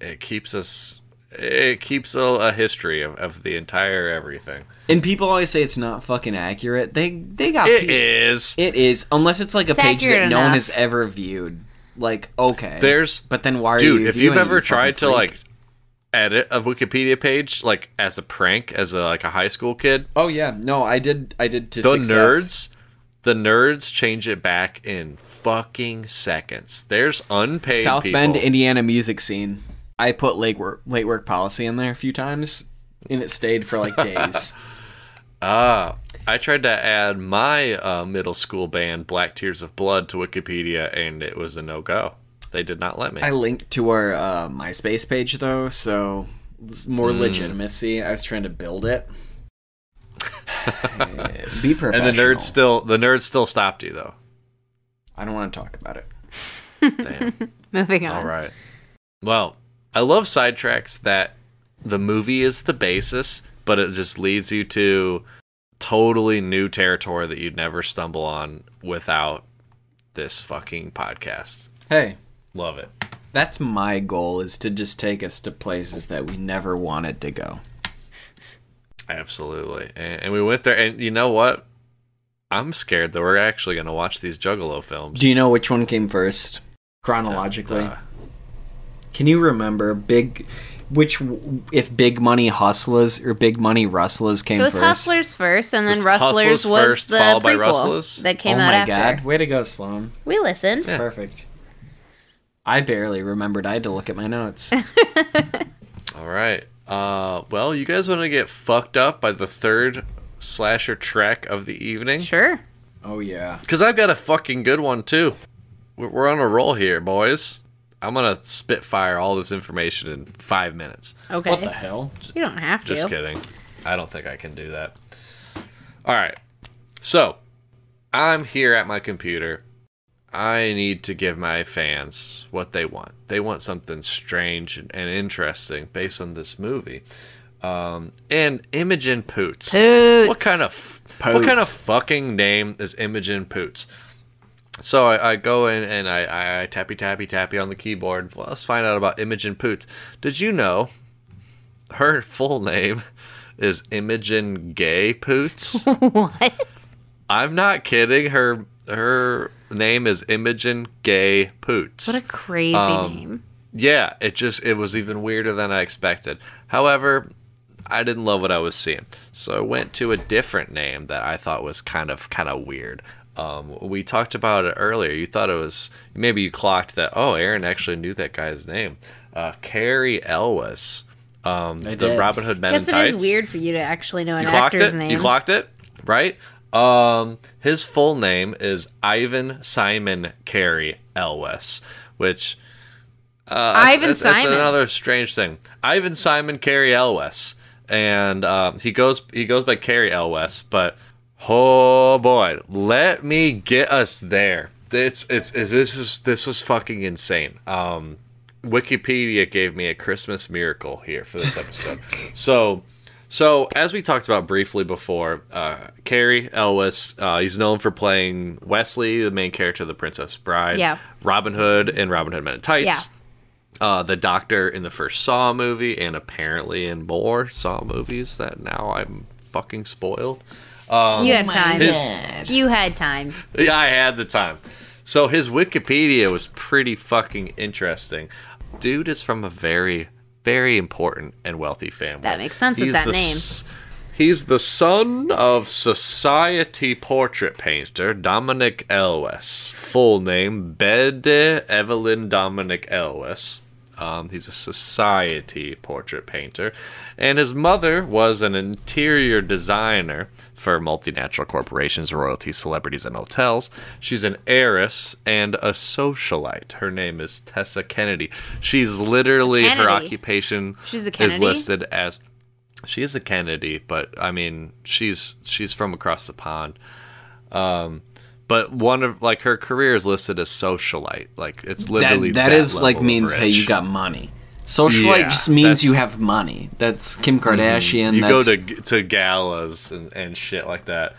It keeps us. It keeps a, a history of, of the entire everything. And people always say it's not fucking accurate. They they got It pe- is. It is, unless it's like a It's page that accurate no one has ever viewed. Like, okay, There's but then why are dude. you? Dude, if you've ever you tried to fucking like edit a Wikipedia page like as a prank as a like a high school kid, oh yeah, no, I did, I did to the success. nerds, the nerds change it back in fucking seconds. There's unpaid South people. Bend, Indiana music scene. I put late work late work policy in there a few times, and it stayed for like days. <laughs> Ah, I tried to add my uh, middle school band Black Tears of Blood to Wikipedia, and it was a no go. They did not let me. I linked to our uh, MySpace page though, so more Hmm. legitimacy. I was trying to build it. <laughs> Be professional. and the nerds still the nerds still stopped you though. I don't want to talk about it. <laughs> Damn. Moving on. All right. Well, I love sidetracks that the movie is the basis, but it just leads you to totally new territory that you'd never stumble on without this fucking podcast. Hey, Love it. that's my goal: is to just take us to places that we never wanted to go. Absolutely. And, and we went there, and you know what? I'm scared that we're actually going to watch these Juggalo films. Do you know which one came first chronologically? Uh, Can you remember big? Which if Big Money Hustlers or Big Money Rustlers came It was first? Hustlers first, and then Was Rustlers was first, the followed by prequel Rustlers? that came oh out my god! Way to go, Sloan. We listened. Yeah. Perfect. I barely remembered. I had to look at my notes. <laughs> All right. Uh, well, you guys want to get fucked up by the third slasher track of the evening? Sure. oh yeah. Because I've got a fucking good one too. We're, we're on a roll here, boys. I'm gonna spitfire all this information in five minutes. Okay. What the hell? You don't have to. Just kidding. I don't think I can do that. All right. So, I'm here at my computer. I need to give my fans what they want. They want something strange and, and interesting based on this movie. Um, and Imogen Poots. Poots. What kind of what kind of fucking name is Imogen Poots? So I, I go in and I, I tappy tappy tappy on the keyboard. Well, let's find out about Imogen Poots. Did you know her <laughs> full name is Imogen Gay Poots? <laughs> what? I'm not kidding. Her her name is Imogen Gay Poots. What a crazy Um, name. Yeah, it just it was even weirder than I expected. However, I didn't love what I was seeing, so I went to a different name that I thought was kind of kind of weird. Um, we talked about it earlier. You thought it was maybe you clocked that. Oh, Aaron actually knew that guy's name, uh, Cary Elwes, um, the did. Robin Hood Men Guess in it Tights. is weird for you to actually know an You actor's it. name. You clocked it, right? Um, his full name is Ivan Simon Cary Elwes, which uh, Ivan that's, that's Simon. another strange thing. Ivan Simon Cary Elwes, and um, he goes he goes by Cary Elwes, but oh boy, let me get us there. It's it's, it's this is this was fucking insane. Um, Wikipedia gave me a Christmas miracle here for this episode. <laughs> so, so as we talked about briefly before, uh, Cary Elwes, uh, he's known for playing Wesley, the main character of The Princess Bride. Yeah. Robin Hood and Robin Hood Men in Tights. Yeah. uh, the Doctor in the first Saw movie, and apparently in more Saw movies that now I'm fucking spoiled. Um, you had oh time. His- You had time. Yeah, I had the time. So his Wikipedia was pretty fucking interesting. Dude is from a very, very important and wealthy family. That makes sense with that the name. s- He's the son of society portrait painter Dominic Elwes. Full name Bede Evelyn Dominic Elwes. Um, he's a society portrait painter. And his mother was an interior designer for multinational corporations, royalty, celebrities, and hotels. She's an heiress and a socialite. Her name is Tessa Kennedy. She's literally, her occupation is listed as she is a Kennedy, but I mean, she's she's from across the pond. Um, but one of like her career is listed as socialite. Like it's literally that, that that is like means hey you got money. Socialite Yeah, just means you have money. That's Kim Kardashian. you go to to galas and, and shit like that.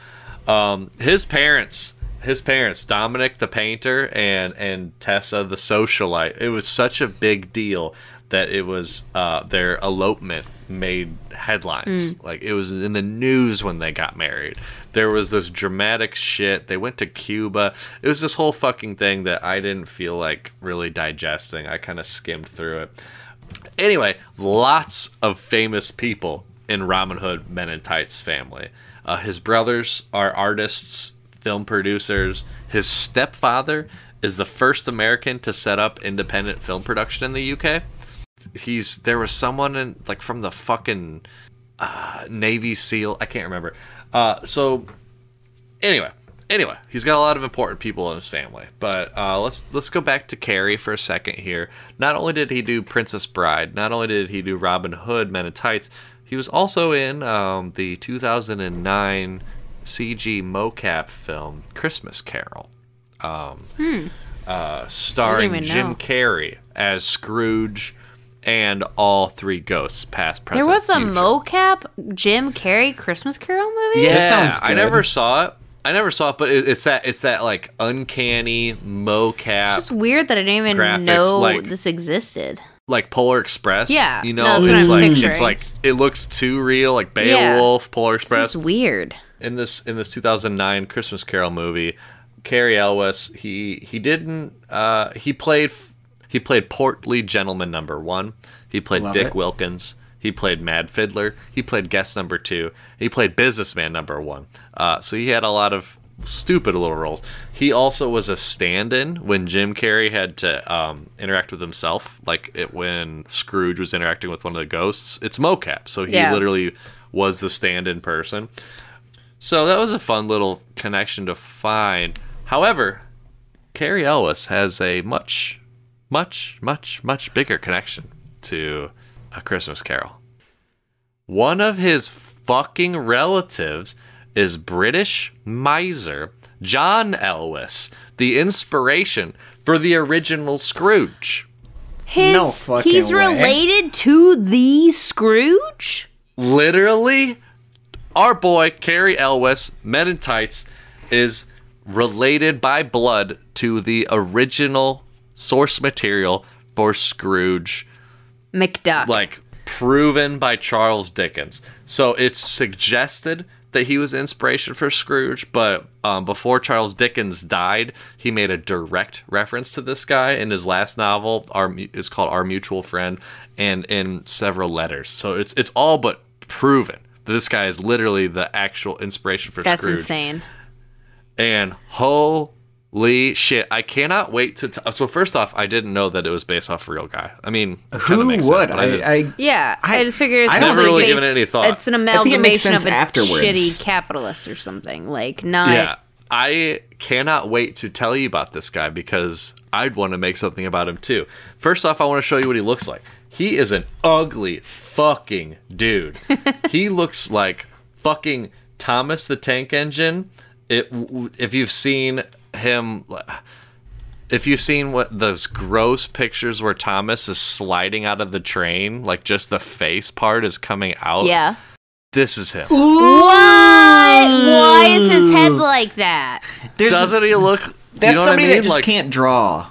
Um, his parents, his parents, Dominic the painter and and Tessa the socialite. It was such a big deal that it was uh, their elopement made headlines. Like it was in the news when they got married. There was this dramatic shit. They went to Cuba. It was this whole fucking thing that I didn't feel like really digesting. I kind of skimmed through it. Anyway, lots of famous people in Robin Hood Men in Tights family. Uh, his brothers are artists, film producers. His stepfather is the first American to set up independent film production in the UK. He's there was someone in like from the fucking uh, Navy SEAL. I can't remember. Uh, so anyway, anyway, he's got a lot of important people in his family. But uh, let's let's go back to Cary for a second here. Not only did he do Princess Bride, not only did he do Robin Hood, Men in Tights, he was also in um, the 2009 CG mocap film Christmas Carol, um, uh, starring Jim. Carrey as Scrooge. And all three ghosts, past, present, There was a future. mocap Jim Carrey Christmas Carol movie. Yeah, sounds I never saw it. I never saw it, but it, it's that it's that like uncanny mocap, It's weird that I didn't even Graphics, know like- this existed. like Polar Express. Yeah, you know, that's what it's I'm like it's like it looks too real, like Yeah. Beowulf, Polar Express. is weird. in this in this 2009 Christmas Carol movie, Cary Elwes he he didn't uh, he played he played portly gentleman number one. He played Love Dick it. Wilkins. He played Mad Fiddler. He played guest number two. He played businessman number one. Uh, so he had a lot of stupid little roles. He also was a stand-in when Jim Carrey had to um, interact with himself, like it when Scrooge was interacting with one of the ghosts. It's mocap, so he Yeah. literally was the stand-in person. So that was a fun little connection to find. However, Cary Elwes has a much, much, much, much bigger connection to A Christmas Carol. One of his fucking relatives is British miser John Elwes, the inspiration for the original Scrooge. His, No fucking he's way. related to the Scrooge. literally our boy Cary Elwes, Men in Tights, is related by blood to the original source material for Scrooge, McDuck. like proven by Charles Dickens. So it's suggested that he was inspiration for Scrooge, but um, before Charles Dickens died, he made a direct reference to this guy in his last novel. Our it's called Our Mutual Friend, and in several letters. So it's it's all but proven that this guy is literally the actual inspiration for That's Scrooge. That's insane. And holy shit, I cannot wait to. T- so first off, I didn't know that it was based off a real guy. I mean, it kinda Who makes would? sense, but didn't- I, I Yeah, I, I- just figured it's I just don't really based- given it any thought. It's an think it amalgamation of sense a afterwards. shitty capitalist or something. Like not. Yeah, I cannot wait to tell you about this guy because I'd want to make something about him too. First off, I want to show you what he looks like. He is an ugly fucking dude. <laughs> he looks like fucking Thomas the Tank Engine. It, if you've seen him, if you've seen what those gross pictures where Thomas is sliding out of the train, like just the face part is coming out. Yeah. this is him. Why? Why is his head like that? there's Doesn't he look? that's you know somebody what I mean? that just like, can't draw.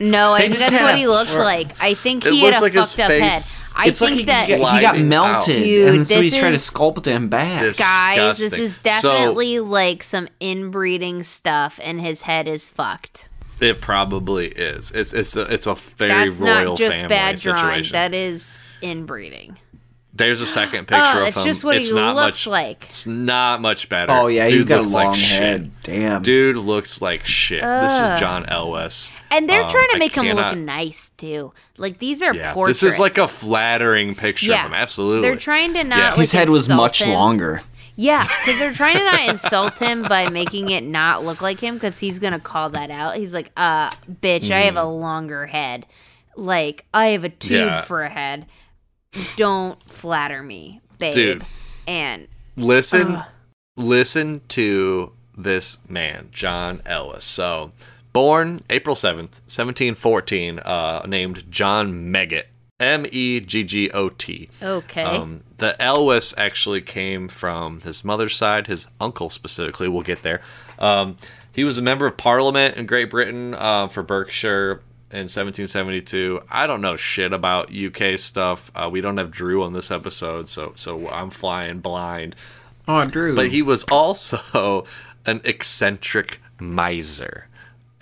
No, I think that's what a he looked poor- like. I think he had a like fucked up head. I it's like think he, that he got melted, out. and so Dude, he's trying to sculpt him back. This- guys, this Disgusting. is So- definitely like some inbreeding stuff, and his head is fucked. It probably is. It's it's a, it's a very That's royal not just family bad drawing. situation. That is inbreeding. There's a second picture Oh, of it's him. just what it's he not looks much, like. It's not much better. oh yeah, Dude he's got a looks long like shit. head. Damn. Dude looks like shit. This is John Elwes. And they're Um, trying to I make him cannot- look nice too. Like these are Yeah, portraits. this is like a flattering picture yeah. of him. Absolutely. They're trying to not. Yeah. Like, His head was much him. longer. Yeah, because they're trying to not <laughs> insult him by making it not look like him, because he's gonna call that out. He's like, "Uh, bitch, I have a longer head. Like I have a tube Mm. Yeah. for a head. Don't flatter me, babe." Dude. And listen listen to this man john elwes. So born april 7th 1714 uh, named john megott m-e-g-g-o-t okay, um, the elwes actually came from his mother's side his uncle specifically. We'll get there. Um, he was a member of parliament in great britain uh, for berkshire in 1772 i don't know shit about uk stuff uh, we don't have drew on this episode so so i'm flying blind Oh, Drew. but he was also <laughs> an eccentric miser.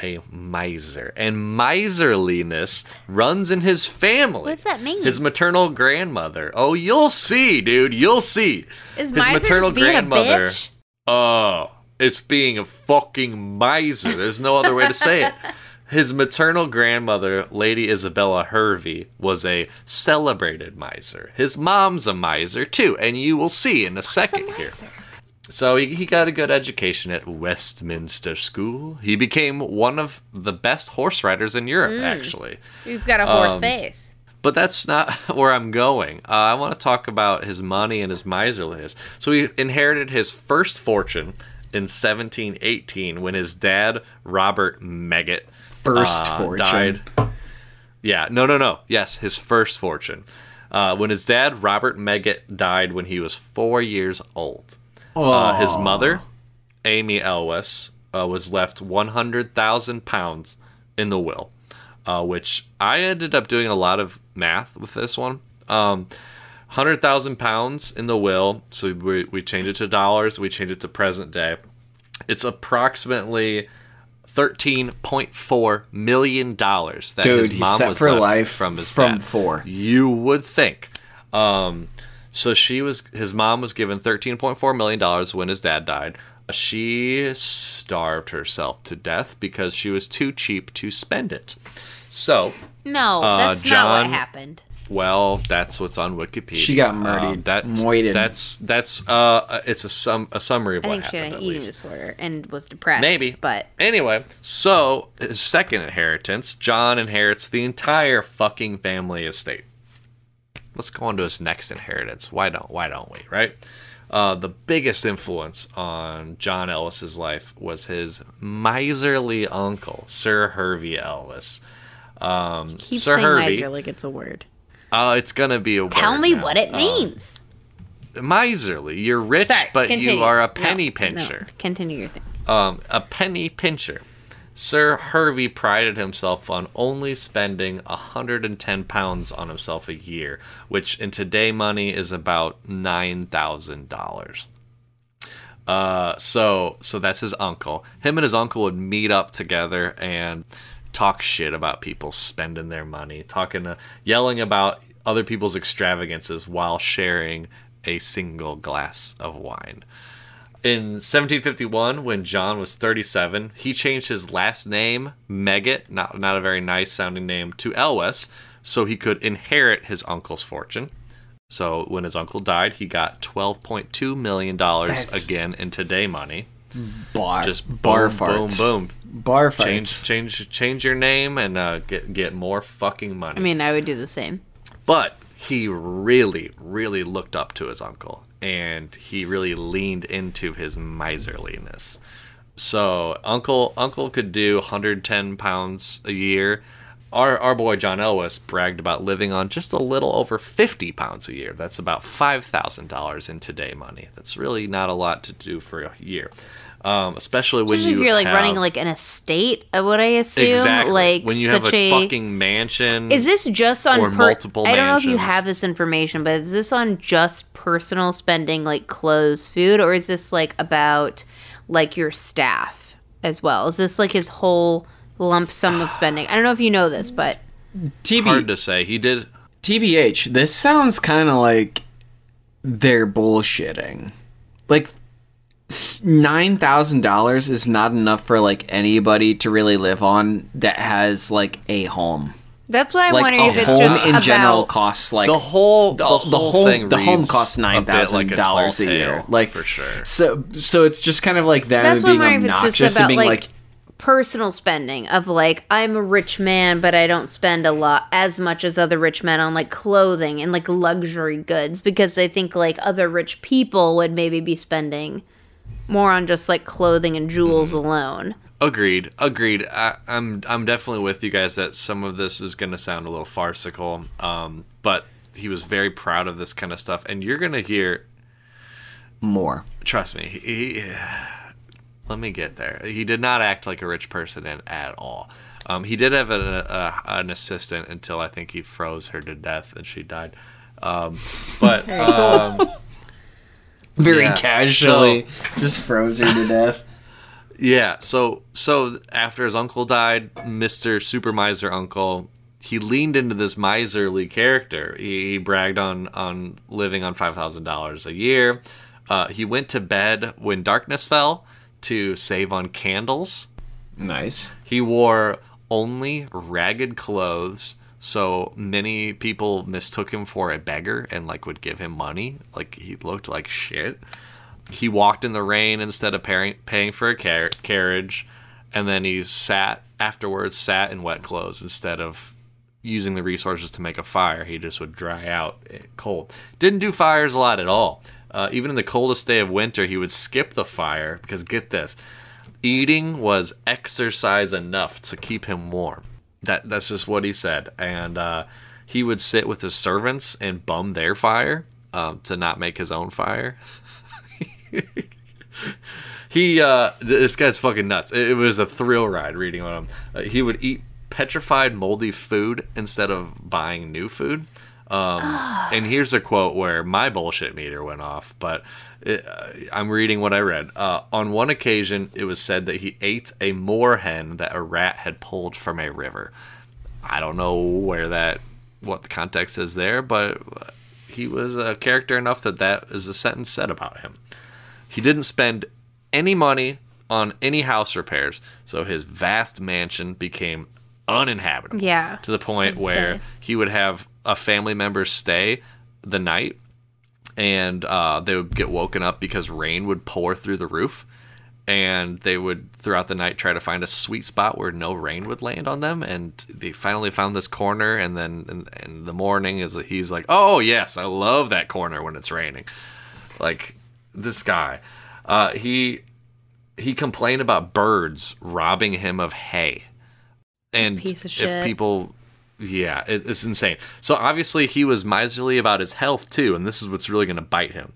A miser. And miserliness runs in his family. What's that mean? His maternal grandmother. Oh, you'll see, dude. You'll see. is his Miser maternal just being grandmother. a bitch? Oh, it's being a fucking miser. There's no other way to say it. <laughs> His maternal grandmother, Lady Isabella Hervey, was a celebrated miser. His mom's a miser too, and you will see in a second here. So he, he got a good education at Westminster School. He became one of the best horse riders in Europe, Mm. actually. He's got a horse Um, face. But that's not <laughs> where I'm going. Uh, I want to talk about his money and his miserliness. So he inherited his first fortune in 1718 when his dad, Robert Meggot, First uh, fortune. died. Yeah, no, no, no. Yes, his first fortune. Uh, when his dad, Robert Meggot, died when he was four years old. Uh, his mother, Amy Elwes, uh, was left 100,000 pounds in the will, uh, which I ended up doing a lot of math with this one. Um, 100,000 pounds in the will, so we, we change it to dollars, we change it to present day. It's approximately $13.4 million that Dude, his mom set was for left life from his from dad. four. You would think. Um, so she was his mom was given thirteen point four million dollars when his dad died. She starved herself to death because she was too cheap to spend it. So, No, uh, that's not what happened. Well, that's what's on Wikipedia. She got Um, murdered, that's moited. that's that's uh, it's a sum a summary of I what think she happened. had at an eating least. disorder and was depressed. Maybe. but Anyway, so his second inheritance, John inherits the entire fucking family estate. Let's go on to his next inheritance. Why don't why don't we, right? Uh, the biggest influence on John Elwes's life was his miserly uncle, Sir Hervey Elwes. Um, keep Sir saying Hervey. miser like it's a word. Oh, it's gonna be a Tell word me now. what it Uh, means. miserly. You're rich, Sorry, but continue. you are a penny no, pincher. continue your thing. um, a penny pincher. Sir Hervey prided himself on only spending 110 pounds on himself a year, which in today money is about $9,000. Uh, so so that's his uncle. Him and his uncle would meet up together and talk shit about people spending their money, talking, uh, yelling about other people's extravagances while sharing a single glass of wine. In 1751, when John was 37, he changed his last name, Meggot, not, not a very nice sounding name, to Elwes, so he could inherit his uncle's fortune. So when his uncle died, he got $12.2 million That's- again in today money. Bar, Just bar boom, farts. boom, boom. Bar farts. Change, change, change your name and uh, get get more fucking money. I mean, I would do the same. But he really, really looked up to his uncle and he really leaned into his miserliness. So uncle uncle could do 110 pounds a year. Our, our boy John Elwes bragged about living on just a little over 50 pounds a year. That's about $5,000 in today money. That's really not a lot to do for a year. Um, especially when Especially you if you're like have, running like an estate, uh, would I assume? exactly Like when you such have a, a fucking mansion. Is this just on or per- multiple I don't know if you have this information, but is this on just personal spending like clothes, food, or is this like about like your staff as well? Is this like his whole lump sum of spending? I don't know if you know this, but TB, hard to say? He did. TBH, this sounds kind of like they're bullshitting. Like nine thousand dollars is not enough for like anybody to really live on that has like a home. that's what I'm Like wondering a if it's home just in about general costs like The whole the, the, whole the home thing the home costs a nine bit thousand like a dollars a year, like for sure. So so it's just kind of like them That's what I'm being wondering if it's obnoxious just and about being like, like, personal spending of like I'm a rich man, but I don't spend a lot as much as other rich men on like clothing and like luxury goods because I think like other rich people would maybe be spending more on just like clothing and jewels Mm-hmm. alone. Agreed. Agreed. I, I'm I'm definitely with you guys that some of this is going to sound a little farcical. Um, but he was very proud of this kind of stuff, and you're going to hear. more. Trust me. He, <sighs> let me get there. He did not act like a rich person in, at all. Um, he did have an, a, an assistant until I think he froze her to death and she died. Um, but <laughs> um, Very Yeah. casually, just froze her to death. <laughs> Yeah, so so after his uncle died, Mr. Supermiser uncle, he leaned into this miserly character. He, he bragged on on living on five thousand dollars a year. Uh, he went to bed when darkness fell to save on candles. Nice. He wore only ragged clothes, so many people mistook him for a beggar and like would give him money. Like he looked like shit. He walked in the rain instead of paying paying for a car- carriage, and then he sat afterwards, sat in wet clothes instead of using the resources to make a fire. He just would dry out eh, cold. Didn't do fires a lot at all. Uh, even in the coldest day of winter, he would skip the fire because get this, eating was exercise enough to keep him warm. That that's just what he said, and uh, he would sit with his servants and bum their fire um, to not make his own fire. <laughs> he uh, th- this guy's fucking nuts. It, it was a thrill ride reading on him. Uh, he would eat petrified, moldy food instead of buying new food. Um, and here's a quote where my bullshit meter went off, but I'm reading what I read. Uh, on one occasion, it was said that he ate a moorhen that a rat had pulled from a river. I don't know where that, what the context is there, but uh, he was a character enough that that is a sentence said about him. He didn't spend any money on any house repairs, so his vast mansion became uninhabitable. Yeah, To the point where say. he would have a family member stay the night and uh, they would get woken up because rain would pour through the roof and they would throughout the night try to find a sweet spot where no rain would land on them and they finally found this corner and then in, in the morning is he's like oh yes i love that corner when it's raining. Like this guy uh, he he complained about birds robbing him of hay. And if people yeah it, it's insane so obviously he was miserly about his health too and this is what's really going to bite him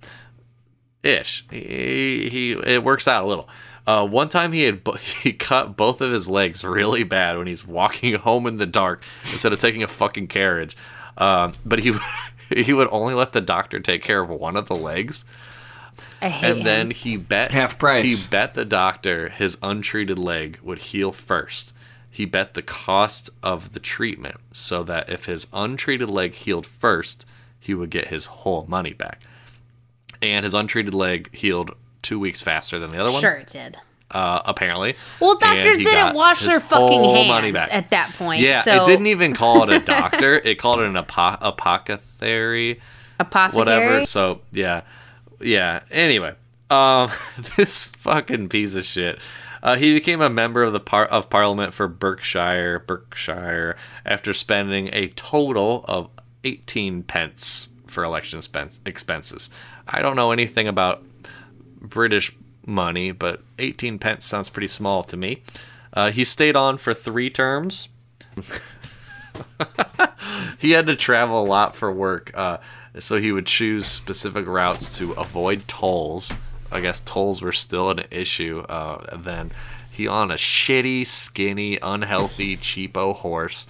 ish he, he it works out a little uh, one time he had bo- <laughs> he cut both of his legs really bad when he's walking home in the dark instead of taking a fucking carriage um, but he <laughs> he would only let the doctor take care of one of the legs I hate and him. then he bet Half price. He bet the doctor his untreated leg would heal first. He bet the cost of the treatment so that if his untreated leg healed first, he would get his whole money back. And his untreated leg healed two weeks faster than the other one. sure it did. Uh, apparently. Well, doctors didn't wash their fucking hands at that point. Yeah, so it didn't even call it a <laughs> doctor. it called it an apo- apothecary apothecary. whatever. So yeah, yeah. Anyway, um, <laughs> this fucking piece of shit. Uh, he became a member of the par- of Parliament for Berkshire, Berkshire, after spending a total of eighteen pence for election expense- expenses. I don't know anything about British money, but eighteen pence sounds pretty small to me. Uh, he stayed on for three terms <laughs> he had to travel a lot for work, uh, so he would choose specific routes to avoid tolls. I guess tolls were still an issue uh, then. He on a shitty, skinny, unhealthy, <laughs> cheapo horse,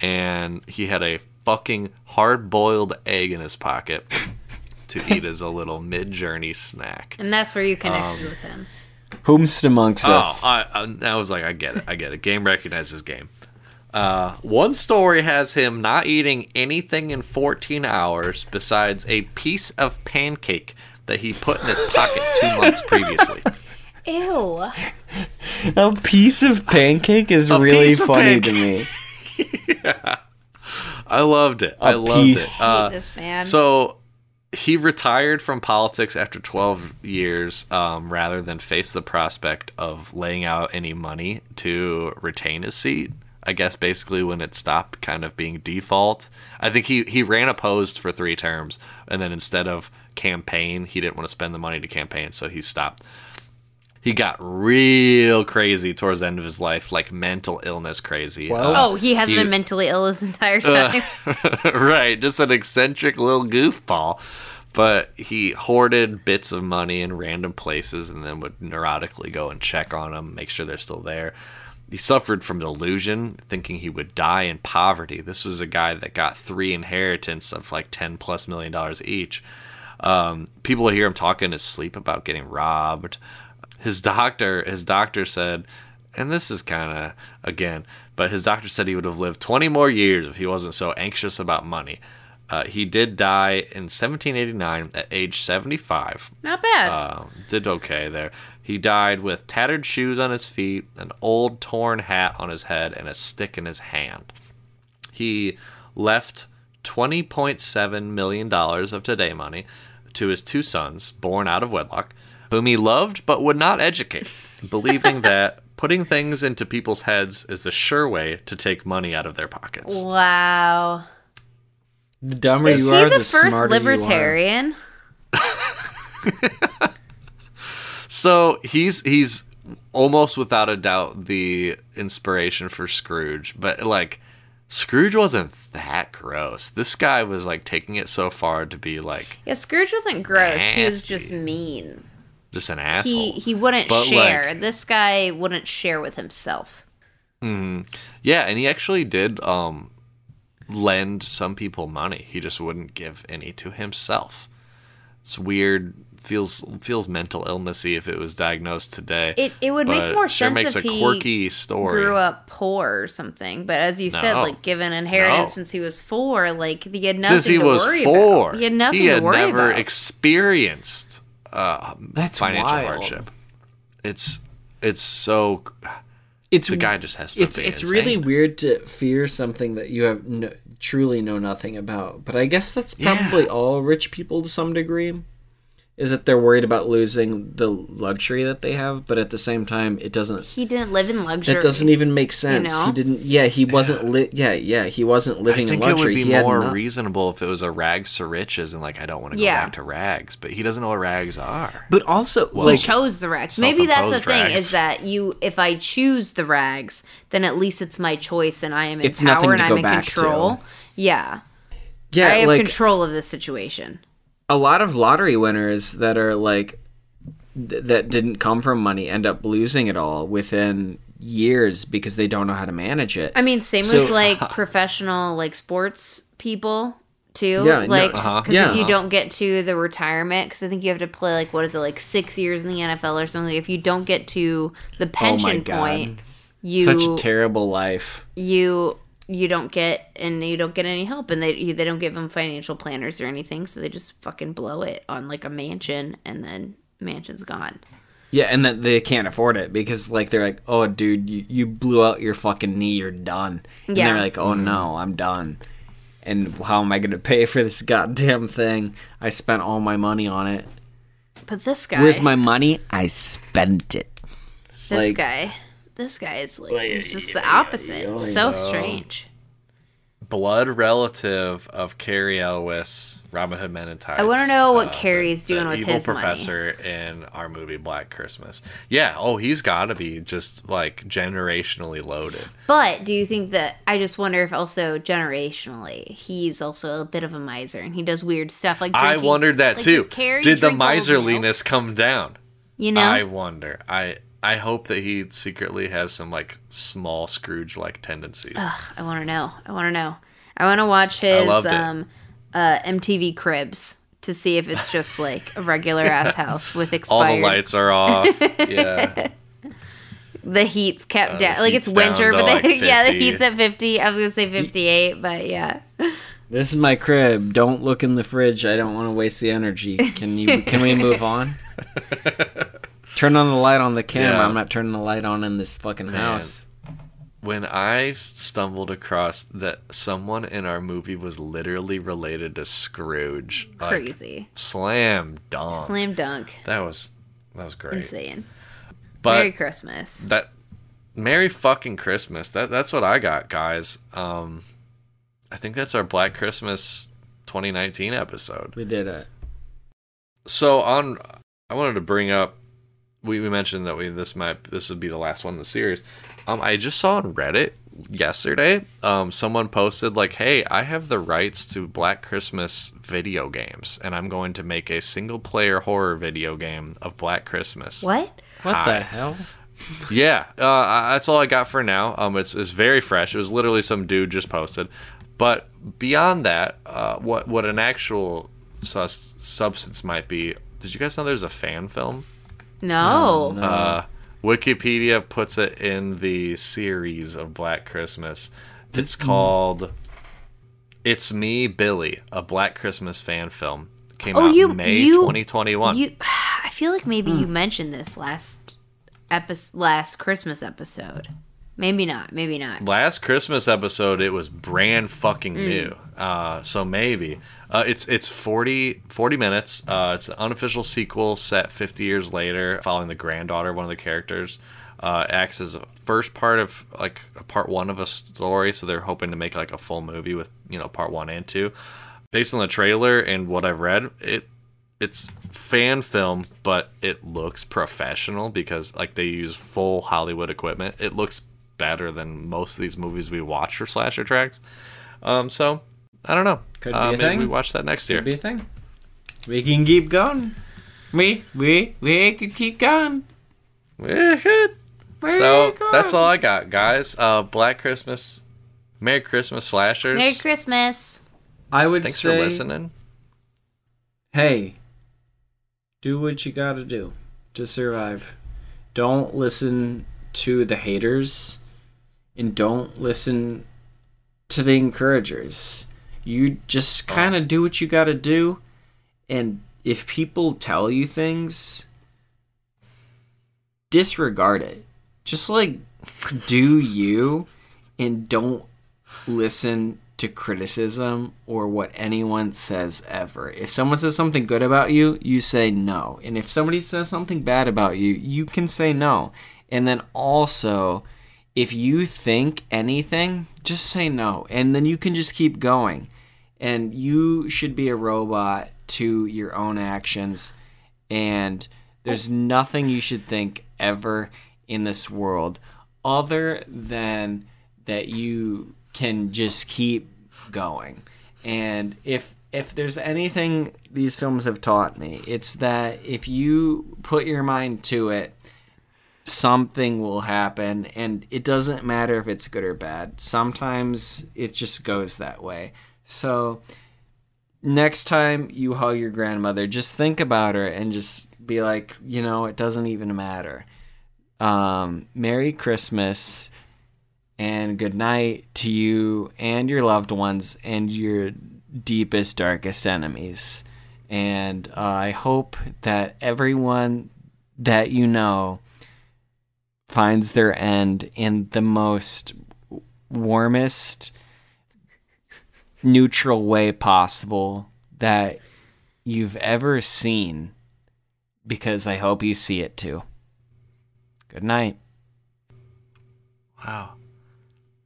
and he had a fucking hard-boiled egg in his pocket <laughs> to eat as a little mid-journey snack. And that's where you connected Um, with him. Whomst amongst Oh, us? I, I, I was like, I get it. I get it. Game recognizes game. Uh, one story has him not eating anything in 14 hours besides a piece of pancake that he put in his pocket two months previously. Ew. A piece of pancake is A really piece of funny to pancake. me. <laughs> I loved it. I loved piece. it. Uh, this man. So he retired from politics after 12 years um, rather than face the prospect of laying out any money to retain his seat. I guess basically when it stopped kind of being default. I think he, he ran opposed for three terms, and then instead of campaign, he didn't want to spend the money to campaign, so he stopped. He got real crazy towards the end of his life, like mental illness crazy. Uh, oh, he has he- been mentally ill his entire time. <laughs> right, just an eccentric little goofball. But he hoarded bits of money in random places and then would neurotically go and check on them, make sure they're still there. He suffered from delusion, thinking he would die in poverty. This was a guy that got three inheritance of like 10 plus million dollars each. Um, people will hear him talking in his sleep about getting robbed. His doctor, his doctor said, and this is kind of again, but his doctor said he would have lived 20 more years if he wasn't so anxious about money. Uh, he did die in 1789 at age 75. Not bad. Uh, did okay there. He died with tattered shoes on his feet, an old torn hat on his head, and a stick in his hand. He left $20.7 million of today money to his two sons, born out of wedlock, whom he loved but would not educate, believing <laughs> that putting things into people's heads is the sure way to take money out of their pockets. wow. The dumber Is you are, the the first smarter you are. libertarian? <laughs> So he's he's almost without a doubt the inspiration for Scrooge, but like Scrooge wasn't that gross. This guy was like taking it so far to be like Yeah, Scrooge wasn't gross. He was just mean. just an asshole. He he wouldn't But, share. like- this guy wouldn't share with himself. Yeah, and he actually did um lend some people money. He just wouldn't give any to himself. It's weird. Feels feels mental illnessy if it was diagnosed today. It it would make but more sure sense makes if a he quirky story. grew up poor or something. But as you said, like given inheritance No. since he was four, like he had nothing Since he to was worry four, about. He had nothing he had to worry never about. That's experienced uh, financial wild. hardship. It's it's so It's the guy just has to it's be it's insane. really weird to fear something that you have no, truly know nothing about. But I guess that's probably all rich people to some degree. Is that they're worried about losing the luxury that they have, but at the same time, it doesn't. he didn't live in luxury. That doesn't even make sense. know? He didn't. Yeah, he wasn't. Li- yeah, yeah, he wasn't living. I living think in it would be he more no- reasonable if it was a rags to riches and like I don't want to go Yeah. back to rags, but he doesn't know what rags are. But also, He like, chose the rags. Maybe that's the thing rags. is that you, if I choose the rags, then at least it's my choice and I am in It's power and I'm in control. to. Yeah, yeah, I have like control of this situation. A lot of lottery winners that are like th- that didn't come from money end up losing it all within years because they don't know how to manage it. I mean, same So- with like <laughs> professional like sports people too. Yeah, no, like, uh-huh. because Yeah. if you don't get to the retirement, because I think you have to play like what is it like six years in the NFL or something. If you don't get to the pension Oh point, you Such a terrible life. you you don't get and you don't get any help and they they don't give them financial planners or anything so they just fucking blow it on like a mansion and then mansion's gone Yeah, and that they can't afford it because like they're like, "Oh, dude, you, you blew out your fucking knee. You're done." And Yeah. they're like, "Oh mm-hmm. no, I'm done." And how am I going to pay for this goddamn thing? I spent all my money on it. but this guy Where's my money? I spent it. this like- guy this guy is like he's just the opposite It's so strange blood relative of Cary Elwes, Robin Hood Men in Tights. I wanna know what uh, Cary's the- the doing with evil his money. professor in our movie Black Christmas. Yeah. Oh, he's got to be just like generationally loaded. But do you think that I just wonder if also generationally he's also a bit of a miser and he does weird stuff like I wondered that like, too. Cary Did the drink old milk? miserliness come down? You know, I wonder. I I hope that he secretly has some like small Scrooge like tendencies. I want to know. I want to know. I want to watch his loved um, uh, MTV Cribs to see if it's just like a regular <laughs> ass house with expired. All the lights are off. yeah. <laughs> The heat's kept Uh, down. the Like it's winter, to, but like, the, <laughs> yeah, the heat's at fifty. I was gonna say fifty-eight, but yeah. This is my crib. Don't look in the fridge. I don't want to waste the energy. Can you? Can we move on? Turn on the light on the camera. Yeah. I'm not turning the light on in this fucking house. When I stumbled across that someone in our movie was literally related to Scrooge, like, Crazy. slam dunk. Slam dunk. That was that was great. Insane. But Merry Christmas. that Merry fucking Christmas. That that's what I got, guys. Um, I think that's our Black Christmas 2019 episode. We did it. Sloan, I wanted to bring up. We, we mentioned that we this might this would be the last one in the series. Um, I just saw on Reddit yesterday. Um, someone posted like, "Hey, I have the rights to Black Christmas video games, and I'm going to make a single player horror video game of Black Christmas." What? What Hi. the hell? Yeah, uh, that's all I got for now. Um, it's, it's very fresh. It was literally some dude just posted. But beyond that, uh, what what an actual sus- substance might be? Did you guys know there's a fan film? No. no. Uh, Wikipedia puts it in the series of Black Christmas. It's called "It's Me, Billy," a Black Christmas fan film. Came Oh, out you- May you- 2021. You, <sighs> I feel like maybe Hmm. you mentioned this last episode, last Christmas episode. Maybe not. Maybe not. last Christmas episode it was brand fucking new. Uh, so maybe uh, it's it's 40, 40 minutes. Uh, it's an unofficial sequel set 50 years later, following the granddaughter, of one of the characters. Uh, acts as a first part of like a part one of a story, so they're hoping to make like a full movie with you know part one and two. Based on the trailer and what I've read, it it's fan film, but it looks professional because like they use full Hollywood equipment. It looks better than most of these movies we watch for slasher tracks. Um, so I don't know. Could uh, be a maybe thing. we watch that next year. Could be a thing. We can keep going. We we we could keep going. We're good. So that's all I got, guys. Uh, Black Christmas, Merry Christmas, slashers. Merry Christmas. I would Thanks say, for listening. hey, do what you gotta do to survive. Don't listen to the haters, and don't listen to the encouragers. You just kind of do what you gotta do, and if people tell you things, disregard it. Just like <laughs> do you, and don't listen to criticism or what anyone says ever. If someone says something good about you, you say no. And if somebody says something bad about you, you can say no. And then also, if you think anything, just say no. And then you can just keep going. And you should be a robot to your own actions. And there's nothing you should think ever in this world other than that you can just keep going. And if if there's anything these films have taught me, it's that if you put your mind to it, something will happen and it doesn't matter if it's good or bad. Sometimes it just goes that way. So next time you hug your grandmother, just think about her and just be like, you know, it doesn't even matter. Um, Merry Christmas and good night to you and your loved ones and your deepest, darkest enemies. And uh, I hope that everyone that you know finds their end in the most warmest, neutral way possible that you've ever seen, because I hope you see it too. Good night. Wow.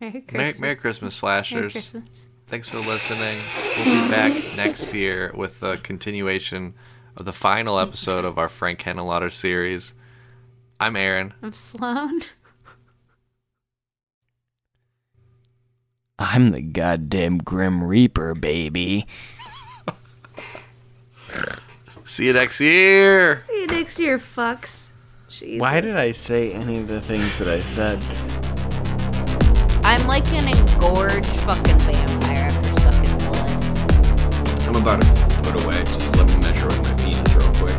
Merry Merry, Christmas. Merry Christmas, Merry slashers. Christmas. Thanks for listening. We'll be back next year with the continuation of the final episode of our Frank Henenlotter series. I'm Aaron. I'm Sloan. I'm the goddamn Grim Reaper, baby. See you next year. See you next year, fucks. Jesus. Why did I say any of the things that I said? I'm like an engorged fucking vampire after sucking blood. I'm about a foot away. Just let me measure with my penis real quick.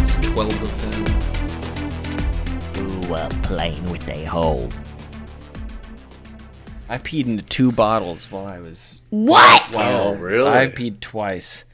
It's 12 of them. Who uh, playing with a hole? I peed into two bottles while I was. What? While Oh, really? I peed twice.